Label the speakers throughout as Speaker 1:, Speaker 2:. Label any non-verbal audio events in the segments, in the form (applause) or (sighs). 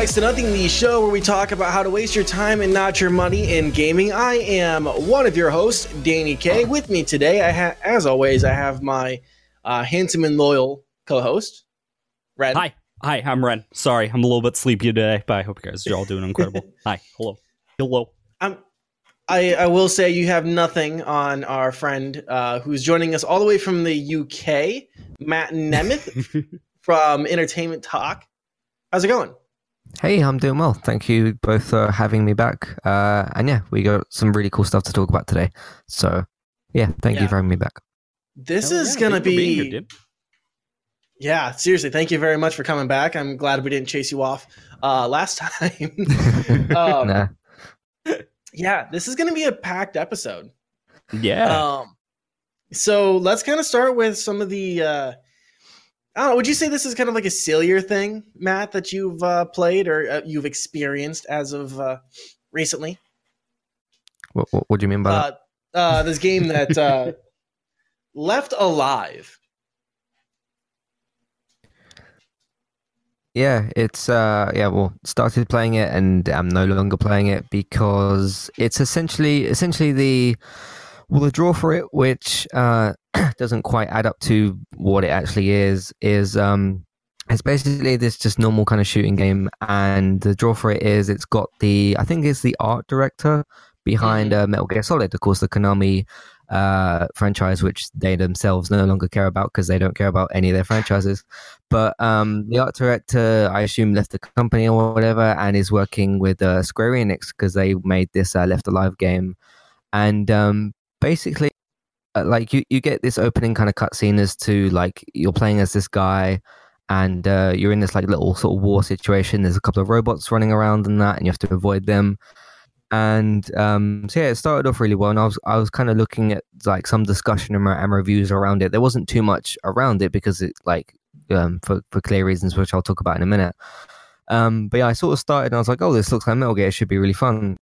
Speaker 1: Next to Nothing, the show where we talk about how to waste your time and not your money in gaming. I am one of your hosts, Danny K. With me today, I as always, I have my uh, handsome and loyal co-host, Ren.
Speaker 2: Hi, hi, I'm Ren. Sorry, I'm a little bit sleepy today, but I hope you guys are all doing incredible. (laughs) hi, hello, hello.
Speaker 1: I'm. I, I will say you have nothing on our friend uh, who's joining us all the way from the UK, Matt Nemeth (laughs) from Entertainment Talk. How's it going?
Speaker 3: Hey, I'm doing well. Thank you both for having me back. Uh, and yeah, we got some really cool stuff to talk about today. So yeah, thank
Speaker 1: Yeah.
Speaker 3: you for having me back.
Speaker 1: This
Speaker 2: Hell
Speaker 1: is
Speaker 2: yeah,
Speaker 1: gonna
Speaker 2: thanks
Speaker 1: be
Speaker 2: here, dude.
Speaker 1: Yeah, seriously, thank you very much for coming back. I'm glad we didn't chase you off uh, last (laughs) time. (laughs) um,
Speaker 3: Nah.
Speaker 1: yeah, this is going to be a packed episode.
Speaker 2: Yeah,
Speaker 1: Um, so let's kind of start with some of the. Uh, I don't know. Would you say this is kind of like a sillier thing, Matt, that you've uh, played or uh, you've experienced as of uh, recently?
Speaker 3: What, what, what do you mean by that?
Speaker 1: Uh, uh, this game that uh, (laughs) Left Alive.
Speaker 3: Yeah, it's uh yeah, well, started playing it and I'm no longer playing it because it's essentially essentially the well the draw for it which uh (clears throat) doesn't quite add up to what it actually is is um it's basically this just normal kind of shooting game and the draw for it is it's got the I think it's the art director behind uh, Metal Gear Solid, of course the Konami uh franchise which they themselves no longer care about because they don't care about any of their franchises but um, the art director, I assume, left the company or whatever, and is working with uh, Square Enix because they made this uh, Left Alive game. And um, basically, uh, like you, you get this opening kind of cutscene as to like you're playing as this guy, and uh, you're in this like little sort of war situation. There's a couple of robots running around and that, and you have to avoid them. And um, so yeah, it started off really well, and I was I was kind of looking at like some discussion and, and reviews around it. There wasn't too much around it because it like um, for for clear reasons, which I'll talk about in a minute. Um, but yeah, I sort of started and I was like, oh, this looks like Metal Gear. It should be really fun.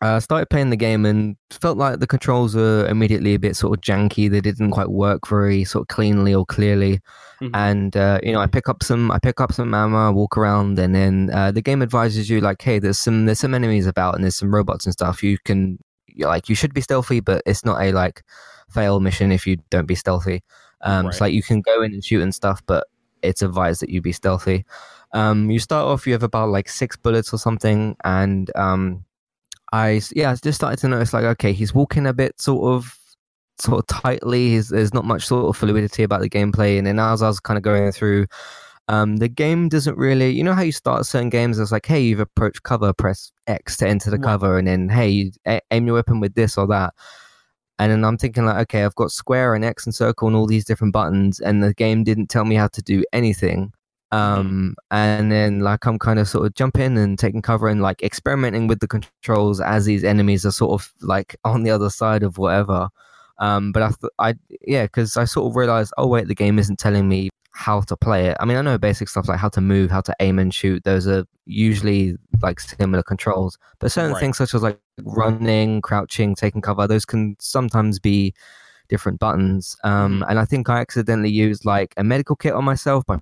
Speaker 3: I uh, started playing the game and felt like the controls were immediately a bit sort of janky. They didn't quite work very sort of cleanly or clearly.
Speaker 2: Mhm.
Speaker 3: And uh, you know, I pick up some, I pick up some ammo, walk around, and then uh, the game advises you like, hey, there's some, there's some enemies about, and there's some robots and stuff. You can, you're like, you should be stealthy, but it's not a like fail mission if you don't be stealthy. Um, It's
Speaker 2: Right.
Speaker 3: like you can go in and shoot and stuff, but it's advised that you be stealthy. Um, you start off, you have about like six bullets or something, and um, I yeah, I just started to notice like, okay, he's walking a bit sort of sort of tightly. He's, there's not much sort of fluidity about the gameplay, and then as I was kind of going through. Um, the game doesn't really, you know how you start certain games. It's like, hey, you've approached cover, press X to enter the cover, and then hey, you a- aim your weapon with this or that. And then I'm thinking like, okay, I've got square and X and circle and all these different buttons, and the game didn't tell me how to do anything. Um, and then like I'm kind of sort of jumping and taking cover and like experimenting with the controls as these enemies are sort of like (laughs) on the other side of whatever. Um, but I, th- I, yeah, because I sort of realized, oh wait, the game isn't telling me how to play it. I mean, I know basic stuff like how to move, how to aim and shoot. Those are usually like similar controls, but certain
Speaker 2: Right.
Speaker 3: things such as like running, crouching, taking cover, those can sometimes be different buttons. Um, and I think I accidentally used like a medical kit on myself by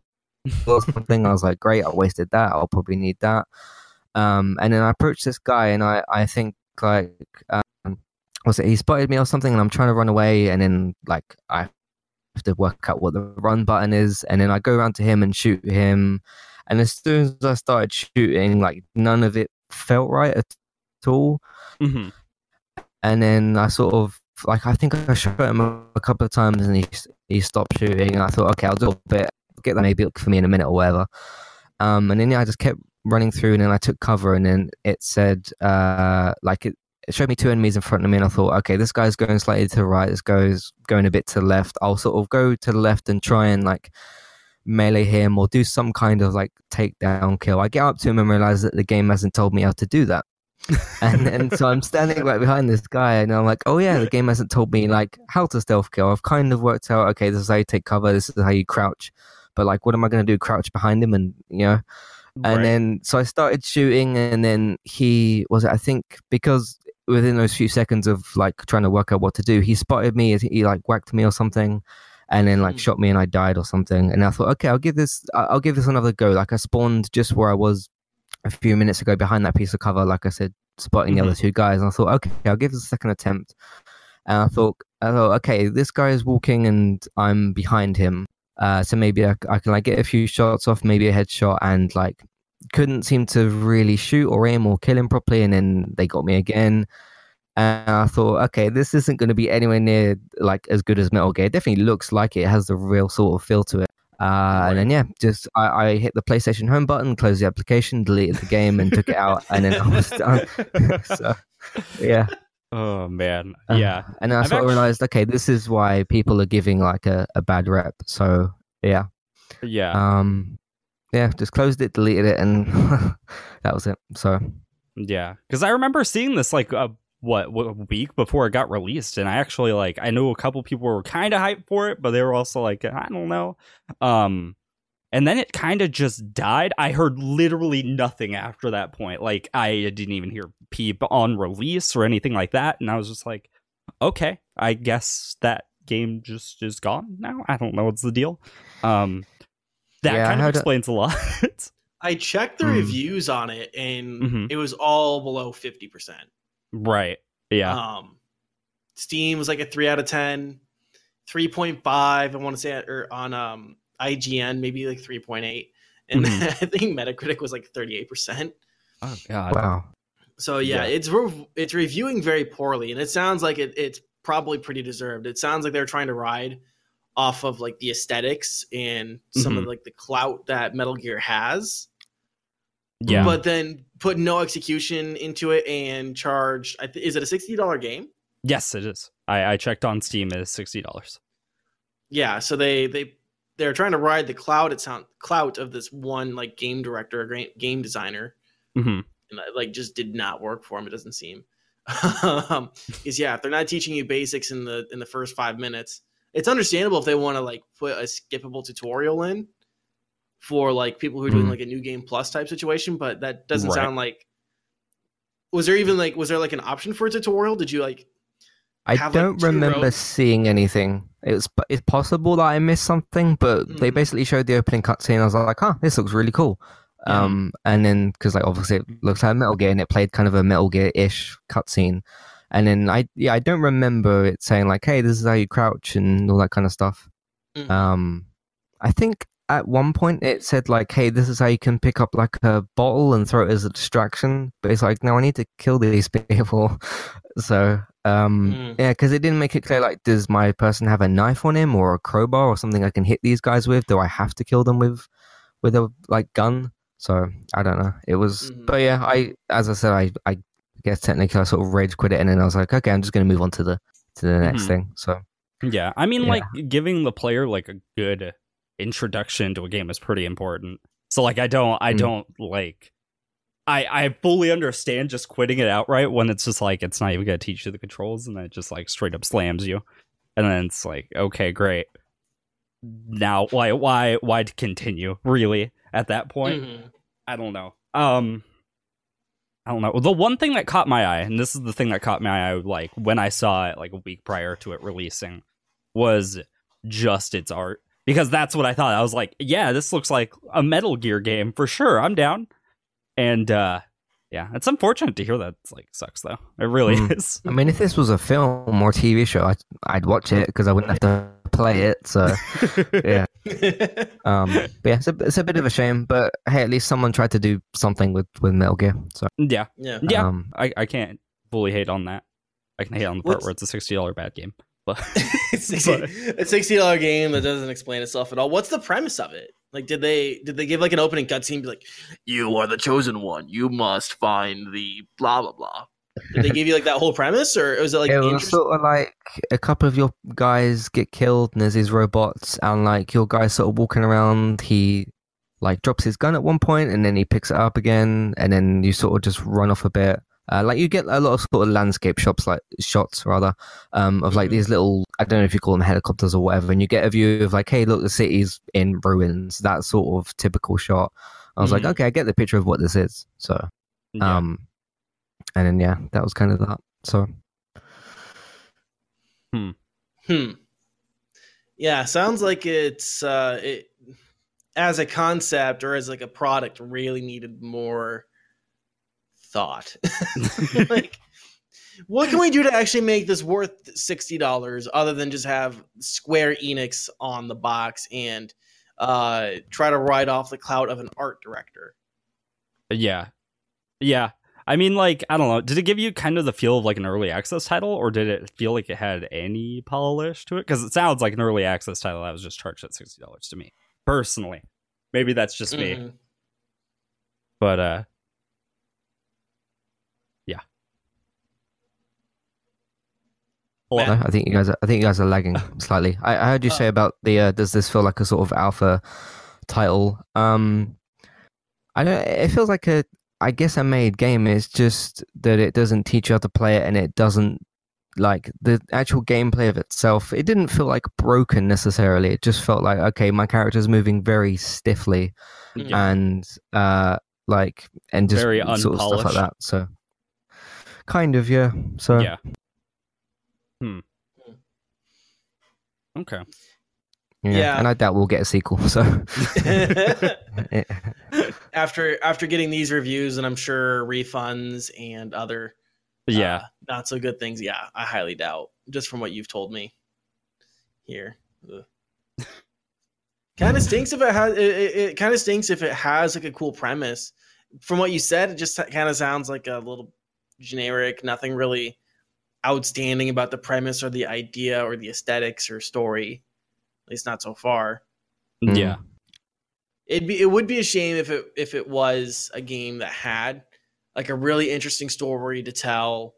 Speaker 3: (laughs) or something. I was like, great, I wasted that. I'll probably need that. Um, and then I approached this guy, and I, I think like, um, was it he spotted me or something, and I'm trying to run away, and then like I have to work out what the run button is, and then I go around to him and shoot him, and as soon as I started shooting, like none of it felt right at all
Speaker 2: Mhm.
Speaker 3: and then I sort of like I think I shot him a couple of times and he he stopped shooting and I thought okay I'll do a bit get that maybe for me in a minute or whatever. Um and then yeah, I just kept running through and then I took cover and then it said uh like it, it showed me two enemies in front of me and I thought okay this guy's going slightly to the right. This guy's going a bit to the left. I'll sort of go to the left and try and like melee him or do some kind of like takedown kill. I get up to him and realize that the game hasn't told me how to do that. And and so I'm standing right behind this guy, and I'm like, oh yeah, the game hasn't told me like how to stealth kill. I've kind of worked out, okay, this is how you take cover, this is how you crouch, but like, what am I going to do? Crouch behind him, and you know, And
Speaker 2: Right.
Speaker 3: then so I started shooting, and then he was I think because within those few seconds of like trying to work out what to do, he spotted me. He like whacked me or something, and then like
Speaker 1: Hmm.
Speaker 3: shot me, and I died or something. And I thought, okay, I'll give this I'll give this another go. Like I spawned just where I was a few minutes ago behind that piece of cover. Like I said, spotting the other two guys. And I thought, okay, I'll give this a second attempt. And I thought, I thought, okay, this guy is walking and I'm behind him. Uh, so maybe I, I can like get a few shots off, maybe a headshot, and like couldn't seem to really shoot or aim or kill him properly. And then they got me again. And I thought, okay, this isn't going to be anywhere near like as good as Metal Gear. It definitely looks like it has the real sort of feel to it. Uh, And then yeah, just I, I hit the PlayStation Home button, closed the application, deleted the game, and took it out, and then I was done. (laughs) so yeah,
Speaker 2: Oh man,
Speaker 3: Uh,
Speaker 2: yeah,
Speaker 3: and then I
Speaker 2: I've
Speaker 3: of
Speaker 2: actu-
Speaker 3: realized, okay, this is why people are giving like a, a bad rep. So yeah,
Speaker 2: yeah.
Speaker 3: um, yeah, just closed it, deleted it, and (laughs) that was it. So
Speaker 2: Yeah, because I remember seeing this like a what, what a week before it got released, and I actually like I know a couple people were kind of hyped for it, but they were also like I don't know. Um, and then it kind of just died. I heard literally nothing after that point. Like I didn't even hear peep on release or anything like that, and I was just like, okay, I guess that game just is gone now. I don't know what's the deal. Um, that
Speaker 3: Yeah,
Speaker 2: kind of
Speaker 3: heard-
Speaker 2: explains a lot. (laughs)
Speaker 1: I checked the
Speaker 3: Hmm.
Speaker 1: reviews on it, and
Speaker 2: Mhm.
Speaker 1: it was all below fifty percent.
Speaker 2: right? Yeah.
Speaker 1: Um, Steam was like a three out of 10, 3.5. I want to say, or on um IGN maybe like three point eight, and
Speaker 2: Mhm. (laughs)
Speaker 1: I think Metacritic was like thirty eight percent.
Speaker 2: oh God.
Speaker 3: wow,
Speaker 1: So yeah,
Speaker 2: Yeah.
Speaker 1: it's re- it's reviewing very poorly, and it sounds like it, it's probably pretty deserved. It sounds like they're trying to ride off of like the aesthetics and some of
Speaker 2: Mhm.
Speaker 1: like the clout that Metal Gear has,
Speaker 2: Yeah.
Speaker 1: but then put no execution into it and charge. I th- is it a sixty dollar game?
Speaker 2: Yes, it is. I, I checked on Steam. It is sixty dollars.
Speaker 1: Yeah, so they they they're trying to ride the clout it sound clout of this one like game director, or game designer,
Speaker 2: hmm
Speaker 1: and that, like just did not work for him. It doesn't seem. (laughs) um, is yeah, if they're not teaching you basics in the in the first five minutes, it's understandable if they want to like put a skippable tutorial in for like people who are doing
Speaker 3: Mhm.
Speaker 1: like a new game plus type situation, but that doesn't
Speaker 2: Right.
Speaker 1: sound like. Was there even like was there like an option for a tutorial? Did you like
Speaker 3: I
Speaker 1: have,
Speaker 3: don't
Speaker 1: two
Speaker 3: remember
Speaker 1: rows.
Speaker 3: seeing anything. It's it's possible that I missed something, but they
Speaker 1: Mhm.
Speaker 3: basically showed the opening cutscene. I was like, "Huh, this looks really cool."
Speaker 1: Yeah.
Speaker 3: Um, and then because like obviously it looks like Metal Gear, and it played kind of a Metal Gear ish cutscene. And then I yeah I don't remember it saying like, "Hey, this is how you crouch" and all that kind of stuff.
Speaker 1: Mhm.
Speaker 3: Um, I think at one point it said like, "Hey, this is how you can pick up like a bottle and throw it as a distraction." But it's like, no, I need to kill these (laughs) people. so um,
Speaker 1: Mm.
Speaker 3: yeah, because it didn't make it clear like, does my person have a knife on him or a crowbar or something I can hit these guys with? Do I have to kill them with with a like gun? So I don't know. It was,
Speaker 1: Mhm.
Speaker 3: but yeah, I as I said, I I guess technically I sort of rage quit it, and then I was like, okay, I'm just gonna move on to the to the next
Speaker 2: Mhm.
Speaker 3: thing. So
Speaker 2: Yeah, I mean,
Speaker 3: Yeah.
Speaker 2: like giving the player like a good introduction to a game is pretty important. So, like, I don't, I
Speaker 3: Mm.
Speaker 2: don't like. I I fully understand just quitting it outright when it's just like it's not even gonna teach you the controls and then it just like straight up slams you, and then it's like okay, great. Now, why why why to continue? Really, at that point,
Speaker 1: Mhm.
Speaker 2: I don't know. Um I don't know. The one thing that caught my eye, and this is the thing that caught my eye like when I saw it like a week prior to it releasing, was just its art. Because that's what I thought. I was like, yeah, this looks like a Metal Gear game for sure. I'm down. And uh yeah, it's unfortunate to hear that it's like sucks though. It really
Speaker 3: Mm.
Speaker 2: is.
Speaker 3: I mean, if this was a film or TV show, I'd, I'd watch it because I wouldn't have to play it. So (laughs) yeah. Um, but yeah, it's a, it's a bit of a shame, but hey, at least someone tried to do something with, with Metal Gear. So
Speaker 2: yeah.
Speaker 1: yeah.
Speaker 2: Yeah.
Speaker 3: um,
Speaker 2: I, I can't fully hate on that. I can hate on the part
Speaker 1: What's-
Speaker 2: where it's a sixty dollar bad game. But (laughs)
Speaker 1: It's a sixty dollar game that doesn't explain itself at all. What's the premise of it? Like, did they did they give like an opening cutscene? Be like, you are the chosen one. You must find the blah blah blah. Did they give you like that whole premise, or was it like
Speaker 3: it was sort of like a couple of your guys get killed, and there's these robots, and like your guy's sort of walking around. He like drops his gun at one point, and then he picks it up again, and then you sort of just run off a bit. Uh, like you get a lot of sort of landscape shots, like shots rather, um, of like
Speaker 1: Mhm.
Speaker 3: these little I don't know if you call them helicopters or whatever, and you get a view of like, hey, look, the city's in ruins. That sort of typical shot. I was like,
Speaker 1: Mhm.
Speaker 3: okay, I get the picture of what this is. So,
Speaker 2: Yeah.
Speaker 3: um, and then yeah, that was kind of that. So,
Speaker 1: Hmm. Yeah, sounds like it's uh it as a concept or as like a product really needed more thought. (laughs) (laughs) like what can we do to actually make this worth $60 other than just have Square Enix on the box and uh try to ride off the clout of an art director?
Speaker 2: Yeah. Yeah. I mean, like, I don't know. Did it give you kind of the feel of like an early access title, or did it feel like it had any polish to it? Because it sounds like an early access title that was just charged at $60 to me, personally. Maybe that's just me.
Speaker 1: Mhm.
Speaker 2: But, uh, Hello?
Speaker 3: no, I think you guys, are, I think you guys are lagging (laughs) slightly. I, I heard you say about the. Uh, does this feel like a sort of alpha title? Um, I don't. It feels like a. I guess a made game. It's just that it doesn't teach you how to play it, and it doesn't like the actual gameplay of itself. It didn't feel like broken necessarily. It just felt like okay, my character's moving very stiffly,
Speaker 2: Yeah.
Speaker 3: and uh, like and just
Speaker 2: Very
Speaker 3: sort of stuff like that. So, kind of yeah. So
Speaker 2: yeah. Hmm. Okay.
Speaker 3: yeah.
Speaker 1: Yeah.
Speaker 3: and I doubt we'll get a sequel. So. (laughs) (laughs)
Speaker 1: After after getting these reviews and I'm sure refunds and other
Speaker 2: Yeah.
Speaker 1: uh, not so good things. Yeah, I highly doubt just from what you've told me here. (laughs) kind of stinks if it has. It, it, it kind of stinks if it has like a cool premise. From what you said, it just kind of sounds like a little generic. Nothing really outstanding about the premise or the idea or the aesthetics or story. At least not so far.
Speaker 3: Mm.
Speaker 2: Yeah.
Speaker 1: It'd be it would be a shame if it if it was a game that had like a really interesting story to tell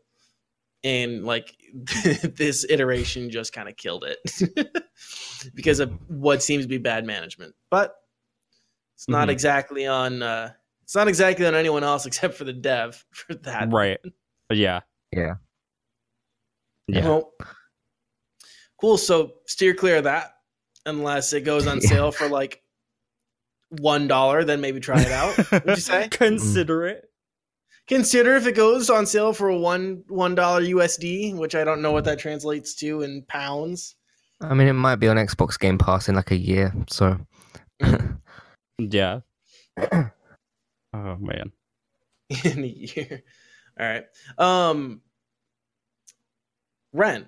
Speaker 1: and like (laughs) this iteration just kind of killed it (laughs) because of what seems to be bad management. But it's not
Speaker 2: Mhm.
Speaker 1: exactly on uh it's not exactly on anyone else (laughs) except for the dev for that.
Speaker 2: Right. Yeah.
Speaker 3: Yeah.
Speaker 2: Yeah.
Speaker 1: Well, cool. So steer clear of that unless it goes on (laughs)
Speaker 3: Yeah.
Speaker 1: sale for like one dollar, then maybe try it out. Would you say? (laughs)
Speaker 2: Consider it.
Speaker 1: Consider if it goes on sale for a one one dollar USD, which I don't know what that translates to in pounds.
Speaker 3: I mean, it might be on Xbox Game Pass in like a year. So, (laughs)
Speaker 2: Yeah. (clears throat) Oh man.
Speaker 1: in a year. All right. Um Ren,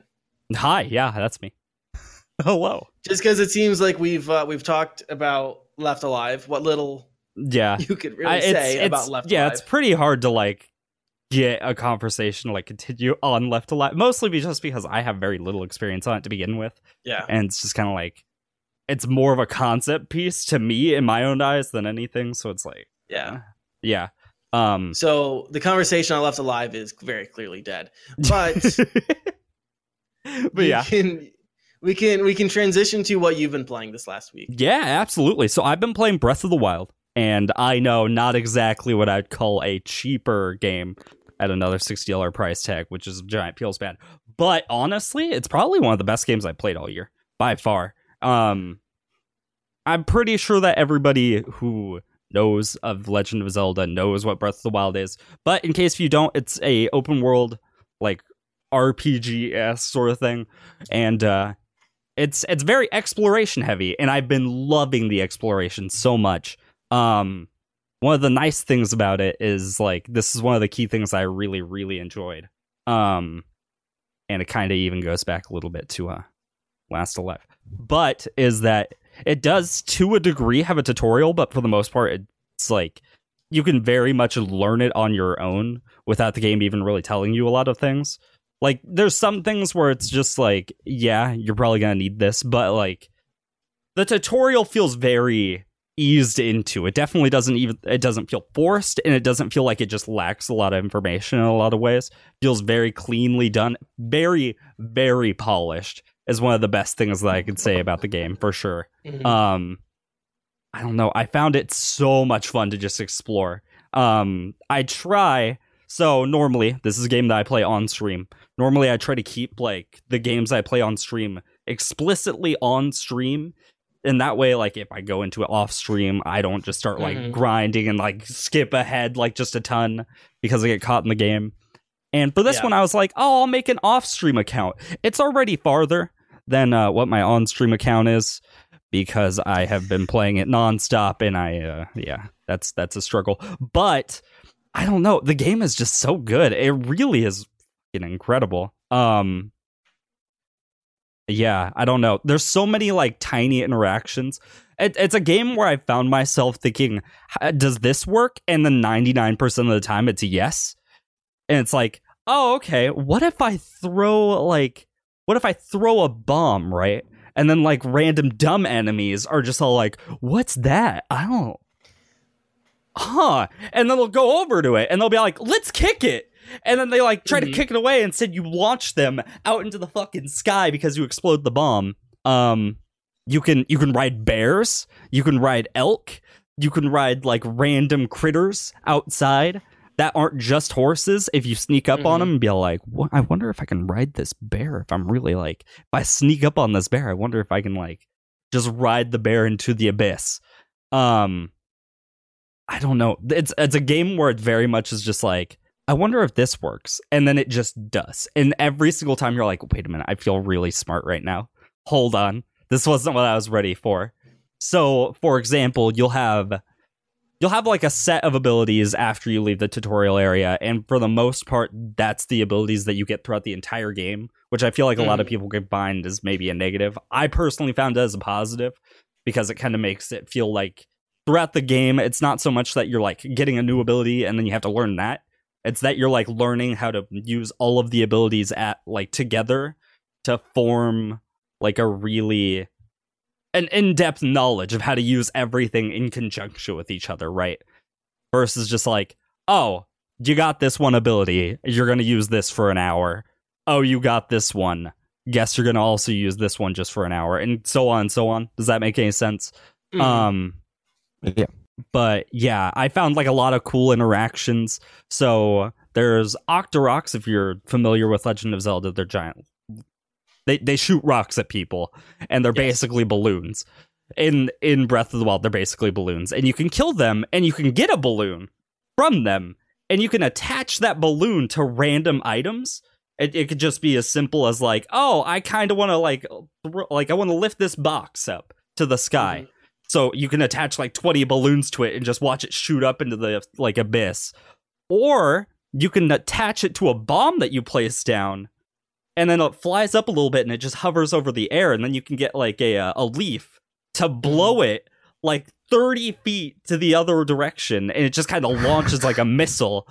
Speaker 2: Hi. Yeah, that's me. (laughs) Hello.
Speaker 1: just because it seems like we've uh, we've talked about Left Alive, what little
Speaker 2: Yeah.
Speaker 1: you could really
Speaker 2: I- it's,
Speaker 1: say
Speaker 2: it's-
Speaker 1: about Left Alive.
Speaker 2: yeah,
Speaker 1: Alive.
Speaker 2: it's pretty hard to like get a conversation to, like continue on Left Alive. Mostly be- just because I have very little experience on it to begin with,
Speaker 1: yeah.
Speaker 2: and it's just kind of like it's more of a concept piece to me in my own eyes than anything. So it's like,
Speaker 1: Yeah.
Speaker 2: yeah. Um,
Speaker 1: So the conversation on Left Alive is very clearly dead. But (laughs) (laughs)
Speaker 2: but yeah.
Speaker 1: can we can we can transition to what you've been playing this last week.
Speaker 2: Yeah, absolutely. So I've been playing Breath of the Wild, and I know not exactly what I'd call a cheaper game at another sixty dollar price tag, which is a giant feels bad. But honestly, it's probably one of the best games I played all year by far. Um, I'm pretty sure that everybody who knows of Legend of Zelda knows what Breath of the Wild is. But in case you don't, it's a open world like RPG s sort of thing, and uh, it's it's very exploration heavy, and I've been loving the exploration so much. Um, one of the nice things about it is like this is one of the key things I really really enjoyed. Um, and it kind of even goes back a little bit to uh, Last Alive, but is that it does to a degree have a tutorial, but for the most part, it's like you can very much learn it on your own without the game even really telling you a lot of things. Like there's some things where it's just like, yeah, you're probably gonna need this, but like the tutorial feels very eased into. It definitely doesn't even it doesn't feel forced and it doesn't feel like it just lacks a lot of information in a lot of ways. Feels very cleanly done, very, very polished is one of the best things that I could say about the game for sure.
Speaker 1: Mhm.
Speaker 2: Um I don't know. I found it so much fun to just explore. Um I try so normally this is a game that I play on stream. Normally I try to keep like the games I play on stream explicitly on stream. And that way like if i go into it off stream i don't just start like
Speaker 1: Mhm.
Speaker 2: grinding and like skip ahead like just a ton because i get caught in the game. And for this
Speaker 1: Yeah.
Speaker 2: one i was like oh i'll make an off stream account. It's already farther than uh, what my on stream account is because i have been playing it nonstop and i uh, yeah that's that's a struggle. But i don't know. The game is just so good. It really is incredible um yeah, I don't know. There's so many like tiny interactions. It, it's a game where I found myself thinking, does this work? And then 99% of the time it's yes. And it's like, oh, okay. What if I throw like, what if I throw a bomb, right? And then like random dumb enemies are just all like, what's that? I don't. Huh. And then they'll go over to it and they'll be like, let's kick it. And then they like try to
Speaker 1: Mhm.
Speaker 2: kick it away. and said you launch them out into the fucking sky because you explode the bomb. Um, you can you can ride bears, you can ride elk, you can ride like random critters outside that aren't just horses. If you sneak up on
Speaker 1: Mhm.
Speaker 2: them and be like. I wonder if I can ride this bear. If I'm really like, if I sneak up on this bear, I wonder if I can like just ride the bear into the abyss. Um, I don't know. It's it's a game where it very much is just like, I wonder if this works, and then it just does. And every single time you're like, wait a minute, I feel really smart right now. Hold on, this wasn't what I was ready for. So, for example, you'll have you'll have like a set of abilities after you leave the tutorial area, and for the most part, that's the abilities that you get throughout the entire game. Which I feel like a lot of mm. people get bind as maybe a negative. I personally found it as a positive because it kind of makes it feel like throughout the game, it's not so much that you're like getting a new ability and then you have to learn that. It's that you're like learning how to use all of the abilities at like together to form like a really an in-depth knowledge of how to use everything in conjunction with each other, right? Versus just like, oh, you got this one ability, you're gonna use this for an hour. Oh, you got this one. Guess you're gonna also use this one just for an hour, and so on and so on. Does that make any sense?
Speaker 1: Mhm.
Speaker 2: Um
Speaker 3: Yeah.
Speaker 2: But yeah, I found like a lot of cool interactions. So there's Octoroks, if you're familiar with Legend of Zelda, they're giant. They they shoot rocks at people, and they're
Speaker 1: Yes.
Speaker 2: basically balloons. In in Breath of the Wild, they're basically balloons, and you can kill them, and you can get a balloon from them, and you can attach that balloon to random items. It, it could just be as simple as like, oh, I kind of want to like, like I want to lift this box up to the sky.
Speaker 1: Mhm.
Speaker 2: So you can attach like 20 balloons to it and just watch it shoot up into the like abyss. Or you can attach it to a bomb that you place down and then it flies up a little bit and it just hovers over the air and then you can get like a uh, a leaf to blow it like 30 feet to the other direction and it just kind of launches like a missile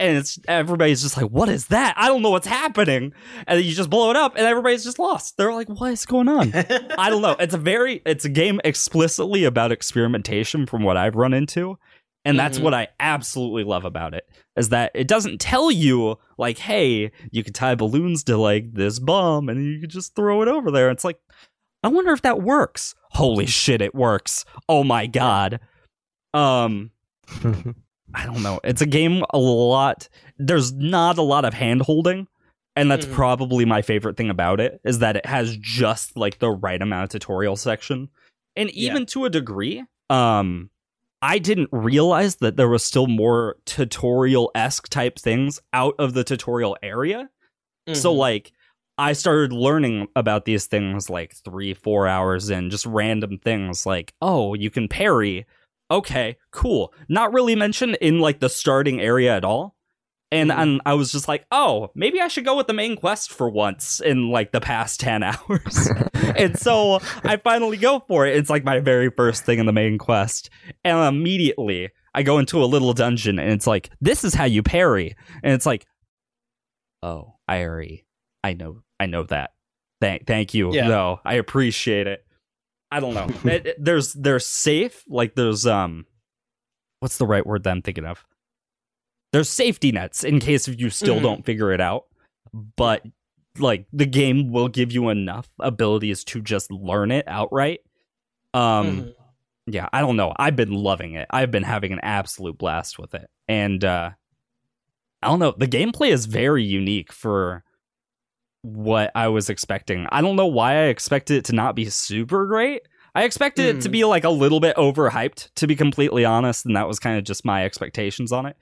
Speaker 2: and it's everybody's just like what is that i don't know what's happening and then you just blow it up and everybody's just lost they're like what is going on (laughs) I don't know. It's a very it's a game explicitly about experimentation from what I've run into. And that's
Speaker 1: Mhm.
Speaker 2: what I absolutely love about it. Is that it doesn't tell you like, hey, you can tie balloons to like this bomb and you can just throw it over there. It's like, I wonder if that works. Holy shit, it works. Oh my god. Um (laughs) I don't know. It's a game a lot. There's not a lot of hand holding, and that's
Speaker 1: Mhm.
Speaker 2: probably my favorite thing about it is that it has just like the right amount of tutorial section, and
Speaker 1: Yeah.
Speaker 2: even to a degree, um, I didn't realize that there was still more tutorial esque type things out of the tutorial area. So
Speaker 1: Mhm.
Speaker 2: like I started learning about these things like three, four hours in, just random things like, oh, you can parry. Okay, cool. Not really mentioned in like the starting area at all. And,
Speaker 1: Mhm.
Speaker 2: and I was just like, oh, maybe I should go with the main quest for once in like the past (laughs) 10 hours. (laughs) and so I finally go for it. It's like my very first thing in the main quest. And immediately I go into a little dungeon and it's like, this is how you parry. And it's like, oh, I already, I know, I know that. Thank, thank you.
Speaker 1: Yeah.
Speaker 2: No, I appreciate it. I don't know. (laughs) It- it- there's, there's safe. Like there's, um, what's the right word that I'm thinking of? There's safety nets in case if you still
Speaker 1: Mhm.
Speaker 2: don't figure it out. But like the game will give you enough abilities to just learn it outright. Um,
Speaker 1: Mhm.
Speaker 2: yeah, I don't know. I've been loving it. I've been having an absolute blast with it. And uh I don't know, the gameplay is very unique for what I was expecting. I don't know why I expected it to not be super great, I expected it to
Speaker 1: Mm.
Speaker 2: be like a little bit overhyped, to be completely honest, and that was kind of just my expectations on it.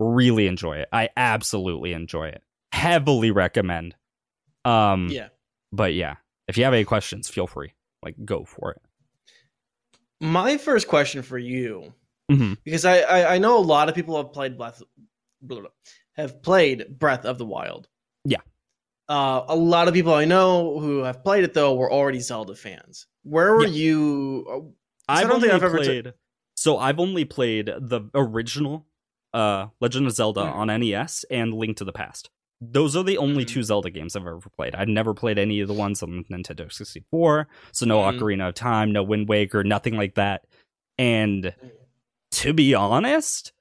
Speaker 2: Really enjoy it. I absolutely enjoy it. Heavily recommend. Um,
Speaker 1: Yeah.
Speaker 2: but yeah, if you have any questions, feel free. Like, go for it.
Speaker 1: My first question for you,
Speaker 2: Mhm.
Speaker 1: because I, I I know a lot of people have played Breath have played Breath of the Wild.
Speaker 2: Yeah.
Speaker 1: Uh, a lot of people I know who have played it though were already Zelda fans. Where were
Speaker 2: Yeah.
Speaker 1: you? uh, I don't
Speaker 2: only
Speaker 1: think I've ever t-
Speaker 2: played. so I've only played the original uh Legend of Zelda
Speaker 1: Mhm.
Speaker 2: on NES and Link to the Past. Those are the only
Speaker 1: Mhm.
Speaker 2: two Zelda games I've ever played. I've never played any of the ones on Nintendo 64. So no
Speaker 1: Mhm.
Speaker 2: Ocarina of Time, no Wind Waker, nothing like that. And to be honest,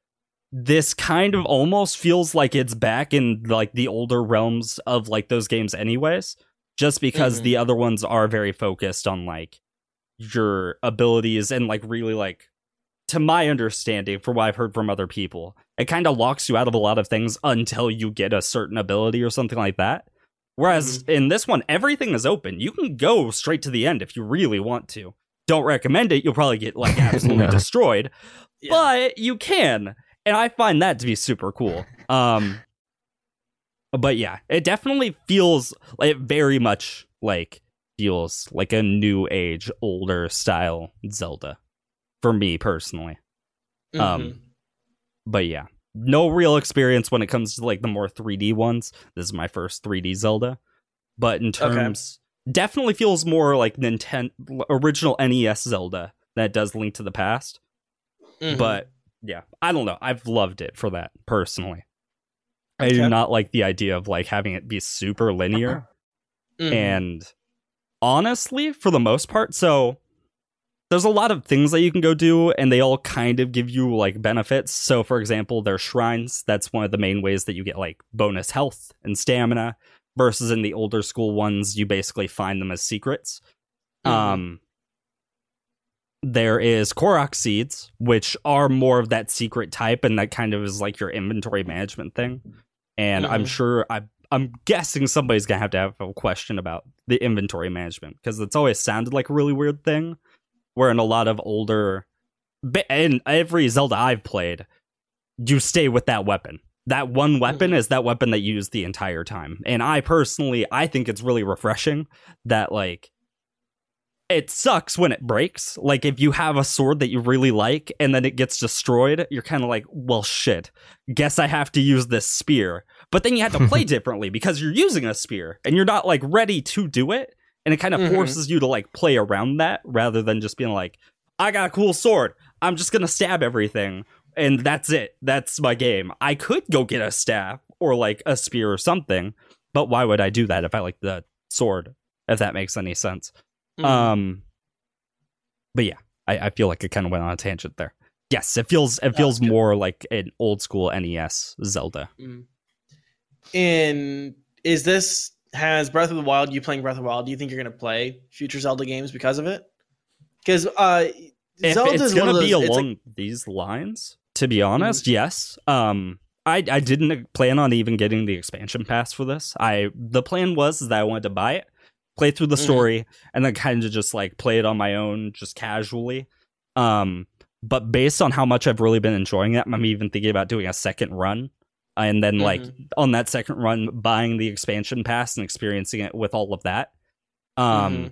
Speaker 2: this kind of almost feels like it's back in like the older realms of like those games anyways just because
Speaker 1: Mhm.
Speaker 2: the other ones are very focused on like your abilities and like really like to my understanding from what i've heard from other people it kind of locks you out of a lot of things until you get a certain ability or something like that whereas in this one everything is open you can go straight to the end if you really want to don't recommend it you'll probably get like (laughs) absolutely
Speaker 3: No.
Speaker 2: destroyed
Speaker 1: Yeah.
Speaker 2: but you can and i find that to be super cool. Um but yeah it definitely feels like very much like feels like a new age older style zelda for me personally.
Speaker 1: Mhm.
Speaker 2: um, but yeah no real experience when it comes to like the more 3d ones. This is my first 3d zelda. But in terms definitely feels more like nintendo original nes zelda that does link to the past.
Speaker 1: Mhm.
Speaker 2: but yeah. I don't know. I've loved it for that personally. I do not like the idea of like having it be super linear.
Speaker 1: Mhm.
Speaker 2: and honestly for the most part so there's a lot of things that you can go do and they all kind of give you like benefits. So for example there's shrines that's one of the main ways that you get like bonus health and stamina versus in the older school ones you basically find them as secrets.
Speaker 1: Mhm.
Speaker 2: um there is Korok seeds, which are more of that secret type, and that kind of is like your inventory management thing. And I'm
Speaker 1: Mhm.
Speaker 2: sure I I'm guessing somebody's gonna have to have a question about the inventory management because it's always sounded like a really weird thing. Where in a lot of older, in every Zelda I've played, you stay with that weapon. That one weapon
Speaker 1: Mhm.
Speaker 2: is that weapon that you use the entire time. And I personally, I think it's really refreshing that like it sucks when it breaks. Like if you have a sword that you really like and then it gets destroyed, you're kind of like, well, shit. Guess I have to use this spear. But then you have to play (laughs) differently because you're using a spear and you're not like ready to do it. And it kind of
Speaker 1: Mhm.
Speaker 2: forces you to like play around that rather than just being like, I got a cool sword. I'm just gonna stab everything and that's it. That's my game. I could go get a staff or like a spear or something, but why would I do that if I like the sword? If that makes any sense.
Speaker 1: Mhm.
Speaker 2: Um, but yeah, I, I feel like it kind of went on a tangent there. Yes, it feels it feels more like an old school NES Zelda.
Speaker 1: Mm. And is this has Breath of the Wild? You playing Breath of the Wild? Do you think you're going to play future Zelda games because of it? Because uh, Zelda is
Speaker 2: gonna be along
Speaker 1: like-
Speaker 2: these lines, to be honest, yes. Um, I I didn't plan on even getting the expansion pass for this. I the plan was that I wanted to buy it, play through the
Speaker 1: Mhm.
Speaker 2: story, and then kind of just like play it on my own, just casually. Um, but based on how much I've really been enjoying it, I'm even thinking about doing a second run, and then like
Speaker 1: Mhm.
Speaker 2: on that second run, buying the expansion pass and experiencing it with all of that. Um,
Speaker 1: Mhm.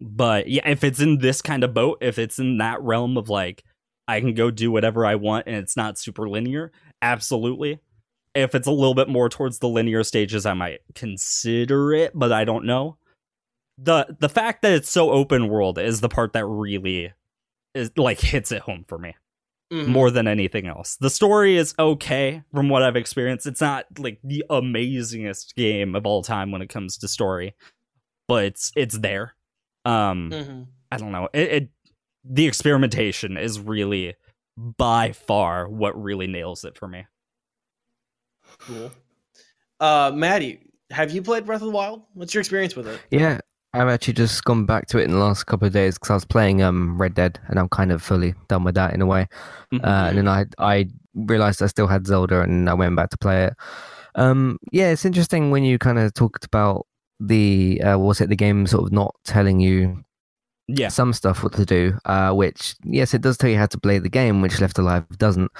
Speaker 2: but yeah, if it's in this kind of boat, if it's in that realm of like I can go do whatever I want and it's not super linear, absolutely. If it's a little bit more towards the linear stages, I might consider it, but I don't know. The the fact that it's so open world is the part that really is like hits it home for me
Speaker 1: Mhm.
Speaker 2: more than anything else. The story is okay from what I've experienced. It's not like the amazingest game of all time when it comes to story, but it's it's there. Um
Speaker 1: Mhm.
Speaker 2: I don't know. It, it the experimentation is really by far what really nails it for me.
Speaker 1: Cool. Uh, Maddie, have you played Breath of the Wild? What's your experience with it?
Speaker 3: Yeah, I've actually just gone back to it in the last couple of days because I was playing um Red Dead and I'm kind of fully done with that in a way.
Speaker 2: Mhm.
Speaker 3: Uh, and then I I realized I still had Zelda and I went back to play it. Um, yeah, it's interesting when you kind of talked about the uh, was it the game sort of not telling you
Speaker 2: Yeah.
Speaker 3: some stuff what to do. Uh, which yes, it does tell you how to play the game, which Left Alive doesn't.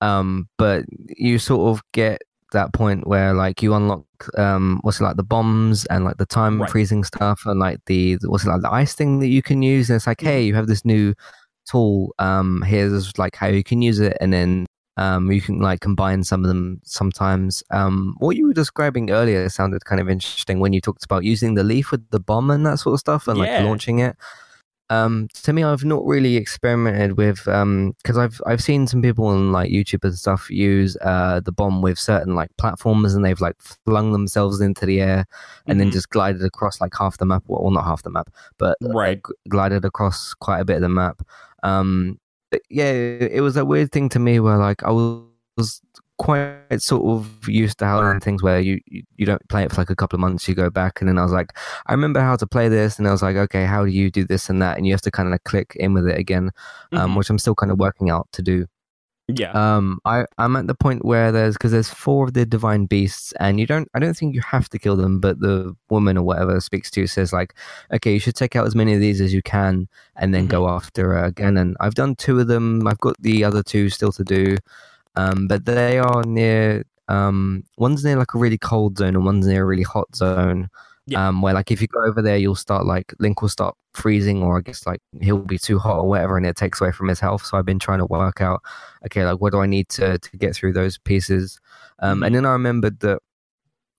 Speaker 3: Um, but you sort of get that point where like you unlock um what's it like the bombs and like the time
Speaker 2: Right.
Speaker 3: freezing stuff and like the what's it like the ice thing that you can use? And it's like hey you have this new tool um here's like how you can use it. And then um you can like combine some of them sometimes. Um what you were describing earlier sounded kind of interesting when you talked about using the leaf with the bomb and that sort of stuff and
Speaker 2: Yeah.
Speaker 3: like launching it um to me i've not really experimented with um because i've i've seen some people on like youtube and stuff use uh the bomb with certain like platforms and they've like flung themselves into the air and then
Speaker 2: Mhm.
Speaker 3: just glided across like half the map well not half the map but uh,
Speaker 2: Right.
Speaker 3: g- glided across quite a bit of the map um but yeah it was a weird thing to me where like i was quite sort of used to how things where you, you you don't play it for like a couple of months you go back and then i was like i remember how to play this and i was like okay how do you do this and that? And you have to kind of click in with it again um,
Speaker 2: Mhm.
Speaker 3: which i'm still kind of working out to do.
Speaker 2: Yeah.
Speaker 3: um i i'm at the point where there's because there's four of the divine beasts and you don't i don't think you have to kill them but the woman or whatever speaks to you says like okay you should take out as many of these as you can and then go after uh, and i've done two of them. I've got the other two still to do um but they are near um one's near like a really cold zone and one's near a really hot zone
Speaker 2: Yeah.
Speaker 3: um where like if you go over there you'll start like link will start freezing or i guess like he'll be too hot or whatever and it takes away from his health so i've been trying to work out okay, like what do I need to to get through those pieces? Um, and then I remembered that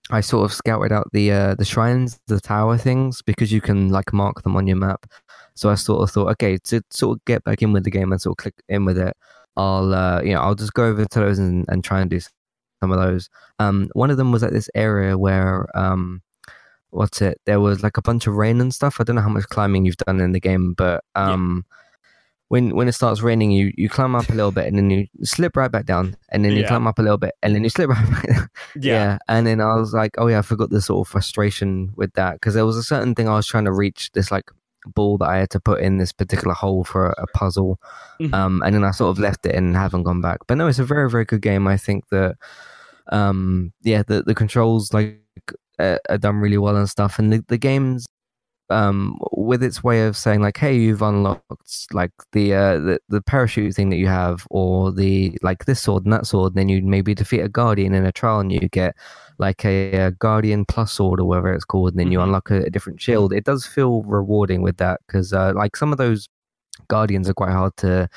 Speaker 3: I sort of scouted out the uh, the shrines, the tower things, because you can like mark them on your map. So I sort of thought, okay, to sort of get back in with the game and sort of click in with it, I'll uh, you know I'll just go over to those and, and try and do some of those. Um, one of them was at this area where um, what's it? There was like a bunch of rain and stuff. I don't know how much climbing you've done in the game, but
Speaker 2: Yeah.
Speaker 3: um, when when it starts raining, you you climb up a little bit and then you slip right back down, and then you
Speaker 2: Yeah.
Speaker 3: climb up a little bit and then you slip (laughs) right back. down.
Speaker 2: yeah.
Speaker 3: and then I was like, oh yeah, I forgot the sort of frustration with that because there was a certain thing I was trying to reach. This like ball that I had to put in this particular hole for a, puzzle,
Speaker 2: Mhm.
Speaker 3: um, and then I sort of left it and haven't gone back. But no, it's a very very good game. I think that um, yeah, the the controls like uh, are done really well and stuff, and the the game's um with its way of saying like hey you've unlocked like the uh the, the parachute thing that you have or the like this sword and that sword And then you maybe defeat a guardian in a trial and you get like a, a guardian plus sword or whatever it's called and then you
Speaker 2: Mhm.
Speaker 3: unlock a, a different shield it does feel rewarding with that because uh like some of those guardians are quite hard to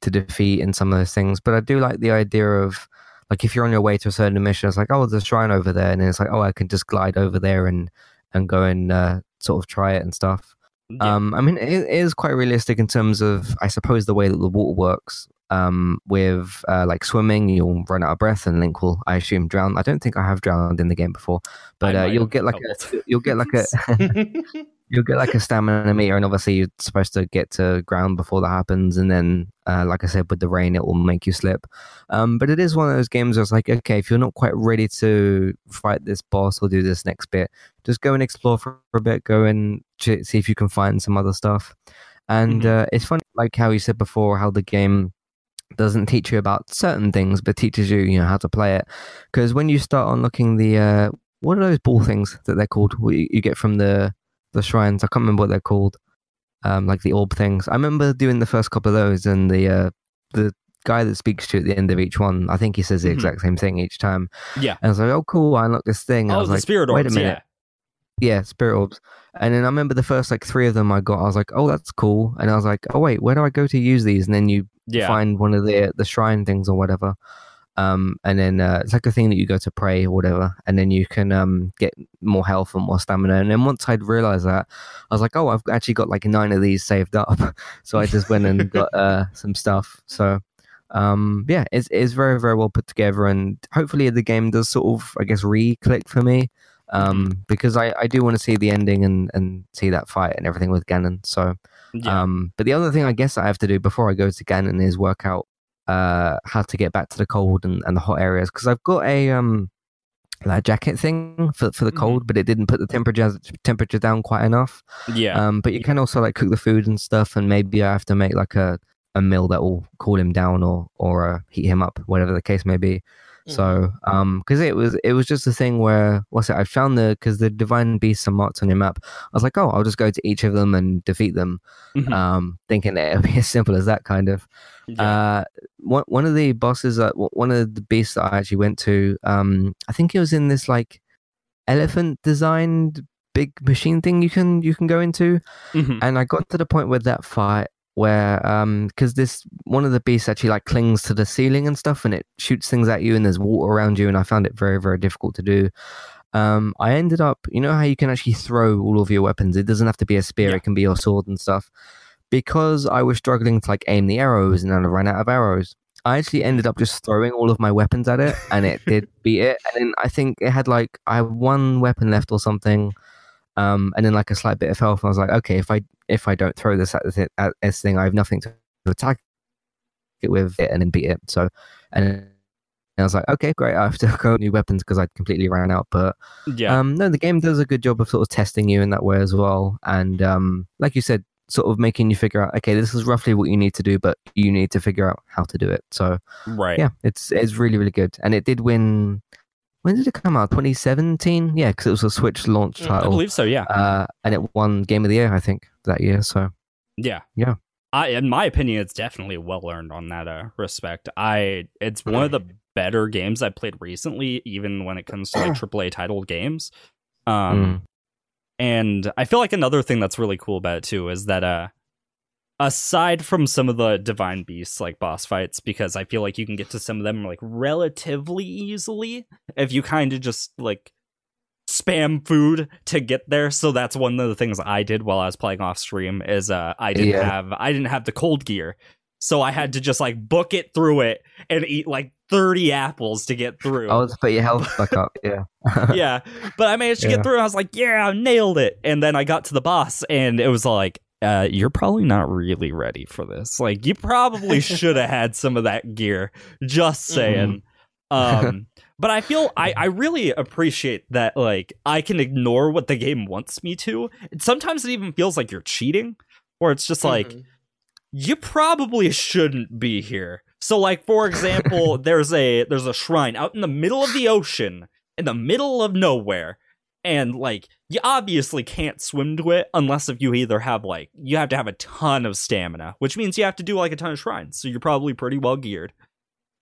Speaker 3: to defeat in some of those things but i do like the idea of like if you're on your way to a certain mission it's like oh there's a shrine over there and then it's like oh i can just glide over there and and go and uh, sort of try it and stuff
Speaker 2: Yeah.
Speaker 3: um, I mean, it, it is quite realistic in terms of, I suppose, the way that the water works. Um, with uh, like swimming, you'll run out of breath, and Link will, I assume, drown. I don't think I have drowned in the game before, but uh, you'll get like a, you'll get like a, (laughs) (laughs) (laughs) you'll get like a stamina meter, and obviously you're supposed to get to ground before that happens, and then, uh, like I said, with the rain, it will make you slip. Um, but it is one of those games where it's like, okay, if you're not quite ready to fight this boss or do this next bit, just go and explore for a bit, go and ch- see if you can find some other stuff. And
Speaker 2: Mhm.
Speaker 3: uh, it's funny, like how you said before, how the game doesn't teach you about certain things, but teaches you, you know, how to play it. Because when you start unlocking the, uh, what are those ball things that they're called? You get from the the shrines? I can't remember what they're called. Um, like the orb things. I remember doing the first couple of those, and the uh, the guy that speaks to you at the end of each one, I think he says the
Speaker 2: Mhm.
Speaker 3: exact same thing each time.
Speaker 2: yeah.
Speaker 3: And I was like, oh, cool, I unlocked this thing. And I
Speaker 2: Oh,
Speaker 3: was
Speaker 2: the
Speaker 3: like,
Speaker 2: spirit orbs.
Speaker 3: wait a minute. yeah, spirit orbs. And then I remember the first like three of them I got. I was like, oh, that's cool. And I was like, oh wait, where do I go to use these? And then you
Speaker 2: Yeah. Yeah.
Speaker 3: find one of the the shrine things or whatever. Um, and then uh, it's like a thing that you go to pray or whatever, and then you can um get more health and more stamina. And then once I'd realized that, I was like, oh, I've actually got like nine of these saved up. (laughs) so I just went and (laughs) got uh some stuff. So um yeah it's, it's very very well put together and hopefully the game does sort of i guess re-click for me um because i i do want to see the ending and and see that fight and everything with ganon so
Speaker 2: Yeah.
Speaker 3: um but the other thing i guess i have to do before i go to ganon is work out uh how to get back to the cold and, and the hot areas because i've got a um like jacket thing for, for the
Speaker 2: Mhm.
Speaker 3: cold but it didn't put the temperature temperature down quite enough
Speaker 2: yeah.
Speaker 3: um, but you can also like cook the food and stuff, and maybe I have to make like a, a meal that will cool him down or or uh, heat him up, whatever the case may be. So, um, because it was it was just a thing where what's it? I found the because the divine beasts are marked on your map. I was like, oh, I'll just go to each of them and defeat them.
Speaker 2: Mhm.
Speaker 3: Um, thinking it would be (laughs) as simple as that kind of.
Speaker 2: Yeah.
Speaker 3: Uh, one one of the bosses, that one of the beasts that I actually went to, um, I think it was in this like elephant designed big machine thing you can you can go into,
Speaker 2: Mhm.
Speaker 3: and I got to the point with that fight where um because this one of the beasts actually like clings to the ceiling and stuff and it shoots things at you and there's water around you and I found it very very difficult to do. Um, I ended up, you know how you can actually throw all of your weapons. It doesn't have to be a spear;
Speaker 2: Yeah.
Speaker 3: it can be your sword and stuff. Because I was struggling to like aim the arrows and then I ran out of arrows. I actually ended up just throwing all of my weapons at it, and it did (laughs) beat it. And then I think it had like I had one weapon left or something, um, and then like a slight bit of health. I was like, okay, if I if I don't throw this at, the, at this thing, I have nothing to attack it with it and then beat it. So, and then I was like, okay, great. I have to (laughs) go new weapons because I completely ran out. But
Speaker 2: yeah.
Speaker 3: um, no, the game does a good job of sort of testing you in that way as well. And um, like you said, sort of making you figure out, okay, this is roughly what you need to do, but you need to figure out how to do it. So
Speaker 2: right.
Speaker 3: yeah, it's it's really really good, and it did win. When did it come out? 2017. Yeah, because it was a Switch launch
Speaker 1: title. I
Speaker 2: I believe so. Yeah.
Speaker 3: uh, and it won Game of the Year, I think, that year. So
Speaker 2: Yeah.
Speaker 3: Yeah.
Speaker 2: I in my opinion it's definitely well earned on that uh, respect. I it's one of the (clears throat) better games I played recently even when it comes to like (clears throat) AAA titled games. Um
Speaker 3: Mm.
Speaker 2: and I feel like another thing that's really cool about it too is that uh aside from some of the divine beasts like boss fights because I feel like you can get to some of them like relatively easily if you kind of just like spam food to get there so that's one of the things i did while i was playing off stream is uh i didn't
Speaker 3: Yeah.
Speaker 2: have i didn't have the cold gear so i had to just like book it through it and eat like 30 apples to get through
Speaker 3: oh, to put your health back up. Yeah, (laughs)
Speaker 2: yeah but i managed to
Speaker 3: Yeah.
Speaker 2: get through i was like yeah i nailed it and then i got to the boss and it was like uh, you're probably not really ready for this. Like, you probably (laughs) should have had some of that gear. Just saying. Um, (laughs) but I feel I, I really appreciate that like I can ignore what the game wants me to. And sometimes it even feels like you're cheating, or it's just like
Speaker 1: Mhm.
Speaker 2: you probably shouldn't be here. So like for example, (laughs) there's a there's a shrine out in the middle of the ocean, in the middle of nowhere, and like you obviously can't swim to it unless if you either have like you have to have a ton of stamina, which means you have to do like a ton of shrines. So you're probably pretty well geared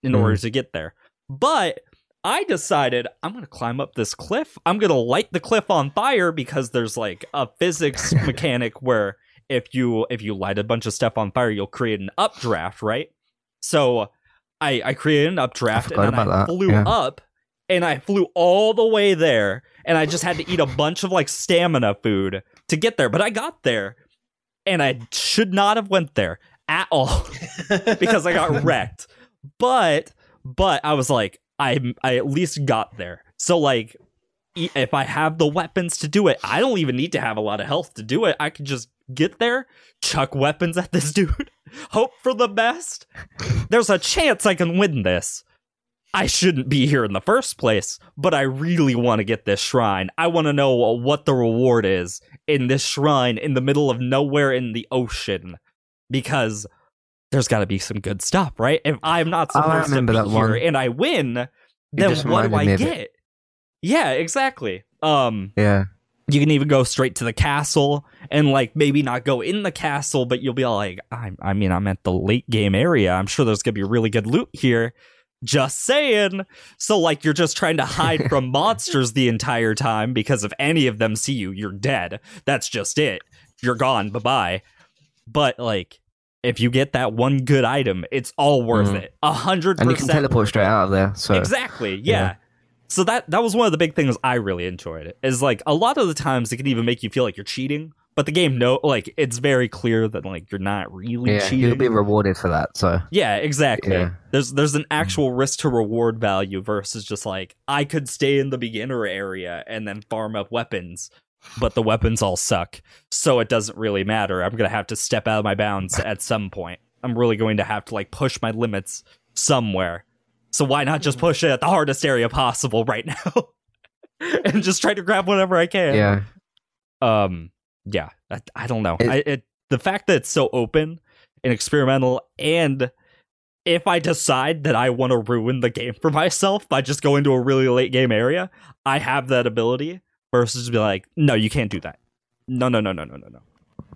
Speaker 2: in
Speaker 3: Mhm.
Speaker 2: order to get there. But I decided I'm gonna climb up this cliff. I'm gonna light the cliff on fire because there's like a physics (laughs) mechanic where if you if you light a bunch of stuff on fire, you'll create an updraft, right? So I I created an updraft and then I
Speaker 3: that,
Speaker 2: flew
Speaker 3: yeah.
Speaker 2: up and I flew all the way there and I just had to eat a bunch of like stamina food to get there. But I got there and I should not have went there at all (laughs) because I got wrecked. But but I was like I I at least got there. So like if I have the weapons to do it, I don't even need to have a lot of health to do it. I could just get there, chuck weapons at this (laughs) dude, hope for the best. There's a chance I can win this. I shouldn't be here in the first place, but I really want to get this shrine. I want to know what the reward is in this shrine in the middle of nowhere in the ocean because there's got to be some good stuff, right? If I'm not
Speaker 3: Oh,
Speaker 2: supposed to be
Speaker 3: that
Speaker 2: here
Speaker 3: one.
Speaker 2: and I win, then what do I get? Yeah, exactly. Um,
Speaker 3: yeah.
Speaker 2: you can even go straight to the castle and like maybe not go in the castle, but you'll be like, I, I mean, I'm at the late game area. I'm sure there's gonna be really good loot here. Just saying. So like you're just trying to hide from (laughs) monsters the entire time because if any of them see you, you're dead. That's just it. You're gone. Bye bye. But like if you get that one good item, it's all worth
Speaker 3: Mhm.
Speaker 2: it. A hundred percent.
Speaker 3: And you can teleport straight out of there. So
Speaker 2: exactly yeah.
Speaker 3: yeah.
Speaker 2: so that that was one of the big things i really enjoyed is like a lot of the times it can even make you feel like you're cheating but the game no like it's very clear that like you're not really
Speaker 3: yeah,
Speaker 2: cheating.
Speaker 3: you'll be rewarded for that. So.
Speaker 2: Yeah exactly.
Speaker 3: Yeah.
Speaker 2: there's there's an actual risk to reward value versus just like i could stay in the beginner area and then farm up weapons but the weapons all suck so it doesn't really matter. I'm gonna have to step out of my bounds (laughs) at some point. I'm really going to have to like push my limits somewhere. So why not just push it at the hardest area possible right (laughs) now and just try to grab whatever i can.
Speaker 3: Yeah,
Speaker 2: um yeah i, I don't know
Speaker 3: It-
Speaker 2: I, it the fact that it's so open and experimental and if I decide that I want to ruin the game for myself by just going to a really late game area, I have that ability versus be like, no, you can't do that. No, no, no, no, no, no, no.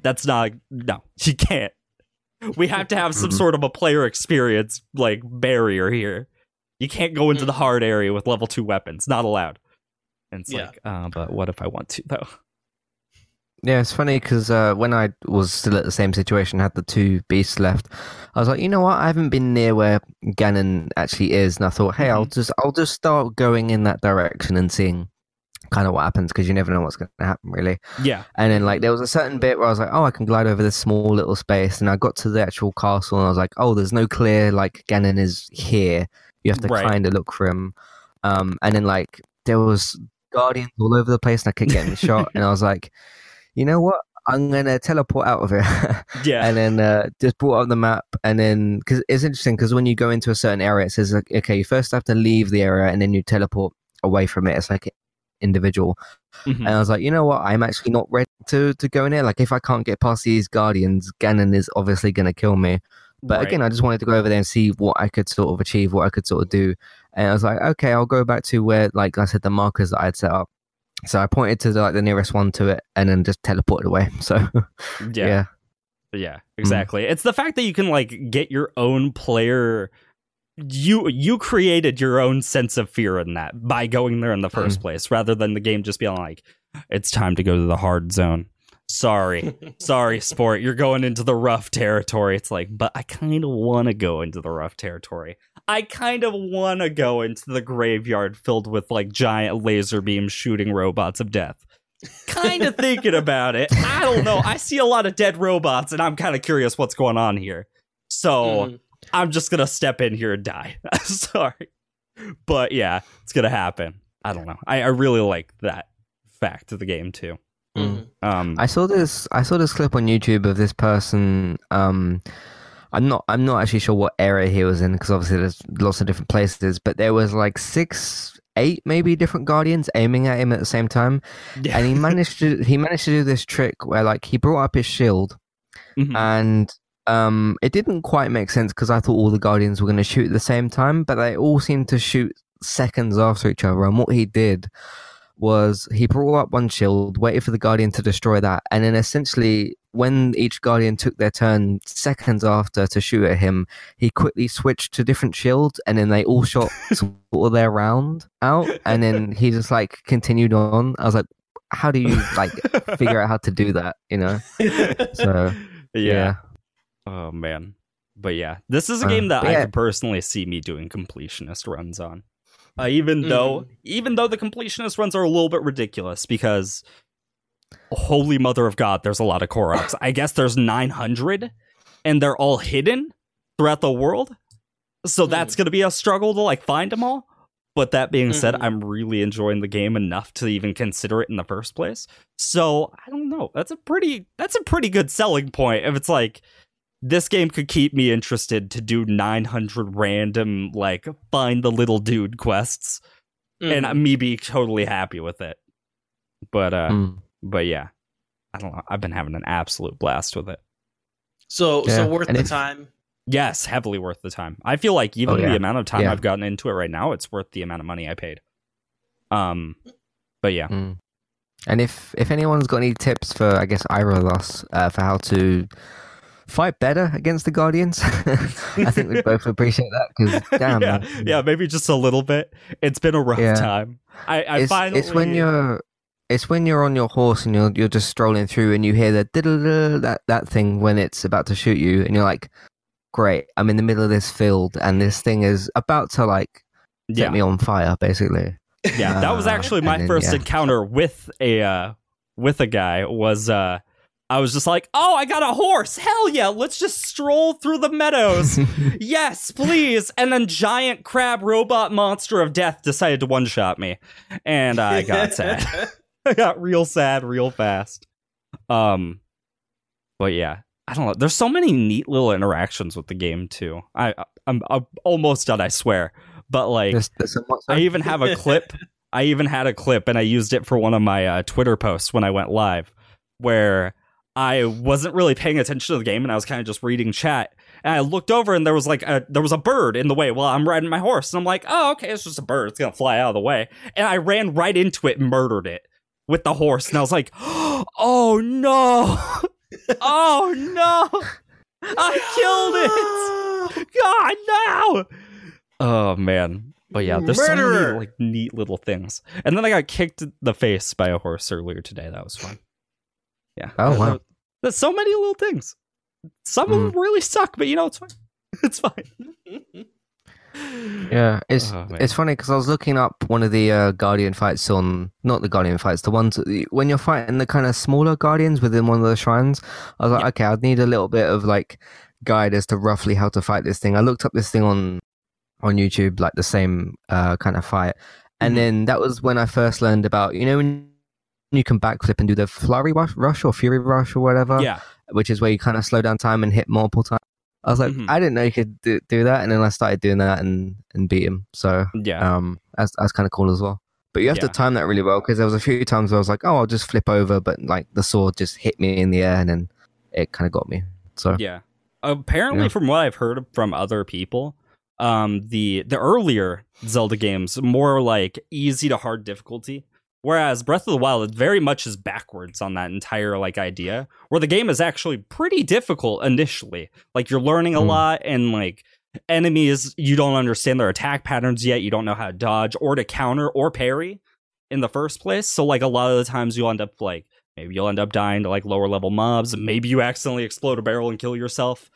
Speaker 2: That's not, no, (laughs) you can't. We have to have some sort of a player experience like barrier here. You can't go into the hard area with level two weapons. Not allowed. And it's
Speaker 1: Yeah.
Speaker 2: like, uh, but what if I want to though?
Speaker 3: Yeah, it's funny because uh, when I was still at the same situation, had the two beasts left, I was like, you know what? I haven't been near where Ganon actually is, and I thought, hey, I'll just I'll just start going in that direction and seeing kind of what happens because you never know what's going to happen, really.
Speaker 2: Yeah.
Speaker 3: And then like there was a certain bit where I was like, oh, I can glide over this small little space, and I got to the actual castle, and I was like, oh, there's no clear like Ganon is here. You have to
Speaker 2: Right.
Speaker 3: kind of look for him. Um, and then like there was guardians all over the place, and I kept getting shot, and I was like, you know what? I'm gonna teleport out of it, (laughs)
Speaker 2: Yeah.
Speaker 3: and then uh, just brought up the map, and then because it's interesting because when you go into a certain area, it says like, okay, you first have to leave the area, and then you teleport away from it. It's like individual.
Speaker 2: Mhm.
Speaker 3: And I was like, you know what? I'm actually not ready to, to go in there. Like, if I can't get past these guardians, Ganon is obviously going to kill me. But
Speaker 2: Right.
Speaker 3: again, I just wanted to go over there and see what I could sort of achieve, what I could sort of do. And I was like, okay, I'll go back to where, like I said, the markers that I had set up. So I pointed to the, like the nearest one to it, and then just teleported away. (laughs) So
Speaker 2: yeah.
Speaker 3: yeah,
Speaker 2: Yeah, exactly. It's the fact that you can like get your own player you you created your own sense of fear in that by going there in the first mm. place rather than the game just being like it's time to go to the hard zone. Sorry. (laughs) Sorry, sport. You're going into the rough territory. It's like, but I kind of want to go into the rough territory. I kind of want to go into the graveyard filled with like giant laser beams shooting robots of death. Kind of (laughs) thinking about it. I don't know. I see a lot of dead robots and I'm kind of curious what's going on here. So
Speaker 1: Mhm.
Speaker 2: I'm just going to step in here and die. (laughs) Sorry. But yeah, it's going to happen. I don't know. I, I really like that fact of the game too.
Speaker 1: Mhm.
Speaker 2: Um,
Speaker 3: I saw this. I saw this clip on YouTube of this person. Um, I'm not. I'm not actually sure what area he was in because obviously there's lots of different places. But there was like six, eight, maybe different guardians aiming at him at the same time,
Speaker 2: yeah.
Speaker 3: and he managed to. He managed to do this trick where like he brought up his shield,
Speaker 2: Mhm.
Speaker 3: and um, it didn't quite make sense because I thought all the guardians were going to shoot at the same time, but they all seemed to shoot seconds after each other. And what he did was he brought up one shield, waited for the guardian to destroy that, and then essentially, when each guardian took their turn seconds after to shoot at him, he quickly switched to different shields, and then they all shot (laughs) sort of their round out, and then he just like continued on. I was like, how do you like figure out how to do that? You know? So (laughs)
Speaker 2: yeah. Oh man. But yeah, this is a
Speaker 3: Uh,
Speaker 2: game that I
Speaker 3: yeah.
Speaker 2: could personally see me doing completionist runs on. Uh, even though even though the completionist runs are a little bit ridiculous because holy mother of god, there's a lot of Koroks. I guess there's 900 and they're all hidden throughout the world. So
Speaker 1: Hmm.
Speaker 2: that's going to be a struggle to like find them all. But that being said,
Speaker 1: Mhm.
Speaker 2: I'm really enjoying the game enough to even consider it in the first place. So I don't know. That's a pretty that's a pretty good selling point. If it's like this game could keep me interested to do 900 random like find the little dude quests
Speaker 1: Mhm.
Speaker 2: and me be totally happy with it. But uh
Speaker 3: mm.
Speaker 2: But yeah. I don't know. I've been having an absolute blast with it.
Speaker 1: so
Speaker 3: Yeah,
Speaker 1: so worth
Speaker 3: and
Speaker 1: the
Speaker 3: if-
Speaker 1: time.
Speaker 2: Yes, heavily worth the time. I feel like even
Speaker 3: Oh, yeah.
Speaker 2: the amount of time
Speaker 3: Yeah.
Speaker 2: I've gotten into it right now, it's worth the amount of money I paid. Um but yeah.
Speaker 3: Mm. And if if anyone's got any tips for, I guess either of uh, for how to fight better against the Guardians, (laughs) I think we'd (laughs) both appreciate that. Because (laughs) damn,
Speaker 2: yeah, yeah, maybe just a little bit. It's been a rough
Speaker 3: Yeah.
Speaker 2: time. I, I
Speaker 3: it's,
Speaker 2: finally
Speaker 3: it's when you're it's when you're on your horse and you're you're just strolling through and you hear the that that thing when it's about to shoot you and you're like, great, I'm in the middle of this field and this thing is about to like set
Speaker 2: yeah,
Speaker 3: me on fire, basically.
Speaker 2: yeah. That was
Speaker 3: Uh,
Speaker 2: actually my
Speaker 3: then,
Speaker 2: first
Speaker 3: yeah.
Speaker 2: encounter with a uh, with a guy. Was uh, I was just like, oh, I got a horse. Hell yeah, let's just stroll through the meadows. (laughs) yes, please. And then giant crab robot monster of death decided to one shot me, and I got sad. (laughs) (laughs) I got real sad real fast. Um, but yeah, I don't know. There's so many neat little interactions with the game too. I I'm, I'm almost done, I swear. But like,
Speaker 3: there's some-
Speaker 2: I even have a clip. (laughs) I even had a clip, and I used it for one of my uh, Twitter posts when I went live, where I wasn't really paying attention to the game, and I was kind of just reading chat, and I looked over and there was like a there was a bird in the way while I'm riding my horse, and I'm like, oh okay, it's just a bird, it's gonna fly out of the way, and I ran right into it and murdered it with the horse, and I was like, oh no, (laughs) oh no, I killed it, (laughs) God no, oh man. But yeah, there's so many like neat little things. And then I got kicked in the face by a horse earlier today. That was fun. Yeah.
Speaker 3: Oh, wow.
Speaker 2: there- There's so many little things. Some of
Speaker 3: Mm.
Speaker 2: them really suck, but you know it's fine. It's fine. (laughs)
Speaker 3: Yeah, it's
Speaker 2: Oh,
Speaker 3: it's funny because I was looking up one of the uh, Guardian fights on not the Guardian fights, the ones when you're fighting the kind of smaller Guardians within one of the shrines. I was like,
Speaker 2: Yeah.
Speaker 3: okay, I'd need a little bit of like guide as to roughly how to fight this thing. I looked up this thing on on YouTube, like the same uh, kind of fight, and
Speaker 2: Mhm.
Speaker 3: then that was when I first learned about you know when you can backflip and do the flurry rush, rush or fury rush or whatever
Speaker 2: yeah.
Speaker 3: which is where you kind of slow down time and hit multiple times. I was like,
Speaker 2: Mhm.
Speaker 3: I didn't know you could do, do that, and then I started doing that and and beat him. So
Speaker 2: Yeah.
Speaker 3: um, that's that's kind of cool as well. But you have
Speaker 2: Yeah.
Speaker 3: to time that really well because there was a few times where I was like, oh, I'll just flip over, but like the sword just hit me in the air, and then it kind of got me. So
Speaker 2: yeah. Apparently
Speaker 3: Yeah.
Speaker 2: from what I've heard from other people, um the the earlier Zelda games more like easy to hard difficulty. Whereas Breath of the Wild it very much is backwards on that entire like idea, where the game is actually pretty difficult initially. Like you're learning a
Speaker 3: Hmm.
Speaker 2: lot and like enemies you don't understand their attack patterns yet, you don't know how to dodge or to counter or parry in the first place. So like a lot of the times you'll end up like maybe you'll end up dying to like lower level mobs, maybe you accidentally explode a barrel and kill yourself.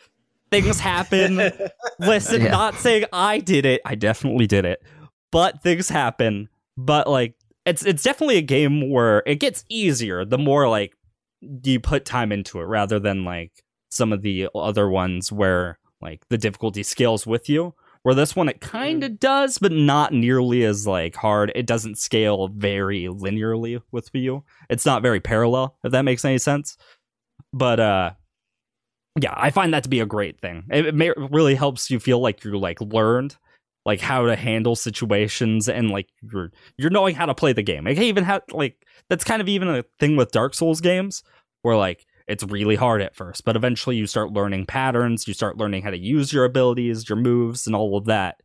Speaker 2: Things happen. (laughs) Listen,
Speaker 3: Yeah.
Speaker 2: not saying I did it. I definitely did it. But things happen. But like it's it's definitely a game where it gets easier the more like you put time into it rather than like some of the other ones where like the difficulty scales with you. Where this one it kind of does, but not nearly as like hard. It doesn't scale very linearly with you. It's not very parallel, if that makes any sense. But uh yeah, I find that to be a great thing. It, it may, really helps you feel like you're like learned like how to handle situations and like you're you're knowing how to play the game. Like even how like that's kind of even a thing with Dark Souls games where like it's really hard at first, but eventually you start learning patterns, you start learning how to use your abilities, your moves and all of that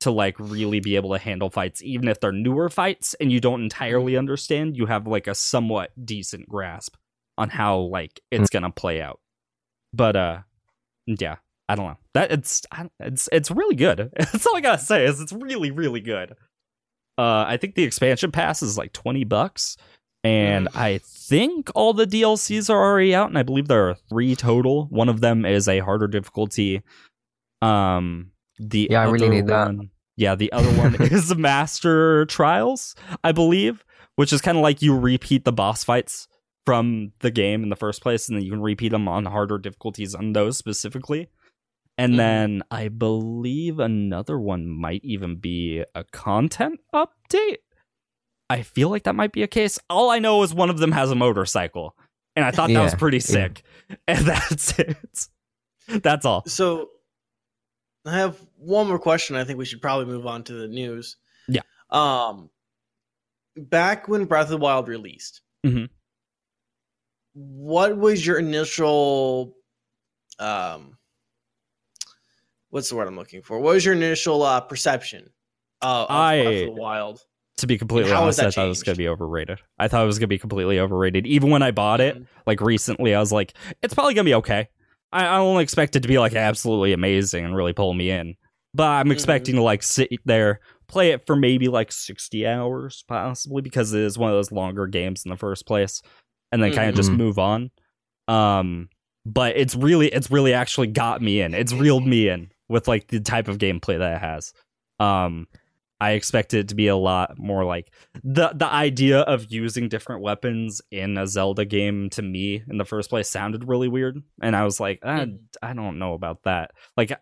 Speaker 2: to like really be able to handle fights even if they're newer fights and you don't entirely understand, you have like a somewhat decent grasp on how like it's going to play out. But uh yeah, I don't know. That it's I- it's it's really good. (laughs) That's all I gotta say. Is it's really really good. Uh, I think the expansion pass is like twenty bucks, and I think all the DLCs are already out, and I believe there are three total. One of them is a harder difficulty. Um, the
Speaker 3: Yeah, I really need that.
Speaker 2: one- Yeah, the other one (laughs) is Master Trials, I believe, which is kind of like you repeat the boss fights from the game in the first place, and then you can repeat them on harder difficulties on those specifically. And
Speaker 1: Mhm.
Speaker 2: then I believe another one might even be a content update. I feel like that might be a case. All I know is one of them has a motorcycle, and I thought that was
Speaker 3: Yeah,
Speaker 2: pretty
Speaker 3: yeah.
Speaker 2: sick. (laughs) And that's it. That's all.
Speaker 1: So I have one more question. I think we should probably move on to the news.
Speaker 2: Yeah.
Speaker 1: Um back when Breath of the Wild released,
Speaker 2: mm-hmm.
Speaker 1: what was your initial um what's the word I'm looking for? What was your initial uh perception uh, of
Speaker 2: I-
Speaker 1: Breath of the Wild?
Speaker 2: To be completely
Speaker 1: How has
Speaker 2: honest, I
Speaker 1: that
Speaker 2: thought it was going to be overrated. I thought it was going to be completely overrated. Even when I bought it,
Speaker 1: Mhm.
Speaker 2: like recently, I was like, it's probably going to be okay. I, I don't expect it to be like absolutely amazing and really pull me in. But I'm expecting to like sit there, play it for maybe like 60 hours, possibly, because it is one of those longer games in the first place, and then kind of just move on. Um, but it's really, it's really actually got me in. It's reeled me in with like the type of gameplay that it has. Um, I expect it to be a lot more like the the idea of using different weapons in a Zelda game to me in the first place sounded really weird, and I was like, ah,
Speaker 1: Mhm.
Speaker 2: I don't know about that. Like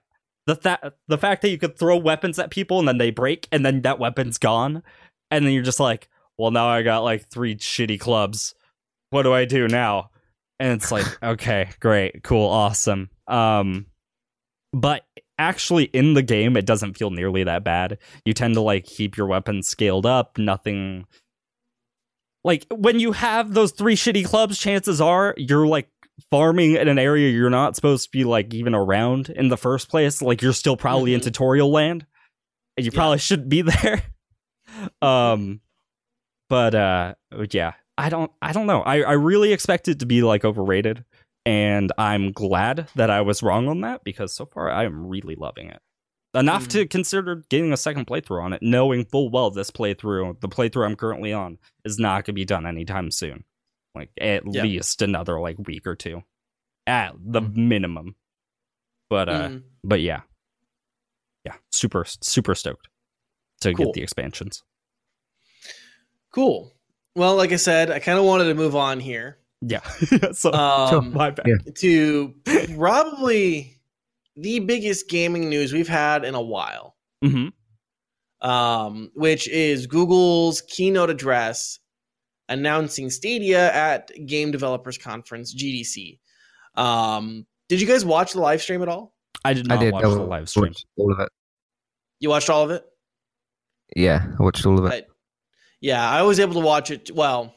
Speaker 2: the fa- the fact that you could throw weapons at people and then they break and then that weapon's gone, and then you're just like, well, now I got like three shitty clubs. What do I do now? And it's like, (laughs) okay, great, cool, awesome. Um, but actually in the game, it doesn't feel nearly that bad you tend to like keep your weapons scaled up nothing like when you have those three shitty clubs chances are you're like farming in an area you're not supposed to be like even around in the first place. Like you're still probably in
Speaker 1: Mhm.
Speaker 2: tutorial land, and you
Speaker 1: Yeah.
Speaker 2: probably shouldn't be (laughs) there. um, but uh, yeah, I don't, I don't know. I I really expect it to be like overrated, and I'm glad that I was wrong on that because so far I am really loving it. Enough
Speaker 1: Mm.
Speaker 2: to consider getting a second playthrough on it, knowing full well this playthrough, the playthrough I'm currently on, is not going to be done anytime soon. Like at
Speaker 1: Yeah.
Speaker 2: least another like week or two, at the
Speaker 3: Mm.
Speaker 2: minimum. But uh,
Speaker 1: Mhm.
Speaker 2: but yeah, yeah, super super stoked to
Speaker 1: Cool.
Speaker 2: get the expansions.
Speaker 1: Cool. Well, like I said, I kind of wanted to move on here
Speaker 2: Yeah, (laughs) so
Speaker 1: um,
Speaker 2: my bad.
Speaker 3: Yeah.
Speaker 1: to probably the biggest gaming news we've had in a while,
Speaker 2: hmm
Speaker 1: um, which is Google's keynote address announcing Stadia at Game Developers Conference (GDC). Um, did you guys watch the live stream at all?
Speaker 2: I did not
Speaker 3: I
Speaker 2: not
Speaker 3: did.
Speaker 2: watch
Speaker 3: I
Speaker 2: the live stream.
Speaker 3: watched all of it.
Speaker 1: You watched all of it?
Speaker 3: Yeah, I watched all of it.
Speaker 1: I- Yeah, I was able to watch it. Well,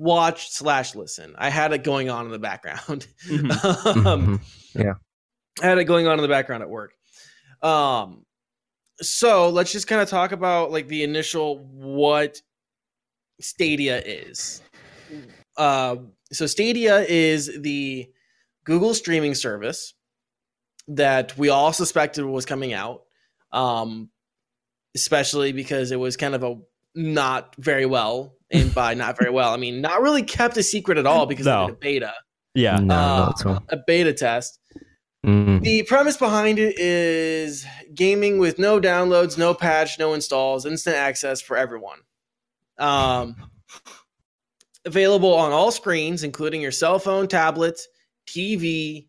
Speaker 1: watch slash listen. I had it going on in the background.
Speaker 2: Mhm. (laughs)
Speaker 1: um,
Speaker 3: Mhm.
Speaker 1: I had it going on in the background at work. Um, so let's just kind of talk about like the initial what Stadia is. Uh, so Stadia is the Google streaming service that we all suspected was coming out, um, especially because it was kind of a not very well, and by not very well, I mean not really kept a secret at all because
Speaker 2: No.
Speaker 1: of the beta,
Speaker 2: Yeah,
Speaker 3: No,
Speaker 1: Uh,
Speaker 3: not
Speaker 1: a beta test.
Speaker 3: Mm.
Speaker 1: The premise behind it is gaming with no downloads, no patch, no installs, instant access for everyone. Um, available on all screens, including your cell phone, tablet, TV,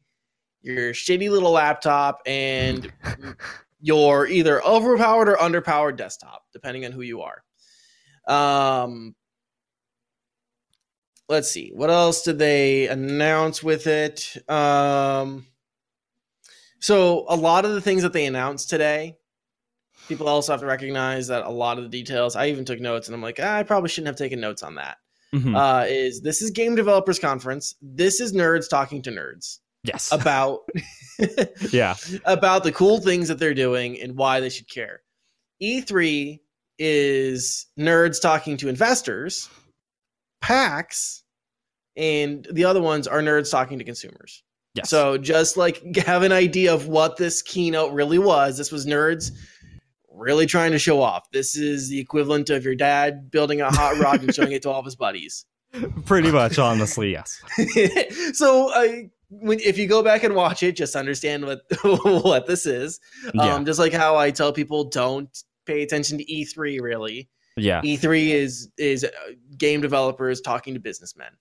Speaker 1: your shitty little laptop, and (laughs) your either overpowered or underpowered desktop, depending on who you are. Um, let's see, what else did they announce with it? Um, so a lot of the things that they announced today, people also have to recognize that a lot of the details. I even took notes, and I'm like, ah, I probably shouldn't have taken notes on that.
Speaker 2: Mhm.
Speaker 1: Uh, is this is Game Developers Conference? This is nerds talking to nerds
Speaker 2: yes, (laughs)
Speaker 1: about (laughs)
Speaker 2: yeah,
Speaker 1: about the cool things that they're doing and why they should care. E3 is nerds talking to investors. PAX and the other ones are nerds talking to consumers.
Speaker 2: yes.
Speaker 1: So just like (laughs) have an idea of what this keynote really was. This was nerds really trying to show off. This is the equivalent of your dad building a hot rod and showing it to all of his buddies. (laughs)
Speaker 2: pretty much, honestly, yes. (laughs)
Speaker 1: so uh, when if you go back and watch it, just understand what what this is.
Speaker 2: Yeah,
Speaker 1: Um, just like how I tell people don't pay attention to E3 really.
Speaker 2: yeah,
Speaker 1: E3 is is uh, game developers talking to businessmen,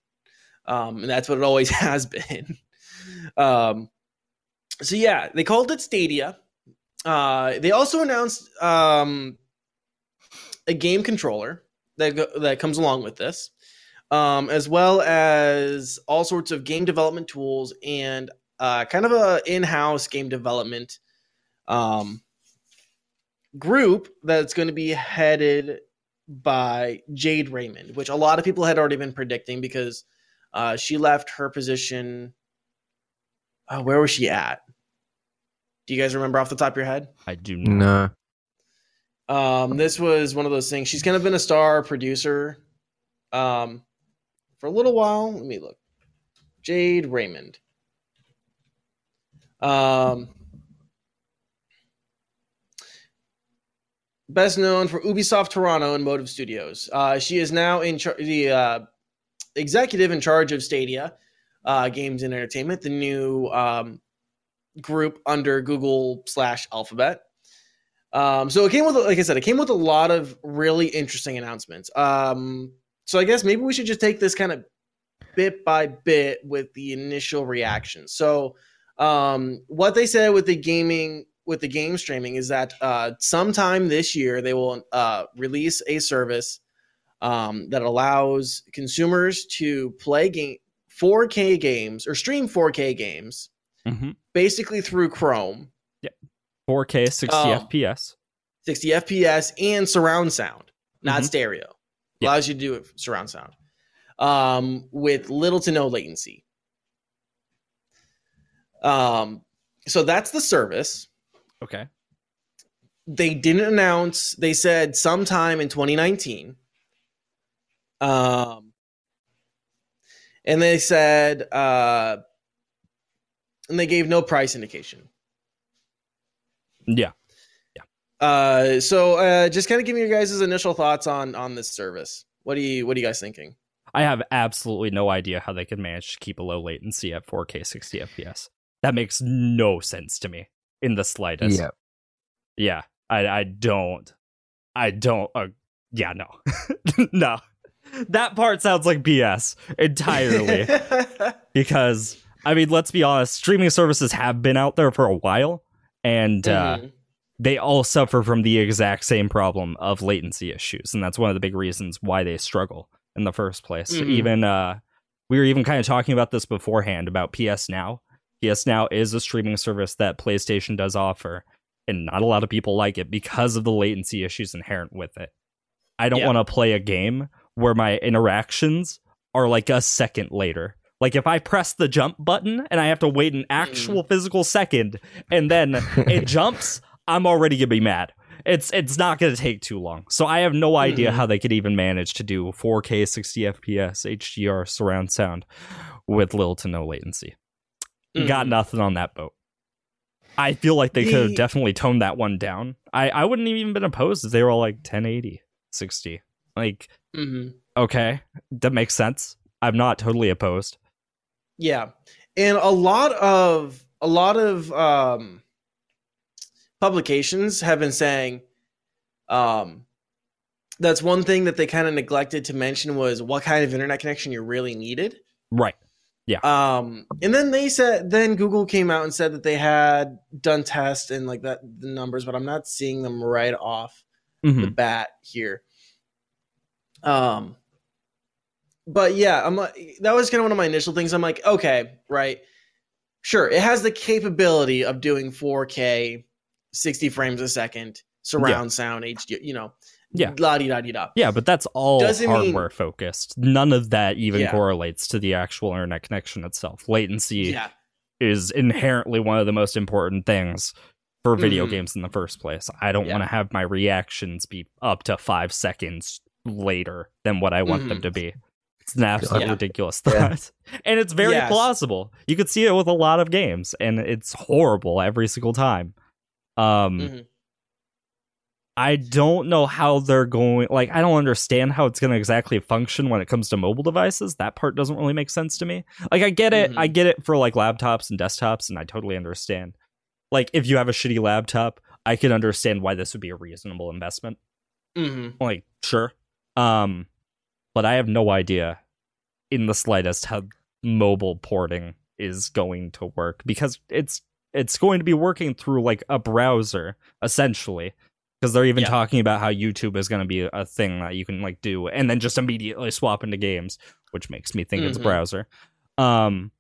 Speaker 1: um, and that's what it always (laughs) has been. Um, so yeah, they called it Stadia. Uh, they also announced um, a game controller that that comes along with this, um, as well as all sorts of game development tools and uh, kind of a in-house game development um, group that's going to be headed by Jade Raymond, which a lot of people had already been predicting because uh, she left her position. Uh, where was she at? Do you guys remember off the top of your head?
Speaker 2: I do not.
Speaker 3: No.
Speaker 1: Um, this was one of those things. She's kind of been a star producer um, for a little while. Let me look. Jade Raymond. Um, best known for Ubisoft Toronto and Motive Studios. Uh, she is now in char- the uh, executive in charge of Stadia uh, Games and Entertainment, the new um, group under Google slash Alphabet. Um, so it came with, like I said, it came with a lot of really interesting announcements. Um, so I guess maybe we should just take this kind of bit by bit with the initial reaction. So, um, what they said with the gaming, with the game streaming, is that uh, sometime this year they will uh, release a service um, that allows consumers to play game 4K games or stream 4K games
Speaker 2: hmm
Speaker 1: basically through Chrome
Speaker 2: 4K, 60
Speaker 1: Um,
Speaker 2: FPS.
Speaker 1: 60 FPS and surround sound, not
Speaker 2: Mhm.
Speaker 1: stereo.
Speaker 2: Yeah.
Speaker 1: Allows you to do it surround sound um, with little to no latency. Um, so that's the service.
Speaker 2: Okay.
Speaker 1: They didn't announce. They said sometime in 2019. Um, and they said, uh, and they gave no price indication.
Speaker 2: Yeah. Yeah.
Speaker 1: Uh, so uh, just kind of give me your guys' initial thoughts on on this service. What do you What are you guys thinking?
Speaker 2: I have absolutely no idea how they could manage to keep a low latency at 4K 60 FPS. That makes no sense to me in the slightest.
Speaker 3: Yeah.
Speaker 2: Yeah. I I don't. I don't. Uh, yeah. No. (laughs) no. That part sounds like BS entirely. (laughs) because I mean, let's be honest, streaming services have been out there for a while, and uh,
Speaker 1: Mhm.
Speaker 2: they all suffer from the exact same problem of latency issues, and that's one of the big reasons why they struggle in the first place.
Speaker 1: Mhm.
Speaker 2: Even uh, we were even kind of talking about this beforehand about PS Now. PS Now is a streaming service that PlayStation does offer, and not a lot of people like it because of the latency issues inherent with it. I don't
Speaker 1: Yeah.
Speaker 2: want to play a game where my interactions are like a second later. Like if I press the jump button and I have to wait an actual physical second and then it (laughs) jumps, I'm already gonna be mad. It's it's not gonna take too long. So I have no idea
Speaker 1: Mhm.
Speaker 2: how they could even manage to do 4K 60 FPS HDR surround sound with little to no latency. Got
Speaker 1: Mhm.
Speaker 2: nothing on that boat. I feel like they could have definitely toned that one down. I, I wouldn't have even been opposed if they were all like 1080, 60. Like,
Speaker 1: Mhm.
Speaker 2: okay, that makes sense. I'm not totally opposed.
Speaker 1: Yeah, and a lot of a lot of um, publications have been saying um, that's one thing that they kind of neglected to mention was what kind of internet connection you really needed.
Speaker 2: Right. Yeah.
Speaker 1: Um, and then they said, then Google came out and said that they had done tests and like that the numbers, but I'm not seeing them right off
Speaker 2: Mhm.
Speaker 1: the bat here. Um, but yeah, I'm like, that was kind of one of my initial things. I'm like, okay, right, sure, it has the capability of doing 4K, 60 frames a second, surround sound, HD, you know,
Speaker 2: Yeah.
Speaker 1: la di da di da.
Speaker 2: Yeah, but that's all
Speaker 1: Doesn't mean-
Speaker 2: hardware focused. None of that even
Speaker 1: Yeah.
Speaker 2: correlates to the actual internet connection itself. Latency
Speaker 1: Yeah,
Speaker 2: is inherently one of the most important things for video
Speaker 1: Mhm.
Speaker 2: games in the first place. I don't
Speaker 1: Yeah.
Speaker 2: want to have my reactions be up to five seconds later than what I want them
Speaker 1: Mhm.
Speaker 2: to be. It's an absolute
Speaker 1: Yeah.
Speaker 2: ridiculous
Speaker 3: Yeah. (laughs)
Speaker 2: And it's very
Speaker 1: Yes.
Speaker 2: plausible. You could see it with a lot of games, and it's horrible every single time. Um,
Speaker 1: Mhm.
Speaker 2: I don't know how they're going. Like, I don't understand how it's going to exactly function when it comes to mobile devices. That part doesn't really make sense to me. Like, I get it.
Speaker 1: Mhm.
Speaker 2: I get it for like laptops and desktops, and I totally understand. Like, if you have a shitty laptop, I can understand why this would be a reasonable investment.
Speaker 1: Mhm.
Speaker 2: Like, sure. Um, but I have no idea in the slightest how mobile porting is going to work because it's it's going to be working through like a browser essentially because they're even
Speaker 1: Yeah.
Speaker 2: talking about how YouTube is going to be a thing that you can like do and then just immediately swap into games, which makes me think it's
Speaker 1: Mhm.
Speaker 2: browser. Um,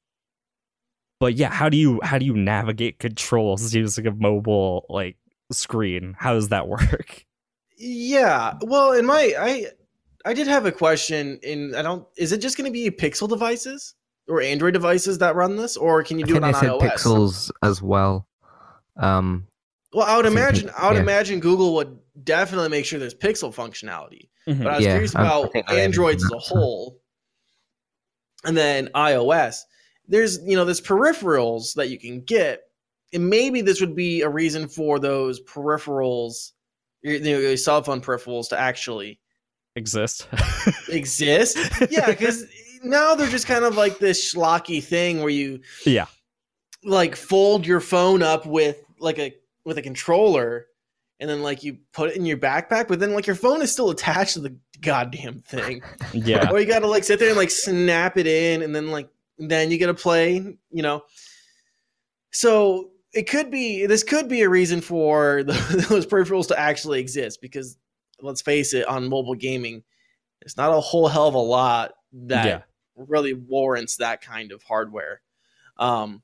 Speaker 2: but yeah, how do you how do you navigate controls (laughs) using a mobile like screen? How does that (laughs) work?
Speaker 1: Yeah. Well, in my I I did have a question in I don't is it just going to be Pixel devices or Android devices that run this or can you
Speaker 3: I
Speaker 1: do
Speaker 3: think
Speaker 1: it
Speaker 3: they
Speaker 1: on
Speaker 3: said
Speaker 1: iOS?
Speaker 3: pixels as well. Um,
Speaker 1: Well, I would
Speaker 3: I
Speaker 1: imagine I would
Speaker 3: yeah.
Speaker 1: imagine Google would definitely make sure there's Pixel functionality. But I was
Speaker 3: Yeah,
Speaker 1: curious
Speaker 3: I- I
Speaker 1: about Androids as a whole. And then iOS. There's, you know, there's peripherals that you can get. And maybe this would be a reason for those peripherals, your, your cell phone peripherals to actually
Speaker 2: Exist.
Speaker 1: exist. Yeah, because now they're just kind of like this schlocky thing where you
Speaker 2: Yeah.
Speaker 1: like fold your phone up with like a with a controller and then like you put it in your backpack, but then like your phone is still attached to the goddamn thing.
Speaker 2: yeah.
Speaker 1: or you gotta like sit there and like snap it in and then like then you gotta play, you know. So it could be this could be a reason for the, (laughs) those peripherals to actually exist because let's face it, on mobile gaming, there's not a whole hell of a lot that
Speaker 2: Yeah.
Speaker 1: really warrants that kind of hardware. Um,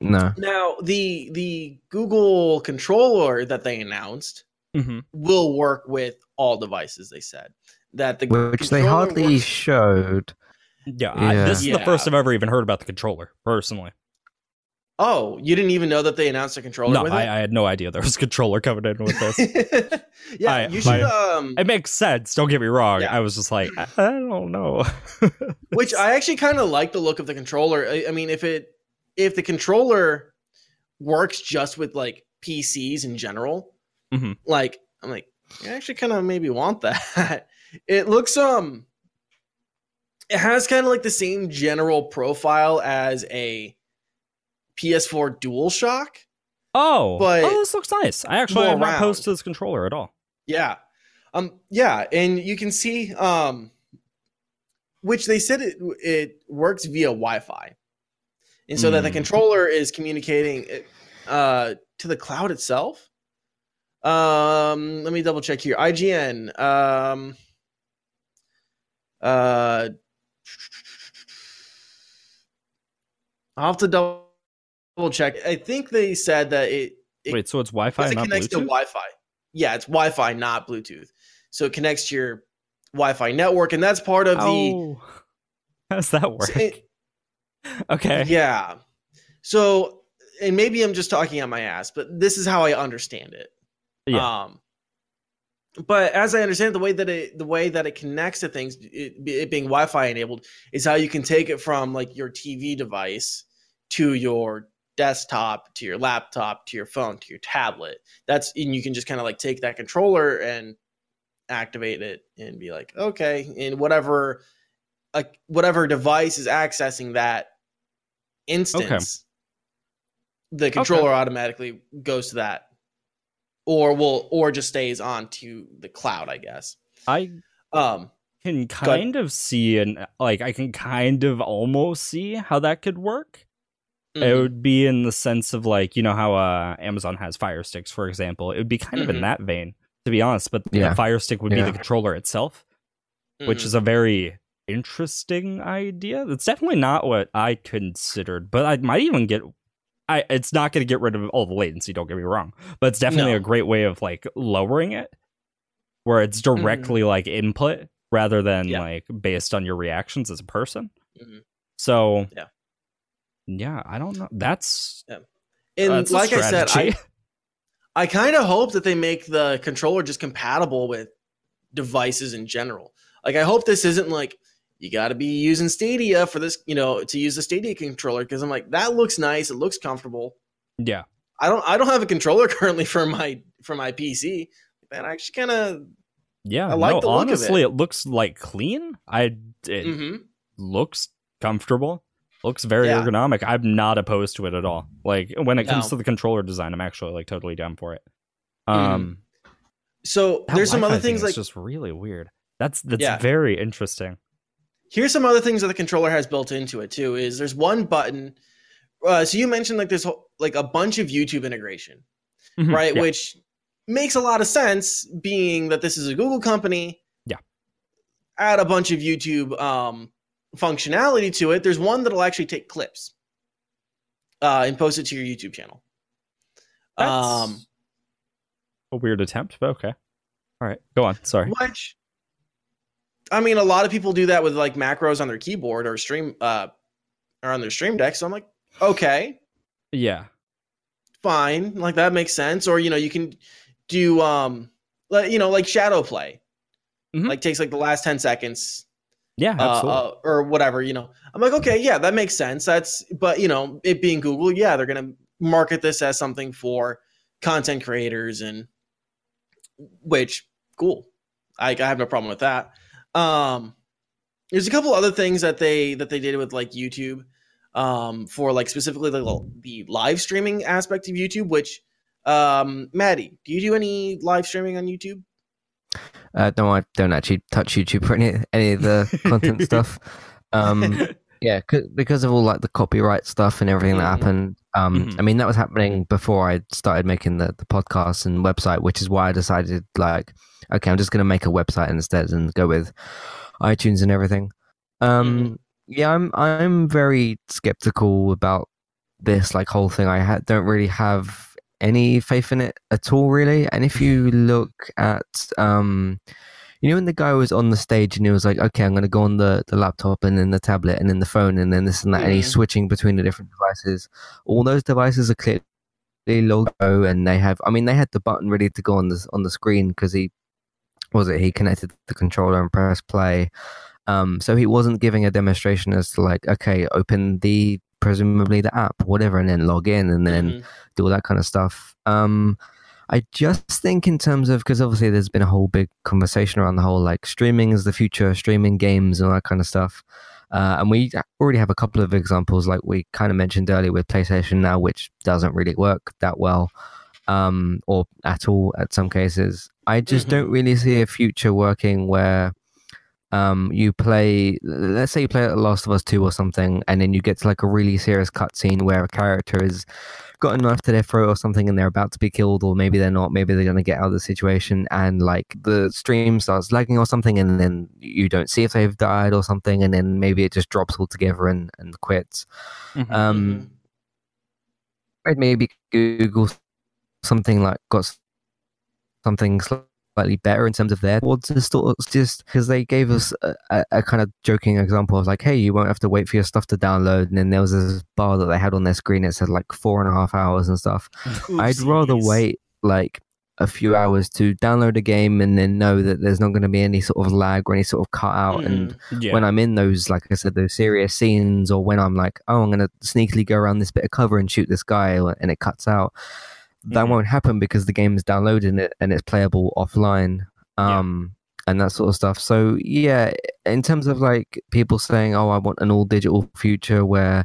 Speaker 3: no,
Speaker 1: now the the Google controller that they announced
Speaker 2: hmm
Speaker 1: will work with all devices. They said that the
Speaker 3: which they hardly
Speaker 1: works-
Speaker 3: showed.
Speaker 2: Yeah, I, this is the first I've ever even heard about the controller personally.
Speaker 1: Oh, you didn't even know that they announced a controller
Speaker 2: No,
Speaker 1: with
Speaker 2: I? I had no idea there was a controller coming in with this. (laughs)
Speaker 1: yeah,
Speaker 2: I-
Speaker 1: you should.
Speaker 2: my-
Speaker 1: um,
Speaker 2: it makes sense. Don't get me wrong.
Speaker 1: Yeah.
Speaker 2: I was just like, I, I don't know. (laughs)
Speaker 1: which I actually kind of like the look of the controller. I, I mean, if it if the controller works just with like PCs in general,
Speaker 2: Mhm.
Speaker 1: like I'm like, I actually kind of maybe want (laughs) that. it looks um, it has kind of like the same general profile as a PS4 DualShock.
Speaker 2: oh,
Speaker 1: But-
Speaker 2: oh, this looks nice. I actually am not opposed to this controller at all.
Speaker 1: Yeah. Um yeah, and you can see um which they said it it works via Wi-Fi. And so that the
Speaker 2: Mm.
Speaker 1: controller is communicating uh to the cloud itself. Um let me double check here. IGN um uh I'll have to double check. I think they said that it it
Speaker 2: Wait, so it's Wi-Fi,
Speaker 1: it
Speaker 2: not
Speaker 1: connects
Speaker 2: Bluetooth?
Speaker 1: to Wi-Fi. Yeah, it's Wi-Fi, not Bluetooth. So it connects to your Wi-Fi network, and that's part of the
Speaker 2: oh, (laughs) how does that work?
Speaker 1: it- (laughs)
Speaker 2: okay.
Speaker 1: yeah. So, and maybe I'm just talking on my ass, but this is how I understand it.
Speaker 2: Yeah.
Speaker 1: Um, but as I understand it, the way that it the way that it connects to things, it, it being Wi-Fi enabled, is how you can take it from like your TV device to your desktop, to your laptop, to your phone, to your tablet. That's and you can just kind of like take that controller and activate it and be like, okay, and whatever, like whatever device is accessing that instance, the controller automatically goes to that or will or just stays on to the cloud i guess
Speaker 2: I
Speaker 1: um
Speaker 2: can kind of see and like I can kind of almost see how that could work. It
Speaker 1: mhm.
Speaker 2: would be in the sense of like you know how uh, Amazon has Fire Sticks, for example. It would be kind of
Speaker 1: Mhm.
Speaker 2: in that vein, to be honest. But
Speaker 3: Yeah.
Speaker 2: the Fire Stick would be the controller itself, which
Speaker 1: Mhm.
Speaker 2: is a very interesting idea. It's definitely not what I considered, but I might even get. I it's not going to get rid of all the latency. Don't get me wrong, but it's definitely
Speaker 1: No.
Speaker 2: a great way of like lowering it, where it's directly like input rather than
Speaker 1: Mm-hmm. Yeah.
Speaker 2: like based on your reactions as a person. So
Speaker 1: Yeah.
Speaker 2: Yeah, I don't know. That's
Speaker 1: and
Speaker 2: that's
Speaker 1: like i said i. (laughs) I kind of hope that they make the controller just compatible with devices in general like i hope this isn't like you got to be using stadia for this you know to use the stadia controller because i'm like that looks nice it looks comfortable
Speaker 2: yeah.
Speaker 1: i don't i don't have a controller (laughs) currently for my for my pc that actually kind of
Speaker 2: Yeah,
Speaker 1: I like
Speaker 2: no,
Speaker 1: the look of
Speaker 2: honestly,
Speaker 1: it.
Speaker 2: it. looks like clean. I it
Speaker 1: mm-hmm.
Speaker 2: looks comfortable. Looks very
Speaker 1: Yeah.
Speaker 2: ergonomic. I'm not opposed to it at all. Like when it comes
Speaker 1: No.
Speaker 2: to the controller design, I'm actually like totally down for it.
Speaker 1: Mhm.
Speaker 2: Um,
Speaker 1: so there's some other things like
Speaker 2: just really weird. That's that's
Speaker 1: Yeah.
Speaker 2: very interesting.
Speaker 1: here's some other things that the controller has built into it too is there's one button uh, so you mentioned like this whole, like a bunch of youtube integration
Speaker 2: Mhm,
Speaker 1: right
Speaker 2: yeah.
Speaker 1: which makes a lot of sense being that this is a google company
Speaker 2: Yeah.
Speaker 1: add a bunch of youtube um, functionality to it there's one that'll actually take clips uh, and post it to your youtube channel
Speaker 2: That's
Speaker 1: um,
Speaker 2: a weird attempt, but okay. All right, go on. Sorry.
Speaker 1: which i mean a lot of people do that with like macros on their keyboard or stream uh, or on their stream deck so i'm like okay
Speaker 2: Yeah.
Speaker 1: fine like that makes sense or you know you can do um like you know like ShadowPlay
Speaker 2: Mhm.
Speaker 1: like takes like the last 10 seconds
Speaker 2: Yeah,
Speaker 1: uh, uh, or whatever you know. I'm like okay yeah that makes sense. That's but you know it being google yeah they're gonna market this as something for content creators and which cool. I, I have no problem with that. Um there's a couple other things that they that they did with like youtube um for like specifically the, the live streaming aspect of youtube which um maddie do you do any live streaming on youtube
Speaker 3: Uh, no, I don't actually touch YouTube or any any of the content (laughs) stuff. Um, yeah, because of all like the copyright stuff and everything
Speaker 1: Mhm.
Speaker 3: that happened. Um,
Speaker 2: Mhm.
Speaker 3: I mean that was happening before I started making the the podcast and website, which is why I decided like, okay, I'm just gonna make a website instead and go with iTunes and everything. Um, yeah, I'm I'm very skeptical about this like whole thing. I ha- don't really have any faith in it at all, really. And if you (laughs) look at um, you know when the guy was on the stage and he was like, okay, I'm going to go on the, the laptop and then the tablet and then the phone and then this and that, and he's
Speaker 1: Mhm.
Speaker 3: switching between the different devices. All those devices are clearly logo and they have, I mean, they had the button ready to go on the on the screen because he was it he connected the controller and pressed play. Um, so he wasn't giving a demonstration as to like, okay, open the presumably the app, whatever, and then log in and then
Speaker 1: Mhm.
Speaker 3: do all that kind of stuff. Um, I just think in terms of because obviously there's been a whole big conversation around the whole like streaming is the future, streaming games and all that kind of stuff. Uh, and we already have a couple of examples, like we kind of mentioned earlier with PlayStation now, which doesn't really work that well, um, or at all at some cases. I just
Speaker 1: Mhm.
Speaker 3: don't really see a future working where um, you play, let's say you play The Last of Us 2 or something, and then you get to like a really serious cutscene where a character has got a knife to their throat or something and they're about to be killed, or maybe they're not, maybe they're going to get out of the situation, and like the stream starts lagging or something, and then you don't see if they've died or something, and then maybe it just drops altogether and, and quits.
Speaker 2: Mhm.
Speaker 3: Um,
Speaker 1: Mhm.
Speaker 3: I'd maybe Google something like got s- something slightly better in terms of their towards the stores just because they gave us a, a, kind of joking example of like hey you won't have to wait for your stuff to download and then there was this bar that they had on their screen it said like four and a half hours and stuff (laughs) i'd rather
Speaker 1: Oopsies.
Speaker 3: wait like a few hours to download a game and then know that there's not going to be any sort of lag or any sort of cut out and
Speaker 1: mm,
Speaker 2: yeah.
Speaker 3: when I'm in those, like I said, those serious scenes, or when I'm like, oh, I'm gonna sneakily go around this bit of cover and shoot this guy, and it cuts out. That
Speaker 2: Mhm.
Speaker 3: won't happen because the game is downloaded it and it's playable offline,
Speaker 2: Yeah.
Speaker 3: um, and that sort of stuff. So yeah, in terms of like people saying, oh, I want an all digital future where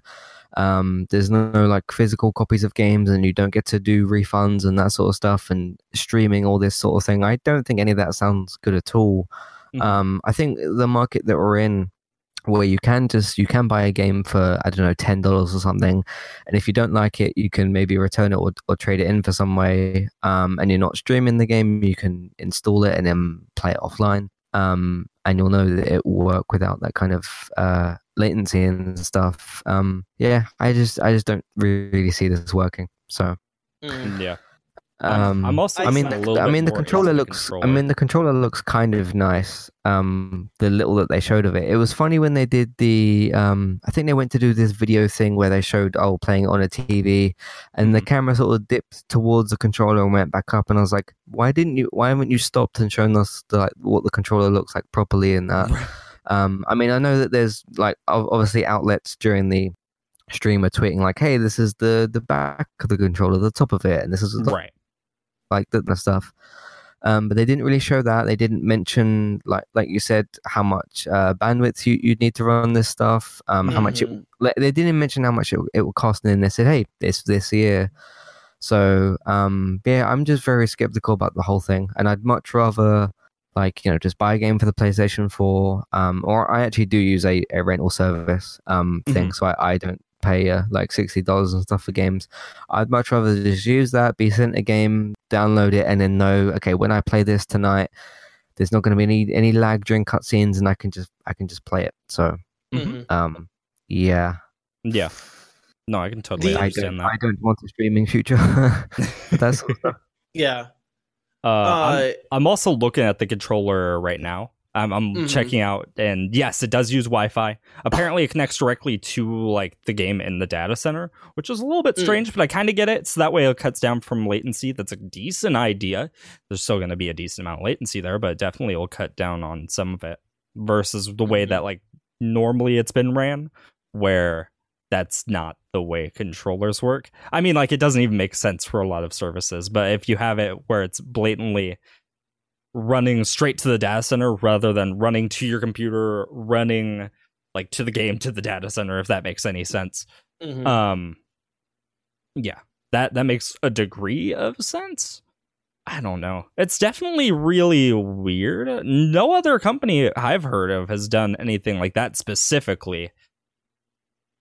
Speaker 3: um, there's no, no like physical copies of games and you don't get to do refunds and that sort of stuff and streaming all this sort of thing. I don't think any of that sounds good at all.
Speaker 2: Mhm.
Speaker 3: Um, I think the market that we're in, where you can just you can buy a game for I don't know ten dollars or something, and if you don't like it, you can maybe return it or, or trade it in for some way. Um, and you're not streaming the game, you can install it and then play it offline. Um, and you'll know that it will work without that kind of uh, latency and stuff. Um, yeah, I just I just don't really see this working. So
Speaker 1: Mhm.
Speaker 2: yeah. I'm-
Speaker 3: um,
Speaker 2: I'm also
Speaker 3: I mean,
Speaker 2: a
Speaker 3: the, I mean, the controller
Speaker 2: into the
Speaker 3: looks. I mean, the controller looks kind of nice. Um, the little that they showed of it, it was funny when they did the. Um, I think they went to do this video thing where they showed oh playing it on a TV, and the
Speaker 2: Mhm.
Speaker 3: camera sort of dipped towards the controller and went back up, and I was like, why didn't you? Why haven't you stopped and shown us the, like what the controller looks like properly and that? Um, I mean, I know that there's like obviously outlets during the stream are tweeting like, "Hey, this is the the back of the controller, the top of it, and this is the
Speaker 2: right.
Speaker 3: Like that kind of stuff. Um, but they didn't really show that. They didn't mention, like like you said, how much uh, bandwidth you you'd need to run this stuff. Um, how much it.
Speaker 1: Mhm.
Speaker 3: Like, they didn't mention how much it, it would cost, and then they said, "Hey, this this year." So um, yeah, I'm just very skeptical about the whole thing, and I'd much rather like you know just buy a game for the PlayStation 4, um, or I actually do use a, a rental service um thing, so I, I don't pay uh, like sixty dollars and stuff for games. I'd much rather just use that, be sent a game, download it, and then know okay when I play this tonight, there's not going to be any any lag during cutscenes, and I can just I can just play it. So
Speaker 1: Mhm.
Speaker 3: um yeah,
Speaker 2: Yeah. No, I can totally
Speaker 1: The-
Speaker 3: I
Speaker 2: understand
Speaker 3: don't
Speaker 2: that.
Speaker 3: I don't want a streaming future. (laughs) That's sort of stuff.
Speaker 1: Yeah.
Speaker 2: Uh, I'm,
Speaker 1: Uh,
Speaker 2: I'm also looking at the controller right now. I'm, I'm
Speaker 1: Mhm.
Speaker 2: checking out, and yes, it does use Wi-Fi. Apparently, it connects directly to like the game in the data center, which is a little bit
Speaker 1: Mm.
Speaker 2: strange, but I kind of get it. So that way, it cuts down from latency. That's a decent idea. There's still going to be a decent amount of latency there, but definitely it'll cut down on some of it versus the way
Speaker 1: Mhm.
Speaker 2: that like normally it's been ran, where that's not the way controllers work. I mean, like it doesn't even make sense for a lot of services, but if you have it where it's blatantly running straight to the data center rather than running to your computer, running like to the game to the data center, if that makes any sense.
Speaker 1: mhm.
Speaker 2: Um yeah. That that makes a degree of sense. I don't know. It's definitely really weird. No other company I've heard of has done anything like that specifically.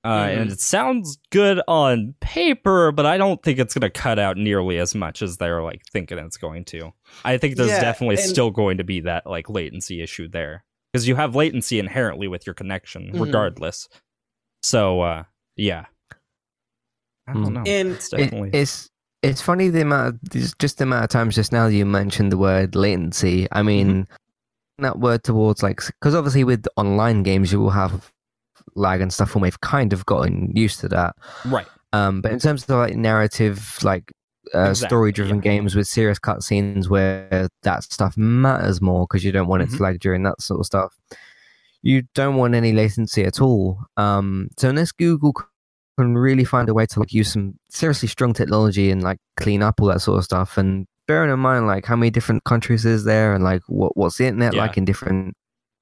Speaker 2: Uh, And
Speaker 1: Mhm.
Speaker 2: it sounds good on paper, but I don't think it's going to cut out nearly as much as they're like thinking it's going to. I think there's
Speaker 1: Yeah,
Speaker 2: definitely
Speaker 1: and-
Speaker 2: still going to be that like latency issue there because you have latency inherently with your connection,
Speaker 1: Mhm.
Speaker 2: regardless. So, uh, yeah, I don't
Speaker 3: Mm.
Speaker 2: know.
Speaker 1: And
Speaker 2: it's
Speaker 3: It-
Speaker 2: definitely
Speaker 3: it's it's funny the amount of, just just the amount of times just now you mentioned the word latency. I mean, that word towards like because obviously with online games you will have lag and stuff, and we've kind of gotten used to that.
Speaker 2: Right.
Speaker 3: Um, but in terms of like narrative, like uh,
Speaker 2: Exactly,
Speaker 3: story-driven
Speaker 2: yeah.
Speaker 3: games with serious cutscenes where that stuff matters more because you don't want it
Speaker 2: Mhm.
Speaker 3: to lag during that sort of stuff. You don't want any latency at all. Um, so unless Google can really find a way to like use some seriously strong technology and like clean up all that sort of stuff, and bearing in mind like how many different countries is there and like what what's the internet
Speaker 2: Yeah.
Speaker 3: like in different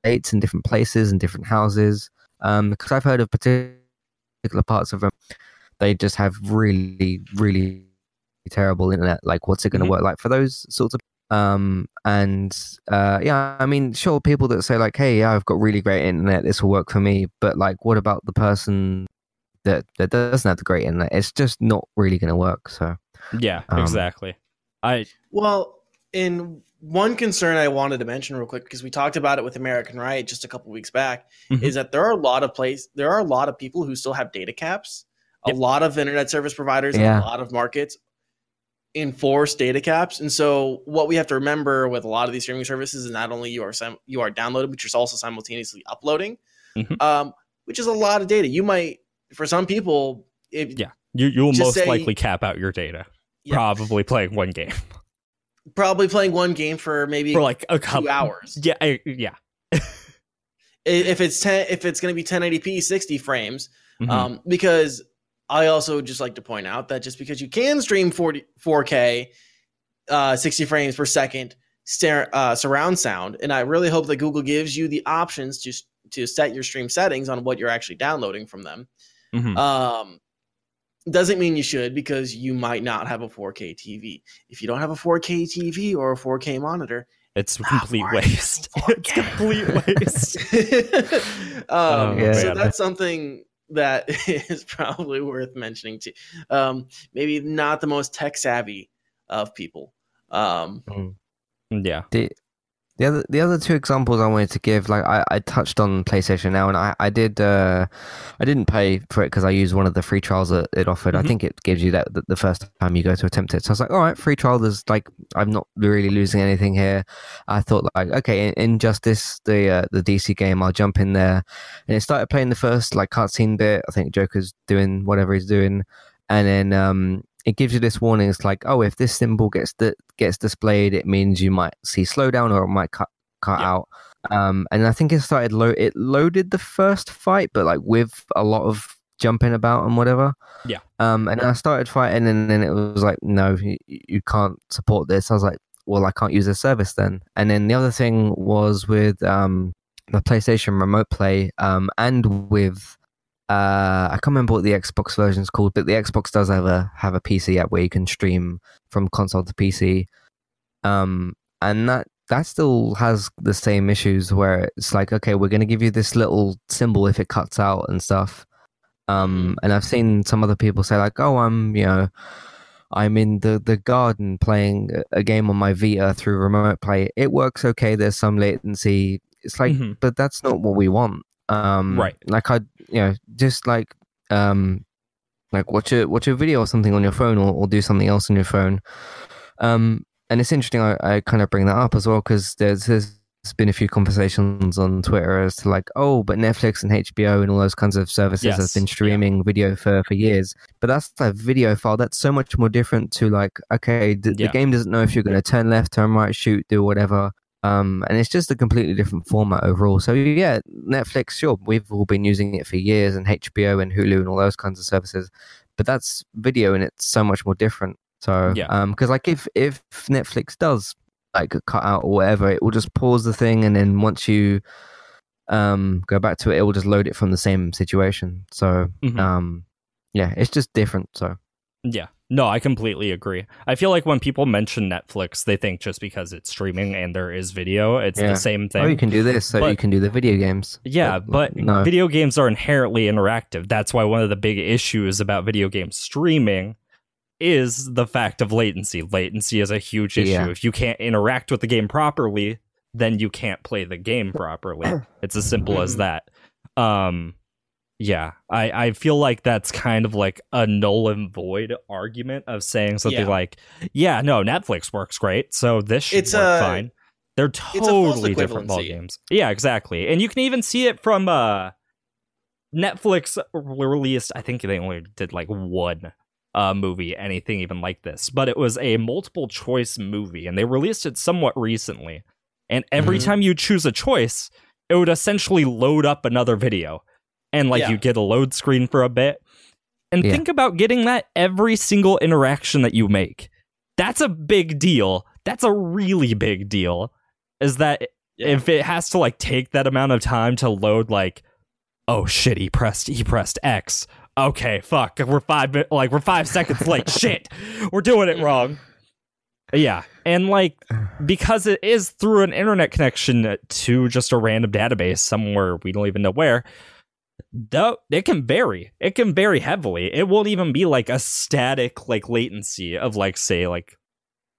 Speaker 3: states and different places and different houses. Um, because I've heard of particular parts of them, they just have really, really terrible internet. Like, what's it going to
Speaker 2: Mhm.
Speaker 3: work like for those sorts of? Um, and uh, yeah, I mean, sure, people that say like, "Hey, yeah, I've got really great internet. This will work for me," but like, what about the person that that doesn't have the great internet? It's just not really going to work. So
Speaker 2: Yeah,
Speaker 3: Um,
Speaker 2: exactly. I
Speaker 1: Well, in one concern I wanted to mention real quick because we talked about it with American Riot just a couple weeks back
Speaker 2: Mhm.
Speaker 1: is that there are a lot of place there are a lot of people who still have data caps. A lot of internet service providers
Speaker 3: Yeah.
Speaker 1: and a lot of markets enforce data caps. And so what we have to remember with a lot of these streaming services is not only you are sim- you are downloading, but you're also simultaneously uploading,
Speaker 2: Mhm.
Speaker 1: um, which is a lot of data. You might for some people if
Speaker 2: Yeah. you you will most
Speaker 1: say-
Speaker 2: likely cap out your data.
Speaker 1: Yeah.
Speaker 2: Probably playing one game
Speaker 1: probably playing one game for maybe
Speaker 2: for like a
Speaker 1: two
Speaker 2: couple
Speaker 1: hours.
Speaker 2: Yeah, I, yeah.
Speaker 1: If it's 10 if it's going to be 1080p 60 frames
Speaker 2: Mhm.
Speaker 1: um because i also just like to point out that just because you can stream 40 4k uh 60 frames per second stare, uh, surround sound and i really hope that google gives you the options to to set your stream settings on what you're actually downloading from them
Speaker 2: Mhm.
Speaker 1: um doesn't mean you should because you might not have a 4k tv if you don't have a 4k tv or a 4k monitor
Speaker 2: it's
Speaker 1: Ah,
Speaker 2: complete
Speaker 1: why?
Speaker 2: waste. (laughs) it's complete waste. (laughs)
Speaker 1: um,
Speaker 3: Yeah.
Speaker 1: So that's something that (laughs) is probably worth mentioning too. Um, maybe not the most tech savvy of people. Um,
Speaker 2: Yeah.
Speaker 3: the the other the other two examples I wanted to give, like I, I touched on PlayStation Now, and I I did uh I didn't pay for it because I used one of the free trials that it offered. I
Speaker 2: Mhm.
Speaker 3: think it gives you that the, the first time you go to attempt it. So I was like, all right, free trial. There's like I'm not really losing anything here. I thought like okay, in Injustice, the uh, the DC game, I'll jump in there, and it started playing the first like cutscene bit. I think Joker's doing whatever he's doing, and then um it gives you this warning. It's like, oh, if this symbol gets di- gets displayed, it means you might see slowdown or it might cut cut
Speaker 2: Yeah.
Speaker 3: out. Um, and I think it started load. It loaded the first fight, but like with a lot of jumping about and whatever.
Speaker 2: Yeah.
Speaker 3: Um, and I started fighting, and then it was like, no, you, you can't support this. I was like, well, I can't use this service then. And then the other thing was with um the PlayStation Remote Play, um, and with uh, I can't remember what the Xbox version is called, but the Xbox does have a have a PC app where you can stream from console to PC. Um, and that that still has the same issues where it's like, okay, we're going to give you this little symbol if it cuts out and stuff. Um, and I've seen some other people say like, oh, I'm you know, I'm in the the garden playing a- game on my Vita through remote play. It works okay. There's some latency. It's like,
Speaker 2: Mhm.
Speaker 3: but that's not what we want. Um,
Speaker 2: Right.
Speaker 3: Like I, you know, just like um, like watch a watch a video or something on your phone, or, or do something else on your phone. Um, and it's interesting. I, I kind of bring that up as well because there's there's been a few conversations on Twitter as to like, oh, but Netflix and HBO and all those kinds of services have
Speaker 2: Yes,
Speaker 3: been
Speaker 2: yeah.
Speaker 3: streaming video for for years. But that's a video file. That's so much more different to like, okay, the,
Speaker 2: Yeah.
Speaker 3: the game doesn't know if you're going to turn left, turn right, shoot, do whatever. Um, and it's just a completely different format overall. So yeah, Netflix, sure, we've all been using it for years, and HBO and Hulu and all those kinds of services. But that's video, and it's so much more different. So
Speaker 2: Yeah.
Speaker 3: um, because like if if Netflix does like cut out or whatever, it will just pause the thing, and then once you um go back to it, it will just load it from the same situation. So
Speaker 2: Mhm.
Speaker 3: um, yeah, it's just different. So
Speaker 2: Yeah. No, I completely agree. I feel like when people mention Netflix, they think just because it's streaming and there is video, it's
Speaker 3: Yeah.
Speaker 2: the same thing.
Speaker 3: oh, you can do this, so
Speaker 2: But-
Speaker 3: you can do the video games.
Speaker 2: Yeah, but
Speaker 3: no.
Speaker 2: video games are inherently interactive. That's why one of the big issues about video game streaming is the fact of latency. Latency is a huge issue.
Speaker 3: Yeah.
Speaker 2: If you can't interact with the game properly, then you can't play the game properly. it's as simple as that. Um yeah, I, I feel like that's kind of like a null and void argument of saying something
Speaker 1: Yeah.
Speaker 2: like, yeah, no, Netflix works great, so this should
Speaker 1: It's,
Speaker 2: work
Speaker 1: uh,
Speaker 2: fine. They're
Speaker 1: a
Speaker 2: totally different ball games. Yeah, exactly. And you can even see it from uh Netflix released, I think they only did like one uh movie, anything even like this, but it was a multiple choice movie and they released it somewhat recently. And every
Speaker 1: Mhm.
Speaker 2: time you choose a choice, it would essentially load up another video. And like
Speaker 1: Yeah.
Speaker 2: you get a load screen for a bit. And
Speaker 3: Yeah.
Speaker 2: think about getting that every single interaction that you make. That's a big deal. That's a really big deal. Is that if it has to like take that amount of time to load like oh shit he pressed he pressed x okay fuck we're five like we're five seconds late (laughs) shit we're doing it wrong yeah and like (sighs) because it is through an internet connection to just a random database somewhere we don't even know where though it can vary. It can vary heavily. It won't even be like a static like latency of like say like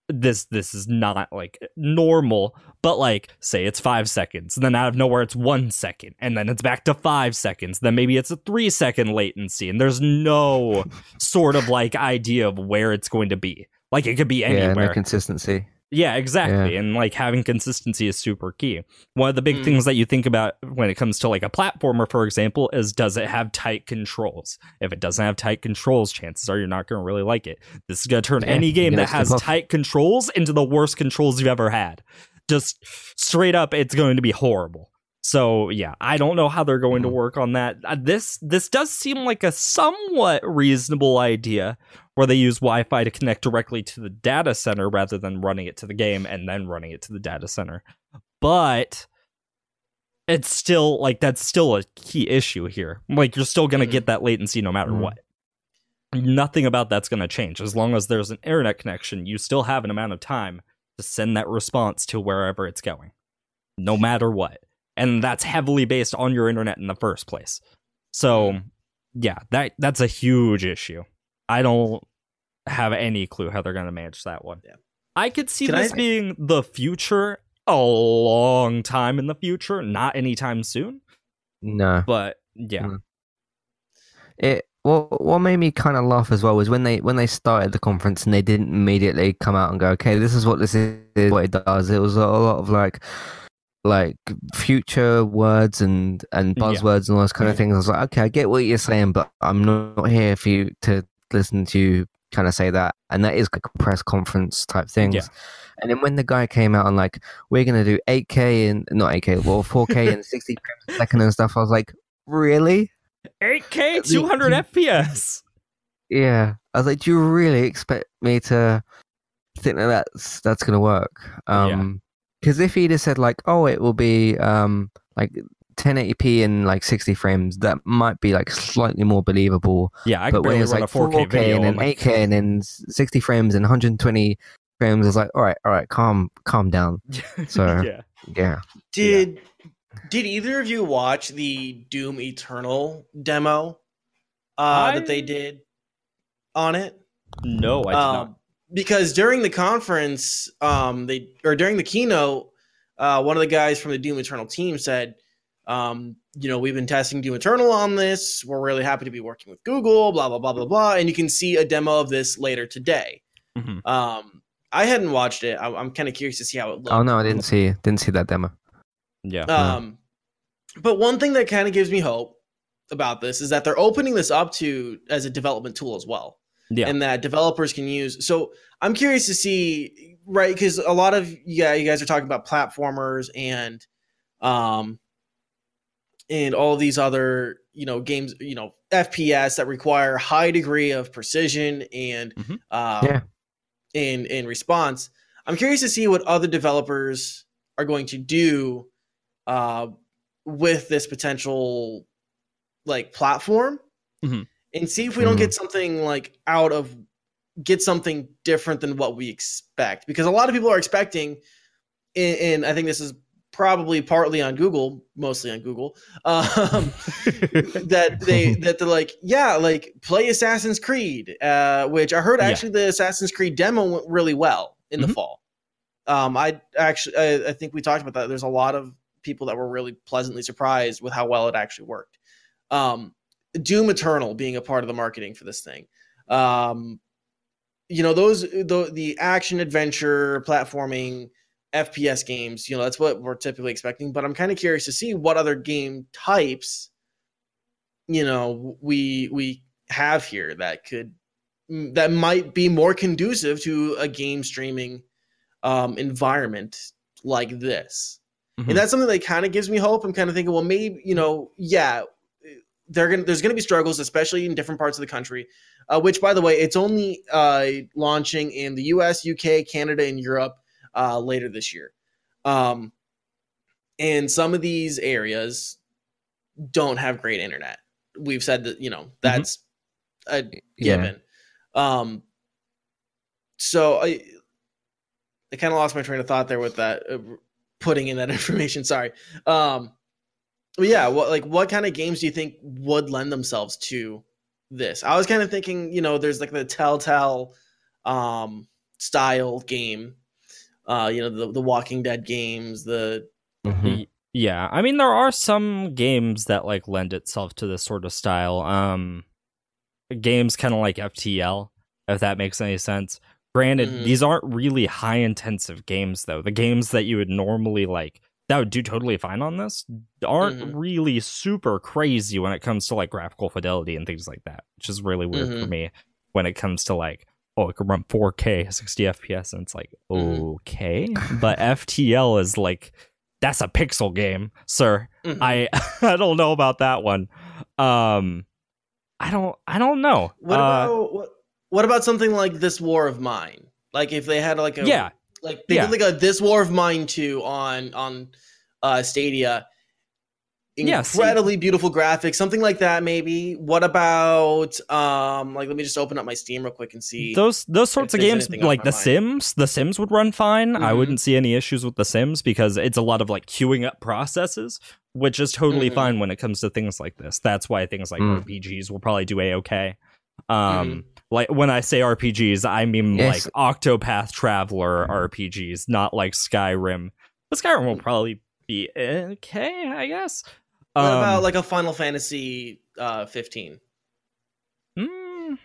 Speaker 2: this this is not like normal but like say it's five seconds and then out of nowhere it's one second and then it's back to five seconds then maybe it's a three second latency and there's no (laughs) sort of like idea of where it's going to be. Like it could be
Speaker 3: Yeah,
Speaker 2: anywhere.
Speaker 3: no consistency.
Speaker 2: Yeah, exactly. And like having consistency is super key. One of the big
Speaker 1: Mm.
Speaker 2: things that you think about when it comes to like a platformer, for example, is does it have tight controls? If it doesn't have tight controls, chances are you're not going to really like it. This is going to turn
Speaker 3: Yeah,
Speaker 2: any game that has tight controls into the worst controls you've ever had. Just straight up, it's going to be horrible. So yeah, I don't know how they're going to
Speaker 3: Mhm.
Speaker 2: work on that. Uh, This this does seem like a somewhat reasonable idea where they use Wi-Fi to connect directly to the data center rather than running it to the game and then running it to the data center. But it's still like that's still a key issue here. Like you're still going to get that latency no matter
Speaker 3: Mhm.
Speaker 2: what. Nothing about that's going to change as long as there's an internet connection. You still have an amount of time to send that response to wherever it's going, no matter what. And that's heavily based on your internet in the first place. So, yeah, that that's a huge issue. I don't have any clue how they're going to manage that one.
Speaker 1: Yeah.
Speaker 2: I could see
Speaker 1: Can I-
Speaker 2: this being the future a long time in the future, not anytime soon,
Speaker 3: No.
Speaker 2: but yeah.
Speaker 3: Mm. It what what made me kind of laugh as well was when they when they started the conference and they didn't immediately come out and go, okay, this is what this is, what it does. It was a lot of like like future words and and
Speaker 2: Yeah.
Speaker 3: buzzwords and all those kind of things. I was like, okay, I get what you're saying, but I'm not here for you to listen to you kind of say that. And that is like press conference type things.
Speaker 2: Yeah.
Speaker 3: And then when the guy came out and like, we're gonna do 8K and not 8K, well 4K and (laughs) 60 frames a second and stuff, I was like, really?
Speaker 2: 8K, 200 FPS.
Speaker 3: Yeah, I was like, do you really expect me to think that that's that's gonna work?
Speaker 2: Yeah.
Speaker 3: Um, because if he'd have said like, oh, it will be um like 1080p and like 60 frames, that might be like slightly more believable.
Speaker 2: Yeah, I
Speaker 3: but when
Speaker 2: barely
Speaker 3: it was like
Speaker 2: 4K,
Speaker 3: 4K, and then
Speaker 2: on
Speaker 3: 8K and then 60 frames and 120 frames, I was like, all right, all right, calm, calm down. (laughs) So-
Speaker 2: yeah.
Speaker 3: Yeah.
Speaker 1: Did did either of you watch the Doom Eternal demo uh, that they did on it?
Speaker 2: No, I did not.
Speaker 1: Um, because during the conference, um, they or during the keynote, uh, one of the guys from the Doom Eternal team said, um, you know, we've been testing Doom Eternal on this. We're really happy to be working with Google. Blah blah blah blah blah. And you can see a demo of this later today.
Speaker 2: Mhm.
Speaker 1: Um, I hadn't watched it. I, I'm kind of curious to see how it looks.
Speaker 3: Oh no, I didn't see didn't see that demo.
Speaker 2: Yeah.
Speaker 1: Um, but one thing that kind of gives me hope about this is that they're opening this up to as a development tool as well,
Speaker 2: Yeah.
Speaker 1: and that developers can use. So I'm curious to see, right? Because a lot of yeah, you guys are talking about platformers and, um, and all these other you know games, you know FPS that require high degree of precision and
Speaker 2: Mhm.
Speaker 1: um,
Speaker 3: Yeah.
Speaker 1: in in response. I'm curious to see what other developers are going to do uh, with this potential like platform,
Speaker 2: Mhm.
Speaker 1: and see if we don't get something like out of get something different than what we expect. Because a lot of people are expecting, and, and I think this is probably partly on Google, mostly on Google, um, (laughs) that they that they're like, yeah, like play Assassin's Creed, uh, which I heard
Speaker 2: Yeah.
Speaker 1: actually the Assassin's Creed demo went really well in the
Speaker 2: Mhm.
Speaker 1: fall. Um, I actually I, I think we talked about that. There's a lot of people that were really pleasantly surprised with how well it actually worked. Um, Doom Eternal being a part of the marketing for this thing. Um, you know those the, the action adventure platforming FPS games. You know, that's what we're typically expecting. But I'm kind of curious to see what other game types, you know, we we have here that could that might be more conducive to a game streaming um, environment like this.
Speaker 2: Mhm.
Speaker 1: And that's something that kind of gives me hope. I'm kind of thinking, well, maybe you know, yeah, they're gonna there's gonna be struggles, especially in different parts of the country. Uh, which, by the way, it's only uh, launching in the U.S., UK, Canada, and Europe uh, later this year. Um, and some of these areas don't have great internet. We've said that you know that's a
Speaker 3: Yeah.
Speaker 1: given. Um, so I I kind of lost my train of thought there with that uh, putting in that (laughs) information. Sorry. Um, but yeah, what like what kind of games do you think would lend themselves to this? I was kind of thinking, you know, there's like the Telltale um style game, uh, you know, the the Walking Dead games, the
Speaker 3: Mhm.
Speaker 2: Yeah, I mean there are some games that like lend itself to this sort of style. Um games kind of like FTL, if that makes any sense. Granted,
Speaker 1: Mhm.
Speaker 2: these aren't really high intensive games though. The games that you would normally like that would do totally fine on this aren't
Speaker 1: Mhm.
Speaker 2: really super crazy when it comes to like graphical fidelity and things like that, which is really weird for
Speaker 1: Mhm.
Speaker 2: me when it comes to like oh, it could run 4K, 60 FPS, and it's like,
Speaker 1: Mhm.
Speaker 2: okay. But (laughs) FTL is like, that's a pixel game, sir.
Speaker 1: Mhm.
Speaker 2: I (laughs) I don't know about that one. Um, I don't I don't know.
Speaker 1: What
Speaker 2: Uh,
Speaker 1: about what, what about something like this War of Mine? Like if they had like a
Speaker 2: yeah,
Speaker 1: like they
Speaker 2: Yeah.
Speaker 1: did like a this War of Mine two on on uh Stadia.
Speaker 2: Yeah,
Speaker 1: Incredibly beautiful graphics, something like that. Maybe. What about um? Like, let me just open up my Steam real quick and see.
Speaker 2: those those sorts of games like the
Speaker 1: mind.
Speaker 2: Sims, the Sims would run fine. I
Speaker 1: Mhm.
Speaker 2: wouldn't see any issues with the Sims because it's a lot of like queuing up processes, which is totally
Speaker 1: Mhm.
Speaker 2: fine when it comes to things like this. That's why things like
Speaker 3: Mm.
Speaker 2: RPGs will probably do a okay. Um,
Speaker 1: Mhm.
Speaker 2: like when I say RPGs, I mean
Speaker 3: Yes.
Speaker 2: like Octopath Traveler RPGs, not like Skyrim. But Skyrim will probably be okay, I guess.
Speaker 1: What
Speaker 2: Um,
Speaker 1: about like a Final Fantasy uh 15?
Speaker 2: mm,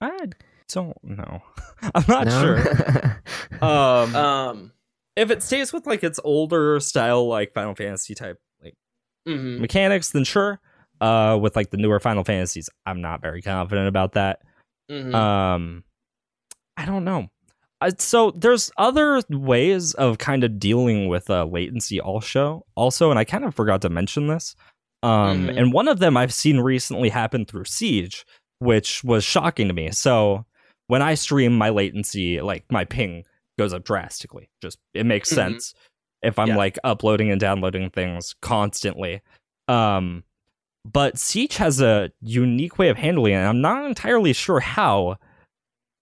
Speaker 2: I don't know. (laughs) I'm not
Speaker 3: No?
Speaker 2: sure. (laughs) Um,
Speaker 1: Um.
Speaker 2: if it stays with like its older style, like Final Fantasy type like
Speaker 1: mhm.
Speaker 2: mechanics, then sure. Uh, with like the newer Final Fantasies, I'm not very confident about that.
Speaker 1: mhm.
Speaker 2: Um, I don't know. So there's other ways of kind of dealing with uh, latency also, also, and I kind of forgot to mention this. Um,
Speaker 1: Mhm.
Speaker 2: and one of them I've seen recently happen through Siege, which was shocking to me. So when I stream, my latency, like my ping, goes up drastically. Just it makes
Speaker 1: Mhm.
Speaker 2: sense if I'm
Speaker 1: Yeah.
Speaker 2: like uploading and downloading things constantly. Um, but Siege has a unique way of handling it. and I'm not entirely sure how,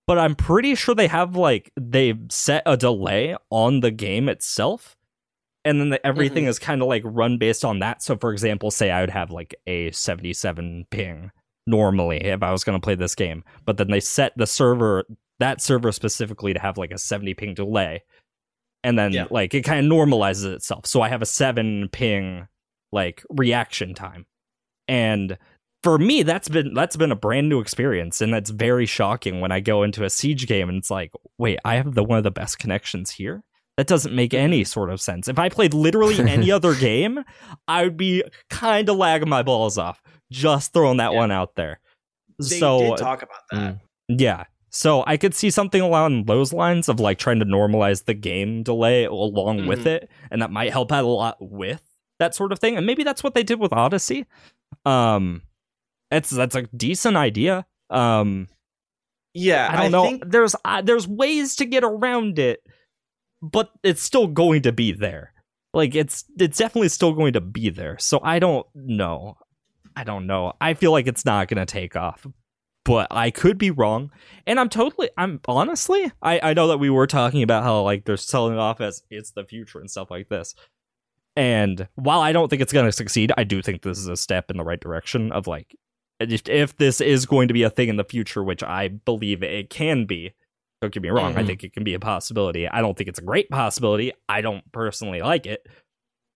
Speaker 2: but I'm pretty sure they have like they've set a delay on the game itself, and then the, everything
Speaker 1: Mhm.
Speaker 2: is kind of like run based on that. So, for example, say I would have like a 77 ping normally if I was going to play this game, but then they set the server that server specifically to have like a 70 ping delay, and then
Speaker 1: Yeah.
Speaker 2: like it kind of normalizes itself. So I have a seven ping like reaction time and for me that's been that's been a brand new experience and that's very shocking when i go into a siege game and it's like wait i have the one of the best connections here that doesn't make any sort of sense if i played literally any (laughs) other game i would be kind of lagging my balls off just throwing that
Speaker 1: Yeah.
Speaker 2: one out there
Speaker 1: They
Speaker 2: so
Speaker 1: did talk about that.
Speaker 2: yeah. So I could see something along those lines of like trying to normalize the game delay along with
Speaker 1: Mhm.
Speaker 2: it, and that might help out a lot with that sort of thing. And maybe that's what they did with Odyssey. Um, that's that's a decent idea. Um,
Speaker 1: Yeah,
Speaker 2: I don't know.
Speaker 1: think
Speaker 2: There's uh, there's ways to get around it, but it's still going to be there. Like it's it's definitely still going to be there. So I don't know. I don't know. I feel like it's not going to take off. But I could be wrong. And I'm totally I'm honestly, I I know that we were talking about how like they're selling it off as it's the future and stuff like this. And while I don't think it's going to succeed, I do think this is a step in the right direction of like if, if this is going to be a thing in the future, which I believe it can be, don't get me wrong, I
Speaker 1: Mhm.
Speaker 2: think it can be a possibility. I don't think it's a great possibility. I don't personally like it,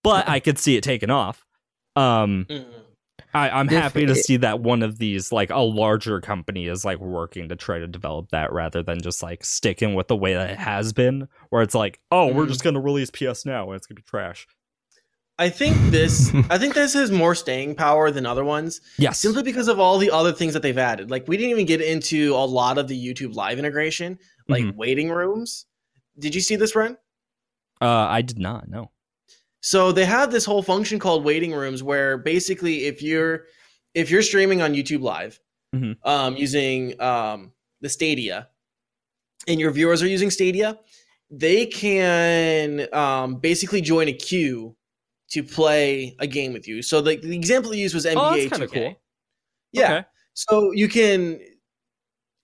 Speaker 2: but I could see it taking off. Um,
Speaker 1: Mhm.
Speaker 2: I, I'm happy to see that one of these, like a larger company, is like working to try to develop that rather than just like sticking with the way that it has been, where it's like, oh, we're
Speaker 1: Mhm.
Speaker 2: just gonna release PS now and it's gonna be trash.
Speaker 1: I think this (laughs) I think this has more staying power than other ones
Speaker 2: Yes.
Speaker 1: simply because of all the other things that they've added. Like we didn't even get into a lot of the YouTube live integration, like
Speaker 2: Mhm.
Speaker 1: waiting rooms. Did you see this, Ren?
Speaker 2: Uh, I did not no.
Speaker 1: So they have this whole function called waiting rooms where basically if you're if you're streaming on YouTube live
Speaker 2: Mhm.
Speaker 1: um, using um, the Stadia and your viewers are using Stadia, they can um, basically join a queue to play a game with you. So the, the example they used was NBA
Speaker 2: Oh, that's
Speaker 1: 2K.
Speaker 2: kinda cool.
Speaker 1: Yeah.
Speaker 2: Okay.
Speaker 1: So you can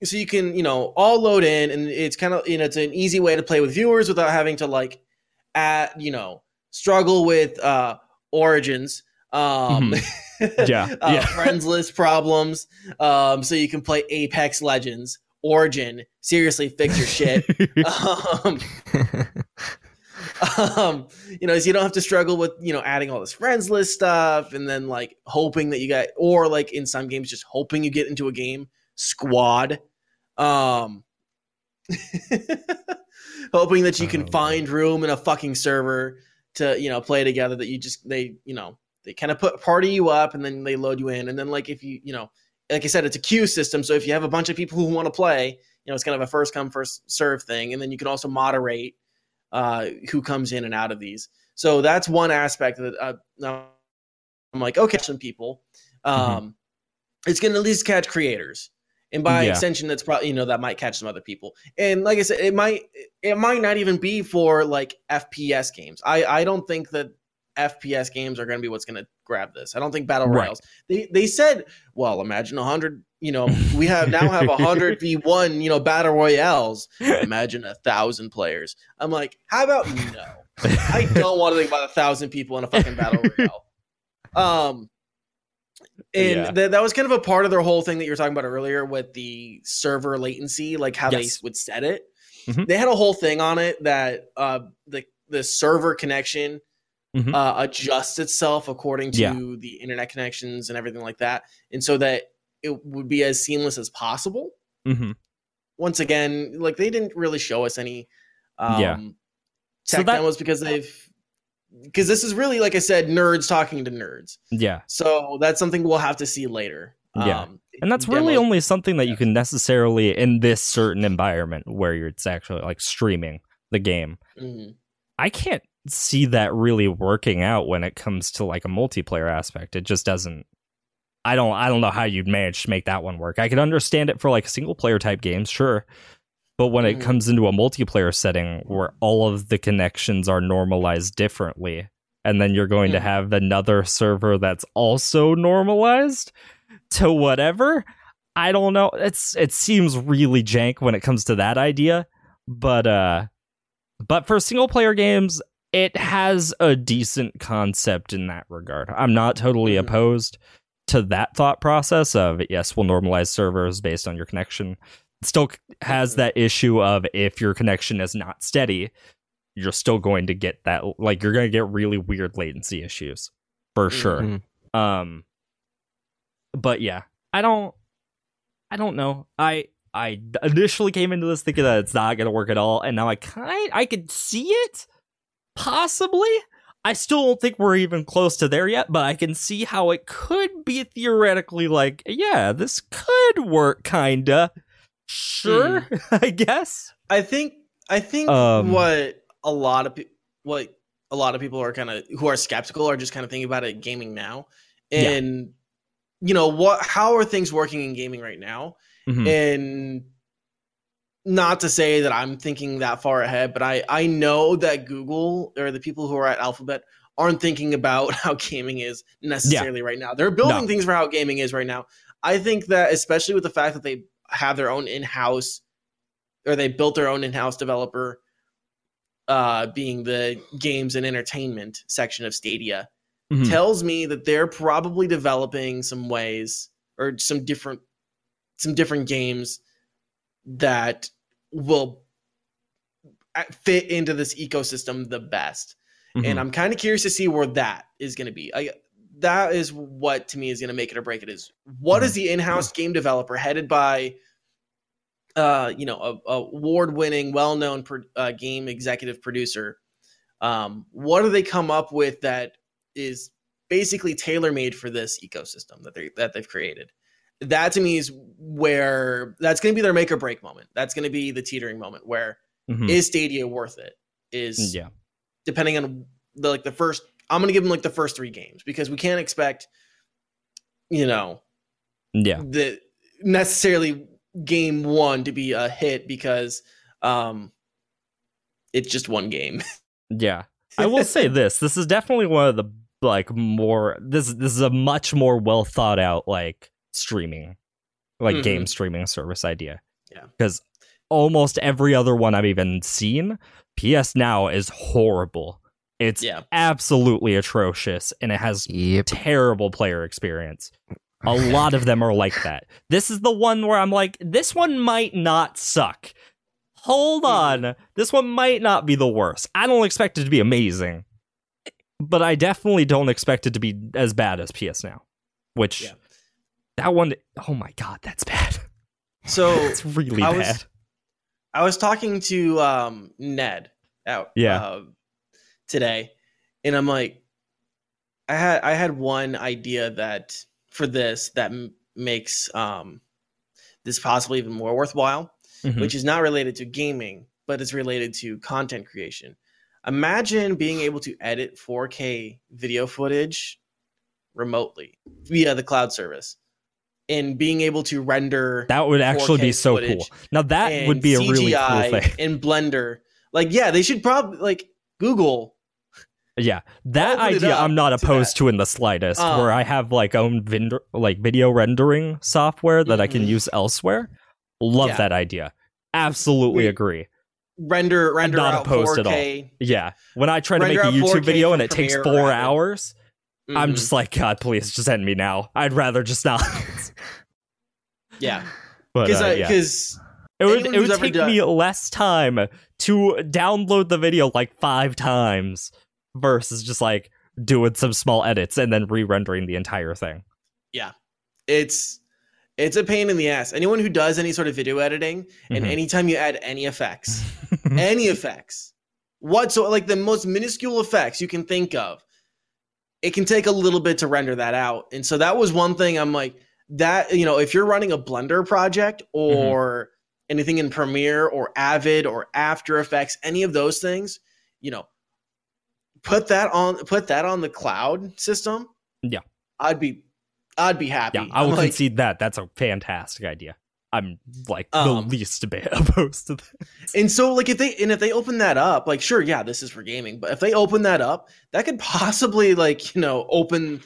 Speaker 1: so you can, you know, all load in and it's kind of, you know, it's an easy way to play with viewers without having to like at, you know, struggle with uh origins. Um (laughs)
Speaker 2: Yeah,
Speaker 1: uh,
Speaker 2: yeah.
Speaker 1: friends list problems. Um so you can play Apex Legends, Origin. Seriously, fix your shit. (laughs) um um, you know, so you don't have to struggle with, you know, adding all this friends list stuff and then like hoping that you got, or like in some games, just hoping you get into a game squad. Um, (laughs) hoping that you can
Speaker 2: Oh,
Speaker 1: find room in a fucking server to, you know, play together that you just, they, you know, they kind of put party you up and then they load you in. And then like, if you, you know, like I said, it's a queue system. So if you have a bunch of people who want to play, you know, it's kind of a first come, first serve thing. And then you can also moderate uh, who comes in and out of these. So that's one aspect that uh, I'm like, okay, some people. Um, It's going to at least catch creators, and by
Speaker 2: Yeah.
Speaker 1: extension, that's probably you know that might catch some other people. And like I said, it might it might not even be for like FPS games. I I don't think that FPS games are going to be what's going to grab this. I don't think battle
Speaker 2: Right.
Speaker 1: royales. They they said, well, imagine a hundred. You know, we have now have a hundred v (laughs) one. You know, battle royales. Imagine a thousand players. I'm like, how about no? I don't want to think about a thousand people in a fucking battle royale. (laughs) Um, and
Speaker 2: Yeah.
Speaker 1: th- that was kind of a part of their whole thing that you were talking about earlier with the server latency, like how
Speaker 2: Yes.
Speaker 1: they would set it.
Speaker 2: Mhm.
Speaker 1: They had a whole thing on it that uh, the the server connection
Speaker 2: Mhm.
Speaker 1: uh, adjusts itself according to
Speaker 2: Yeah.
Speaker 1: the internet connections and everything like that, and so that it would be as seamless as possible
Speaker 2: hmm
Speaker 1: once again, like they didn't really show us any um
Speaker 2: Yeah. So
Speaker 1: tech
Speaker 2: that-
Speaker 1: demos because they've because this is really like I said, nerds talking to nerds.
Speaker 2: Yeah.
Speaker 1: So that's something we'll have to see later.
Speaker 2: Yeah.
Speaker 1: Um,
Speaker 2: And that's really only something that you can necessarily in this certain environment where you're it's actually like streaming the game.
Speaker 1: Mhm.
Speaker 2: I can't see that really working out when it comes to like a multiplayer aspect. It just doesn't I don't I don't know how you'd manage to make that one work. I could understand it for like single player type games, sure. But when it
Speaker 1: Mhm.
Speaker 2: comes into a multiplayer setting where all of the connections are normalized differently, and then you're going to
Speaker 1: Mhm.
Speaker 2: have another server that's also normalized to whatever, I don't know. It's it seems really jank when it comes to that idea, but uh but for single player games, it has a decent concept in that regard. I'm not totally
Speaker 1: Mhm.
Speaker 2: opposed to that thought process of yes, we'll normalize servers based on your connection. It still has
Speaker 1: Mhm.
Speaker 2: that issue of if your connection is not steady, you're still going to get that like you're going to get really weird latency issues for sure.
Speaker 3: Mhm.
Speaker 2: Um but yeah, I don't I don't know. I I initially came into this thinking that it's not going to work at all and now I kind I could see it possibly. I still don't think we're even close to there yet, but I can see how it could be theoretically like, yeah, this could work kinda. Sure, (laughs) I guess.
Speaker 1: I think I think
Speaker 2: Um,
Speaker 1: what a lot of pe- what a lot of people are kind of who are skeptical are just kind of thinking about it gaming now,
Speaker 2: Yeah.
Speaker 1: and you know what? How are things working in gaming right now?
Speaker 2: Mhm.
Speaker 1: and not to say that I'm thinking that far ahead, but I I know that Google or the people who are at Alphabet aren't thinking about (laughs) how gaming is necessarily right now. They're building
Speaker 2: No.
Speaker 1: things for how gaming is right now. I think that especially with the fact that they have their own in-house or they built their own in-house developer uh being the games and entertainment section of Stadia
Speaker 2: Mhm.
Speaker 1: tells me that they're probably developing some ways or some different some different games that will fit into this ecosystem the best
Speaker 2: Mhm.
Speaker 1: and i'm kind of curious to see where that is going to be I, that is what to me is going to make it or break it is what
Speaker 2: Mm-hmm.
Speaker 1: is the in-house game developer headed by uh you know a, a award-winning well-known pro, uh, game executive producer um what do they come up with that is basically tailor-made for this ecosystem that they that they've created that to me is where that's going to be their make or break moment that's going to be the teetering moment where
Speaker 2: Mhm.
Speaker 1: is stadia worth it is
Speaker 2: yeah.
Speaker 1: depending on the like the first i'm gonna give them like the first three games because we can't expect you know
Speaker 2: Yeah.
Speaker 1: the necessarily game one to be a hit because um it's just one game (laughs)
Speaker 2: Yeah. I will say (laughs) this. This is definitely one of the like more this this is a much more well thought out like streaming like
Speaker 1: Mhm.
Speaker 2: game streaming service idea.
Speaker 1: Yeah.
Speaker 2: Cuz almost every other one I've even seen, PS Now is horrible. It's
Speaker 1: yeah
Speaker 2: absolutely atrocious and it has
Speaker 3: Yep.
Speaker 2: terrible player experience. (laughs) A lot of them are like that. This is the one where I'm like, this one might not suck. Hold
Speaker 1: Mhm.
Speaker 2: on. This one might not be the worst. I don't expect it to be amazing, but I definitely don't expect it to be as bad as PS Now, which
Speaker 1: Yeah.
Speaker 2: That one, oh my God, that's bad.
Speaker 1: so (laughs)
Speaker 2: It's really
Speaker 1: I
Speaker 2: bad.
Speaker 1: was- i was talking to um ned out
Speaker 2: Yeah.
Speaker 1: uh, today and i'm like i had i had one idea that for this that m- makes um this possibly even more worthwhile
Speaker 2: Mhm.
Speaker 1: which is not related to gaming, but it's related to content creation. Imagine being able to edit 4K video footage remotely via the cloud service and being able to render
Speaker 2: that would actually be so cool. Now that would be a really cool thing. (laughs)
Speaker 1: in Blender. Like, yeah, they should probably like Google.
Speaker 2: Yeah, that idea I'm not opposed
Speaker 1: that.
Speaker 2: to in the slightest.
Speaker 1: Um,
Speaker 2: where I have like own like video rendering software that I can
Speaker 1: Mhm.
Speaker 2: use elsewhere. Love
Speaker 1: Yeah.
Speaker 2: that idea. Absolutely
Speaker 1: We-
Speaker 2: agree.
Speaker 1: Render render
Speaker 2: not
Speaker 1: out
Speaker 2: opposed at all. Yeah, when I try to make a YouTube video and it takes four
Speaker 1: Avid.
Speaker 2: Hours, I'm just like, God, please, just end me now. I'd rather just not. (laughs)
Speaker 1: yeah, because
Speaker 2: uh, yeah.
Speaker 1: because
Speaker 2: it would it would take
Speaker 1: done-
Speaker 2: me less time to download the video like five times versus just like doing some small edits and then re-rendering the entire thing. Yeah.
Speaker 1: It's it's a pain in the ass. Anyone who does any sort of video editing and
Speaker 2: Mhm.
Speaker 1: anytime you add any effects, (laughs) any effects whatsoever, like the most minuscule effects you can think of, it can take a little bit to render that out. And so that was one thing I'm like, that, you know, if you're running a Blender project mm-hmm. or anything in Premiere or Avid or After Effects, any of those things, you know, put that on put that on the cloud system.
Speaker 2: Yeah.
Speaker 1: I'd be I'd be happy.
Speaker 2: Yeah, I will
Speaker 1: like,
Speaker 2: concede that. That's a fantastic idea. I'm like
Speaker 1: Um,
Speaker 2: the least bit (laughs) opposed to that.
Speaker 1: And so, like, if they and if they open that up, like, sure, yeah, this is for gaming, but if they open that up, that could possibly, like, you know, open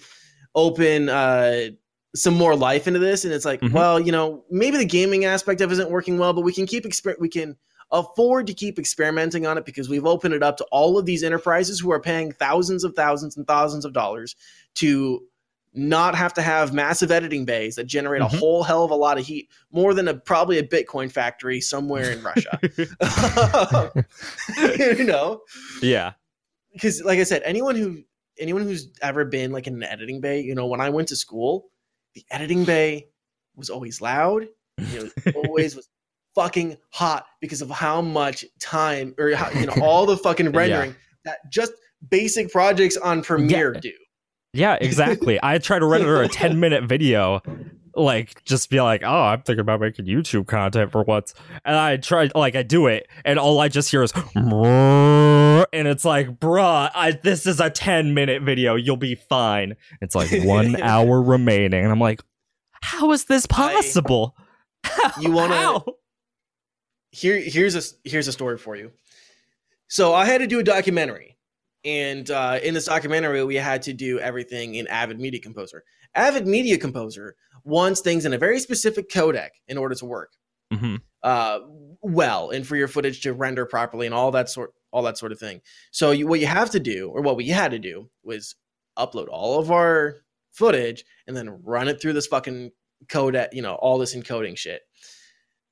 Speaker 1: open uh some more life into this. And it's like,
Speaker 2: Mhm.
Speaker 1: well, you know, maybe the gaming aspect of it isn't working well, but we can keep exper- we can afford to keep experimenting on it because we've opened it up to all of these enterprises who are paying thousands of thousands and thousands of dollars to not have to have massive editing bays that generate
Speaker 2: Mhm.
Speaker 1: a whole hell of a lot of heat, more than a probably a Bitcoin factory somewhere in Russia. (laughs) (laughs) you know,
Speaker 2: yeah.
Speaker 1: because like I said, anyone who anyone who's ever been like in an editing bay, you know, when I went to school, the editing bay was always loud. You know, always was fucking hot because of how much time or how, you know (laughs) all the fucking rendering that just basic projects on Premiere
Speaker 2: Yeah.
Speaker 1: do.
Speaker 2: Yeah, exactly. I try to render a (laughs) 10 minute video, like just be like, oh, I'm thinking about making YouTube content for once. And I try, like, I do it, and all I just hear is, and it's like, bruh, I, this is a 10 minute video. You'll be fine. It's like one (laughs) hour remaining. And I'm like, how is this possible? How?
Speaker 1: You (laughs) wanna-
Speaker 2: How?
Speaker 1: here here's a here's a story for you. So I had to do a documentary, and uh, in this documentary, we had to do everything in Avid Media Composer. Avid Media Composer wants things in a very specific codec in order to work
Speaker 2: Mhm.
Speaker 1: uh, well, and for your footage to render properly, and all that sort all that sort of thing. So you, what you have to do, or what we had to do, was upload all of our footage and then run it through this fucking codec, you know, all this encoding shit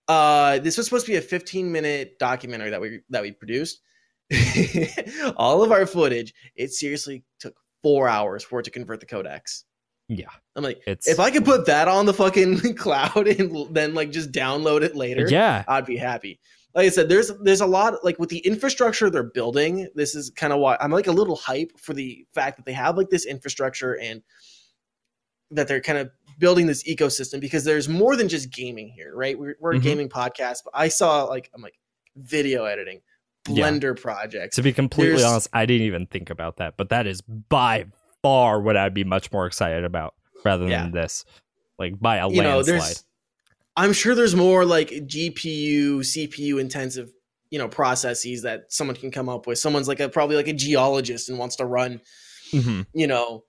Speaker 1: uh this was supposed to be a 15 minute documentary that we that we produced (laughs) all of our footage it seriously took four hours for it to convert the codecs.
Speaker 2: Yeah.
Speaker 1: I'm like,
Speaker 2: It's
Speaker 1: if I could put that on the fucking (laughs) cloud and then like just download it later,
Speaker 2: yeah.
Speaker 1: I'd be happy. Like I said, there's there's a lot like with the infrastructure they're building. This is kind of why I'm like a little hype for the fact that they have like this infrastructure and that they're kind of building this ecosystem because there's more than just gaming here, right? We're, we're a
Speaker 2: Mhm.
Speaker 1: gaming podcast, but I saw like I'm like video editing,
Speaker 2: Yeah.
Speaker 1: Blender projects.
Speaker 2: To be completely
Speaker 1: There's-
Speaker 2: honest, I didn't even think about that, but that is by far what I'd be much more excited about rather
Speaker 1: Yeah.
Speaker 2: than this. Like by a
Speaker 1: you know,
Speaker 2: landslide.
Speaker 1: there's I'm sure there's more like GPU, CPU intensive, you know, processes that someone can come up with. Someone's like a probably like a geologist and wants to run
Speaker 2: Mhm.
Speaker 1: you know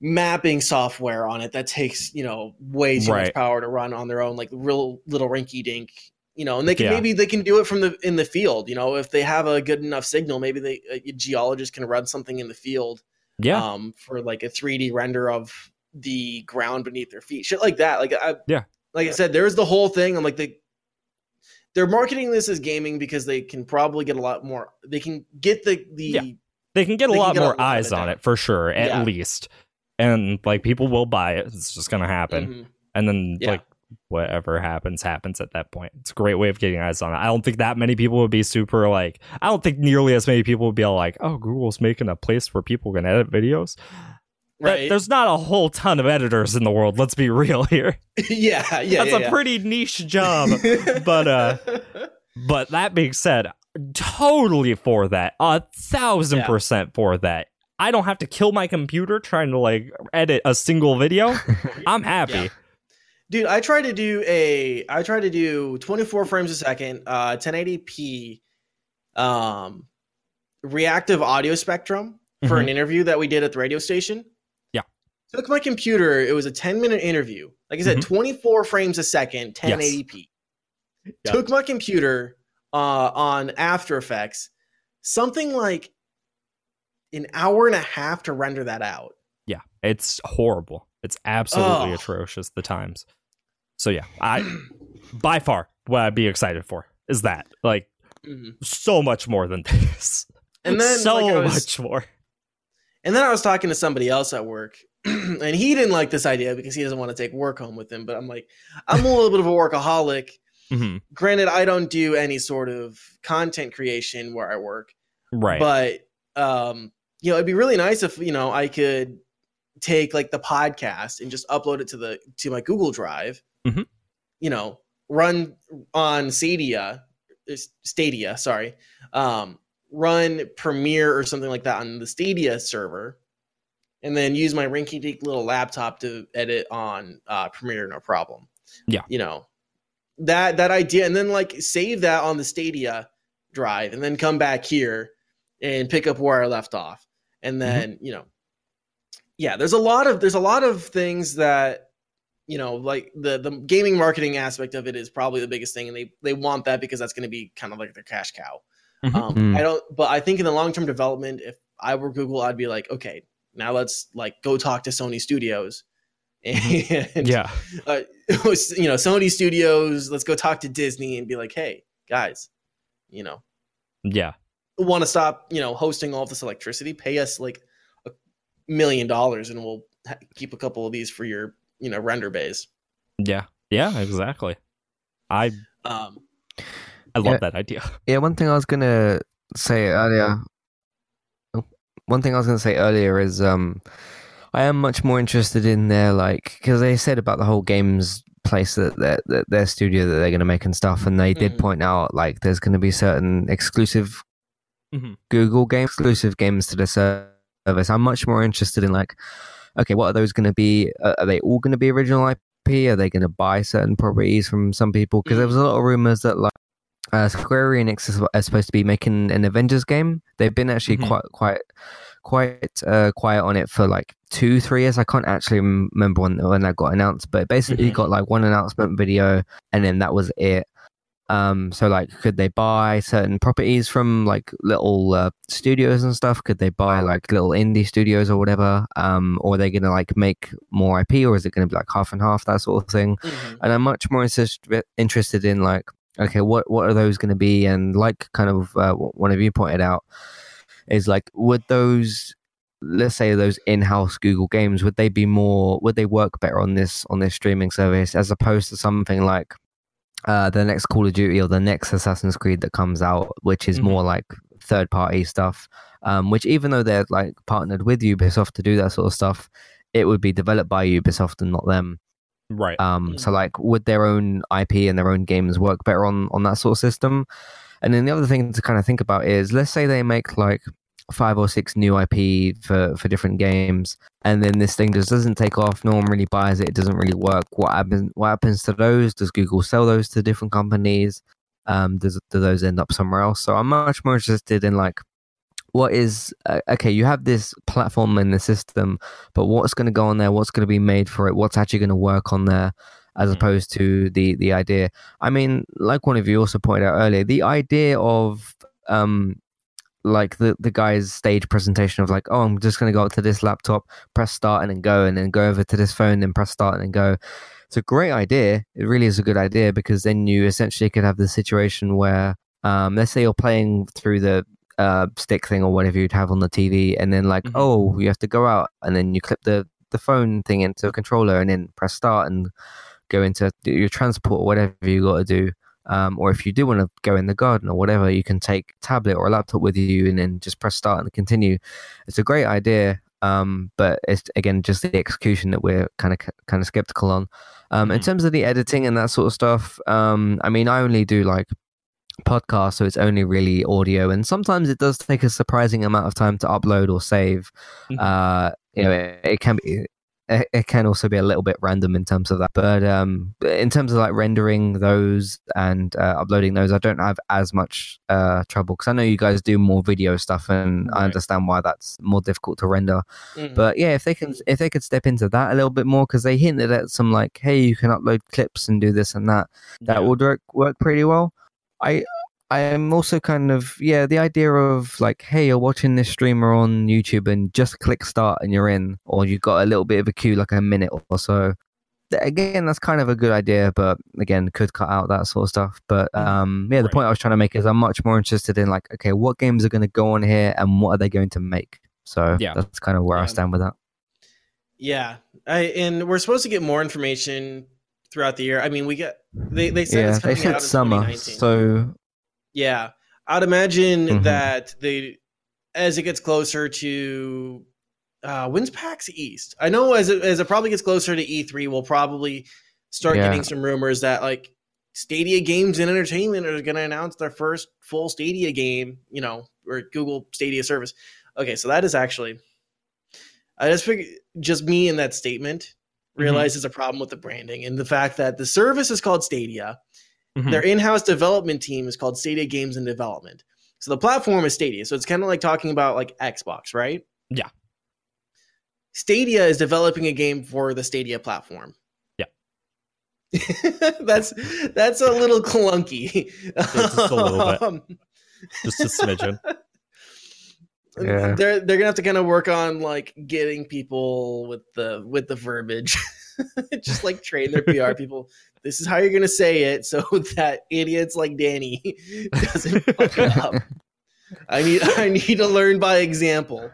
Speaker 1: mapping software on it that takes you know way too much power to run on their own like real little rinky dink you know and they can
Speaker 2: Yeah.
Speaker 1: maybe they can do it from the in the field you know if they have a good enough signal maybe they a geologist can run something in the field
Speaker 2: Yeah.
Speaker 1: um for like a 3d render of the ground beneath their feet shit like that like i
Speaker 2: Yeah.
Speaker 1: like i said there's the whole thing i'm like they they're marketing this as gaming because they can probably get a lot more they can get the the
Speaker 2: Yeah. they can get a lot
Speaker 1: get a
Speaker 2: more
Speaker 1: lot
Speaker 2: eyes on it for sure, at
Speaker 1: Yeah.
Speaker 2: least. And like people will buy it. It's just gonna happen.
Speaker 1: Mhm.
Speaker 2: And then
Speaker 1: Yeah.
Speaker 2: like whatever happens, happens at that point. It's a great way of getting eyes on it. I don't think that many people would be super like I don't think nearly as many people would be all like, Oh, Google's making a place where people can edit videos. That-
Speaker 1: right
Speaker 2: there's not a whole ton of editors in the world, let's be real here. (laughs)
Speaker 1: yeah yeah
Speaker 2: That's
Speaker 1: yeah,
Speaker 2: a
Speaker 1: yeah.
Speaker 2: pretty niche job. (laughs) but, uh, But that being said, totally for that. A thousand
Speaker 1: Yeah.
Speaker 2: percent for that. I don't have to kill my computer trying to like edit a single video. (laughs) I'm happy.
Speaker 1: Dude i tried to do a i tried to do 24 frames a second uh 1080p um reactive audio spectrum for an interview that we did at the radio station
Speaker 2: Mm-hmm. Yeah.
Speaker 1: took my computer it was a 10 minute interview like i said
Speaker 2: Mhm.
Speaker 1: 24 frames a second 1080p
Speaker 2: Yeah.
Speaker 1: took my computer uh on after effects something like an hour and a half to render that out
Speaker 2: Yeah, it's horrible. It's absolutely
Speaker 1: Oh.
Speaker 2: atrocious the times. So yeah, I by far what I'd be excited for is that like
Speaker 1: Mhm.
Speaker 2: so much more than this.
Speaker 1: and then
Speaker 2: so
Speaker 1: like, was-
Speaker 2: much more.
Speaker 1: And then I was talking to somebody else at work, (clears throat) and he didn't like this idea because he doesn't want to take work home with him. But I'm like, I'm a little bit of a workaholic.
Speaker 2: Mhm.
Speaker 1: Granted, I don't do any sort of content creation where I work,
Speaker 2: Right.
Speaker 1: but um, you know, it'd be really nice if you know I could take like the podcast and just upload it to the to my Google Drive.
Speaker 2: Mhm.
Speaker 1: You know, run on Stadia, Stadia, sorry. Um, run Premiere or something like that on the Stadia server, and then use my rinky-dink little laptop to edit on uh, Premiere, no problem.
Speaker 2: Yeah.
Speaker 1: you know that that idea, and then like save that on the Stadia drive, and then come back here and pick up where I left off, and then you know, yeah, there's a lot of there's a lot of things that you know like the the gaming marketing aspect of it is probably the biggest thing and they they want that because that's going to be kind of like their cash cow
Speaker 2: Mhm.
Speaker 1: um,
Speaker 3: Mm.
Speaker 1: i don't but i think in the long-term development if i were google i'd be like okay now let's like go talk to sony studios (laughs) and
Speaker 2: yeah.
Speaker 1: uh, (laughs) you know sony studios let's go talk to disney and be like hey guys you know
Speaker 2: Yeah.
Speaker 1: want to stop you know hosting all this electricity pay us like million dollars and we'll keep a couple of these for your you know render bays
Speaker 2: Yeah. Yeah, exactly. I
Speaker 1: um
Speaker 2: I love
Speaker 3: Yeah.
Speaker 2: that idea. (laughs)
Speaker 3: Yeah, one thing I was gonna say earlier. one thing I was gonna say earlier is um, I am much more interested in their like because they said about the whole games place that their that their studio that they're gonna make and stuff, and they did
Speaker 1: Mhm.
Speaker 3: point out like there's gonna be certain exclusive
Speaker 2: Mhm.
Speaker 3: Google game exclusive games to the service. I'm much more interested in like, okay, what are those gonna be? Uh, are they all gonna be original IP? Are they gonna buy certain properties from some people? Because there was a lot of rumors that like uh, Square Enix is, is supposed to be making an Avengers game. They've been actually
Speaker 2: Mhm.
Speaker 3: quite quite quite uh, quiet on it for like two three years. I can't actually remember when when that got announced, but basically
Speaker 1: Mhm.
Speaker 3: got like one announcement video, and then that was it. Um, so like, could they buy certain properties from like little uh, studios and stuff? Could they buy like little indie studios or whatever? Um, or are they gonna like make more IP, or is it gonna be like half and half that sort of thing?
Speaker 1: mhm.
Speaker 3: and I'm much more insist- interested in like, okay, what what are those going to be? And like kind of uh, one of you pointed out is like, would those let's say those in-house Google games would they be more would they work better on this on this streaming service as opposed to something like uh, the next Call of Duty or the next Assassin's Creed that comes out, which is
Speaker 2: Mhm.
Speaker 3: more like third party stuff. Um, which even though they're like partnered with Ubisoft to do that sort of stuff, it would be developed by Ubisoft and not them.
Speaker 2: Right.
Speaker 3: Um, so like would their own IP and their own games work better on on that sort of system? And then the other thing to kind of think about is let's say they make like five or six new IP for for different games, and then this thing just doesn't take off. No one really buys it. It doesn't really work. What happens? What happens to those? Does Google sell those to different companies? Um, does do those end up somewhere else? So I'm much more interested in like what is uh, okay you have this platform and the system but what's going to go on there what's going to be made for it what's actually going to work on there as
Speaker 2: Mhm.
Speaker 3: opposed to the the idea i mean like one of you also pointed out earlier the idea of um like the the guy's stage presentation of like oh i'm just going to go up to this laptop press start and then go and then go over to this phone and press start and then go it's a great idea it really is a good idea because then you essentially could have the situation where um let's say you're playing through the uh, stick thing or whatever you'd have on the TV, and then like,
Speaker 2: Mhm.
Speaker 3: oh, you have to go out, and then you clip the the phone thing into a controller, and then press start and go into your transport or whatever you got to do. Um, or if you do want to go in the garden or whatever, you can take a tablet or a laptop with you, and then just press start and continue. It's a great idea, um, but it's again just the execution that we're kind of kind of skeptical on. Um, In
Speaker 2: Mhm.
Speaker 3: terms of the editing and that sort of stuff, um, I mean, I only do like podcast, so it's only really audio, and sometimes it does take a surprising amount of time to upload or save.
Speaker 2: Mhm.
Speaker 3: Uh, you know, it, it can be. It it can also be a little bit random in terms of that, but um, in terms of like rendering those and uh, uploading those, I don't have as much uh, trouble because I know you guys do more video stuff, and I understand why that's more difficult to render.
Speaker 1: Mhm.
Speaker 3: But yeah, if they can, if they could step into that a little bit more, because they hinted at some like, hey, you can upload clips and do this and that that
Speaker 2: Yeah.
Speaker 3: would work work pretty well. I I am also kind of yeah the idea of like hey you're watching this streamer on YouTube and just click start and you're in, or you've got a little bit of a queue like a minute or so. Again, that's kind of a good idea, but again, could cut out that sort of stuff. But um, yeah, the
Speaker 2: Right.
Speaker 3: point I was trying to make is I'm much more interested in like, okay, what games are going to go on here and what are they going to make? So
Speaker 2: Yeah.
Speaker 3: that's kind of where I stand with that.
Speaker 1: Yeah, I, and we're supposed to get more information throughout the year. I mean, we get they they said
Speaker 3: Yeah,
Speaker 1: it's
Speaker 3: they
Speaker 1: coming
Speaker 3: said
Speaker 1: out in
Speaker 3: summer, so
Speaker 1: yeah, I'd imagine
Speaker 3: Mhm.
Speaker 1: that they as it gets closer to uh, when's PAX East. I know as it as it probably gets closer to E3, we'll probably start
Speaker 3: Yeah.
Speaker 1: getting some rumors that like Stadia Games and Entertainment are going to announce their first full Stadia game. You know, or Google Stadia service. Okay, so that is actually. I just figured, just me in that statement realize there's a problem with the branding and the fact that the service is called Stadia.
Speaker 2: Mhm.
Speaker 1: Their in-house development team is called Stadia Games and Development. So the platform is Stadia. So it's kind of like talking about like Xbox, right?
Speaker 2: Yeah.
Speaker 1: Stadia is developing a game for the Stadia platform.
Speaker 2: Yeah. (laughs)
Speaker 1: that's that's a little clunky.
Speaker 2: Just a little bit. (laughs)
Speaker 1: Um,
Speaker 2: Just a smidgen. (laughs)
Speaker 3: Yeah.
Speaker 1: They're they're gonna have to kind of work on like getting people with the with the verbiage, (laughs) just like train their PR (laughs) people. This is how you're gonna say it, so (laughs) that idiots like Danny doesn't fuck it up. I need I need to learn by example.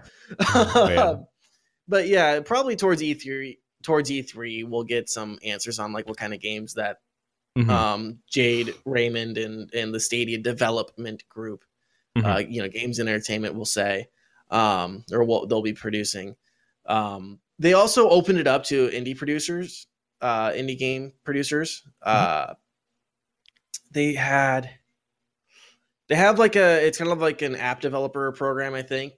Speaker 2: Oh,
Speaker 1: but yeah, probably towards E3 towards E3 we'll get some answers on like what kind of games that
Speaker 2: Mhm.
Speaker 1: um Jade Raymond and and the Stadia development group
Speaker 2: Mhm.
Speaker 1: uh, you know, games and entertainment will say, um, or what they'll be producing. Um, they also opened it up to indie producers, uh, indie game producers. Uh, they had, they have like a, it's kind of like an app developer program, I think.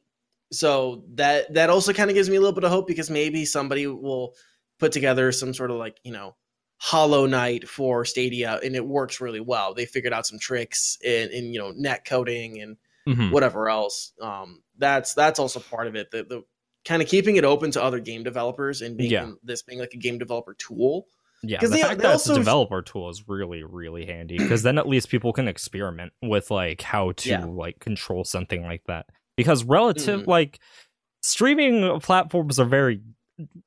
Speaker 1: So that that also kind of gives me a little bit of hope because maybe somebody will put together some sort of like you know Hollow Knight for Stadia, and it works really well. They figured out some tricks in, in you know net coding and
Speaker 2: Mhm.
Speaker 1: whatever else. Um, that's that's also part of it. The, the kind of keeping it open to other game developers and being
Speaker 2: Yeah.
Speaker 1: this being like a game developer tool.
Speaker 2: Yeah, the
Speaker 1: they-
Speaker 2: fact
Speaker 1: they
Speaker 2: that it's a developer tool is really, really handy because then at least people can experiment with like how to
Speaker 1: Yeah.
Speaker 2: like control something like that. Because relative,
Speaker 1: Mhm.
Speaker 2: like streaming platforms are very,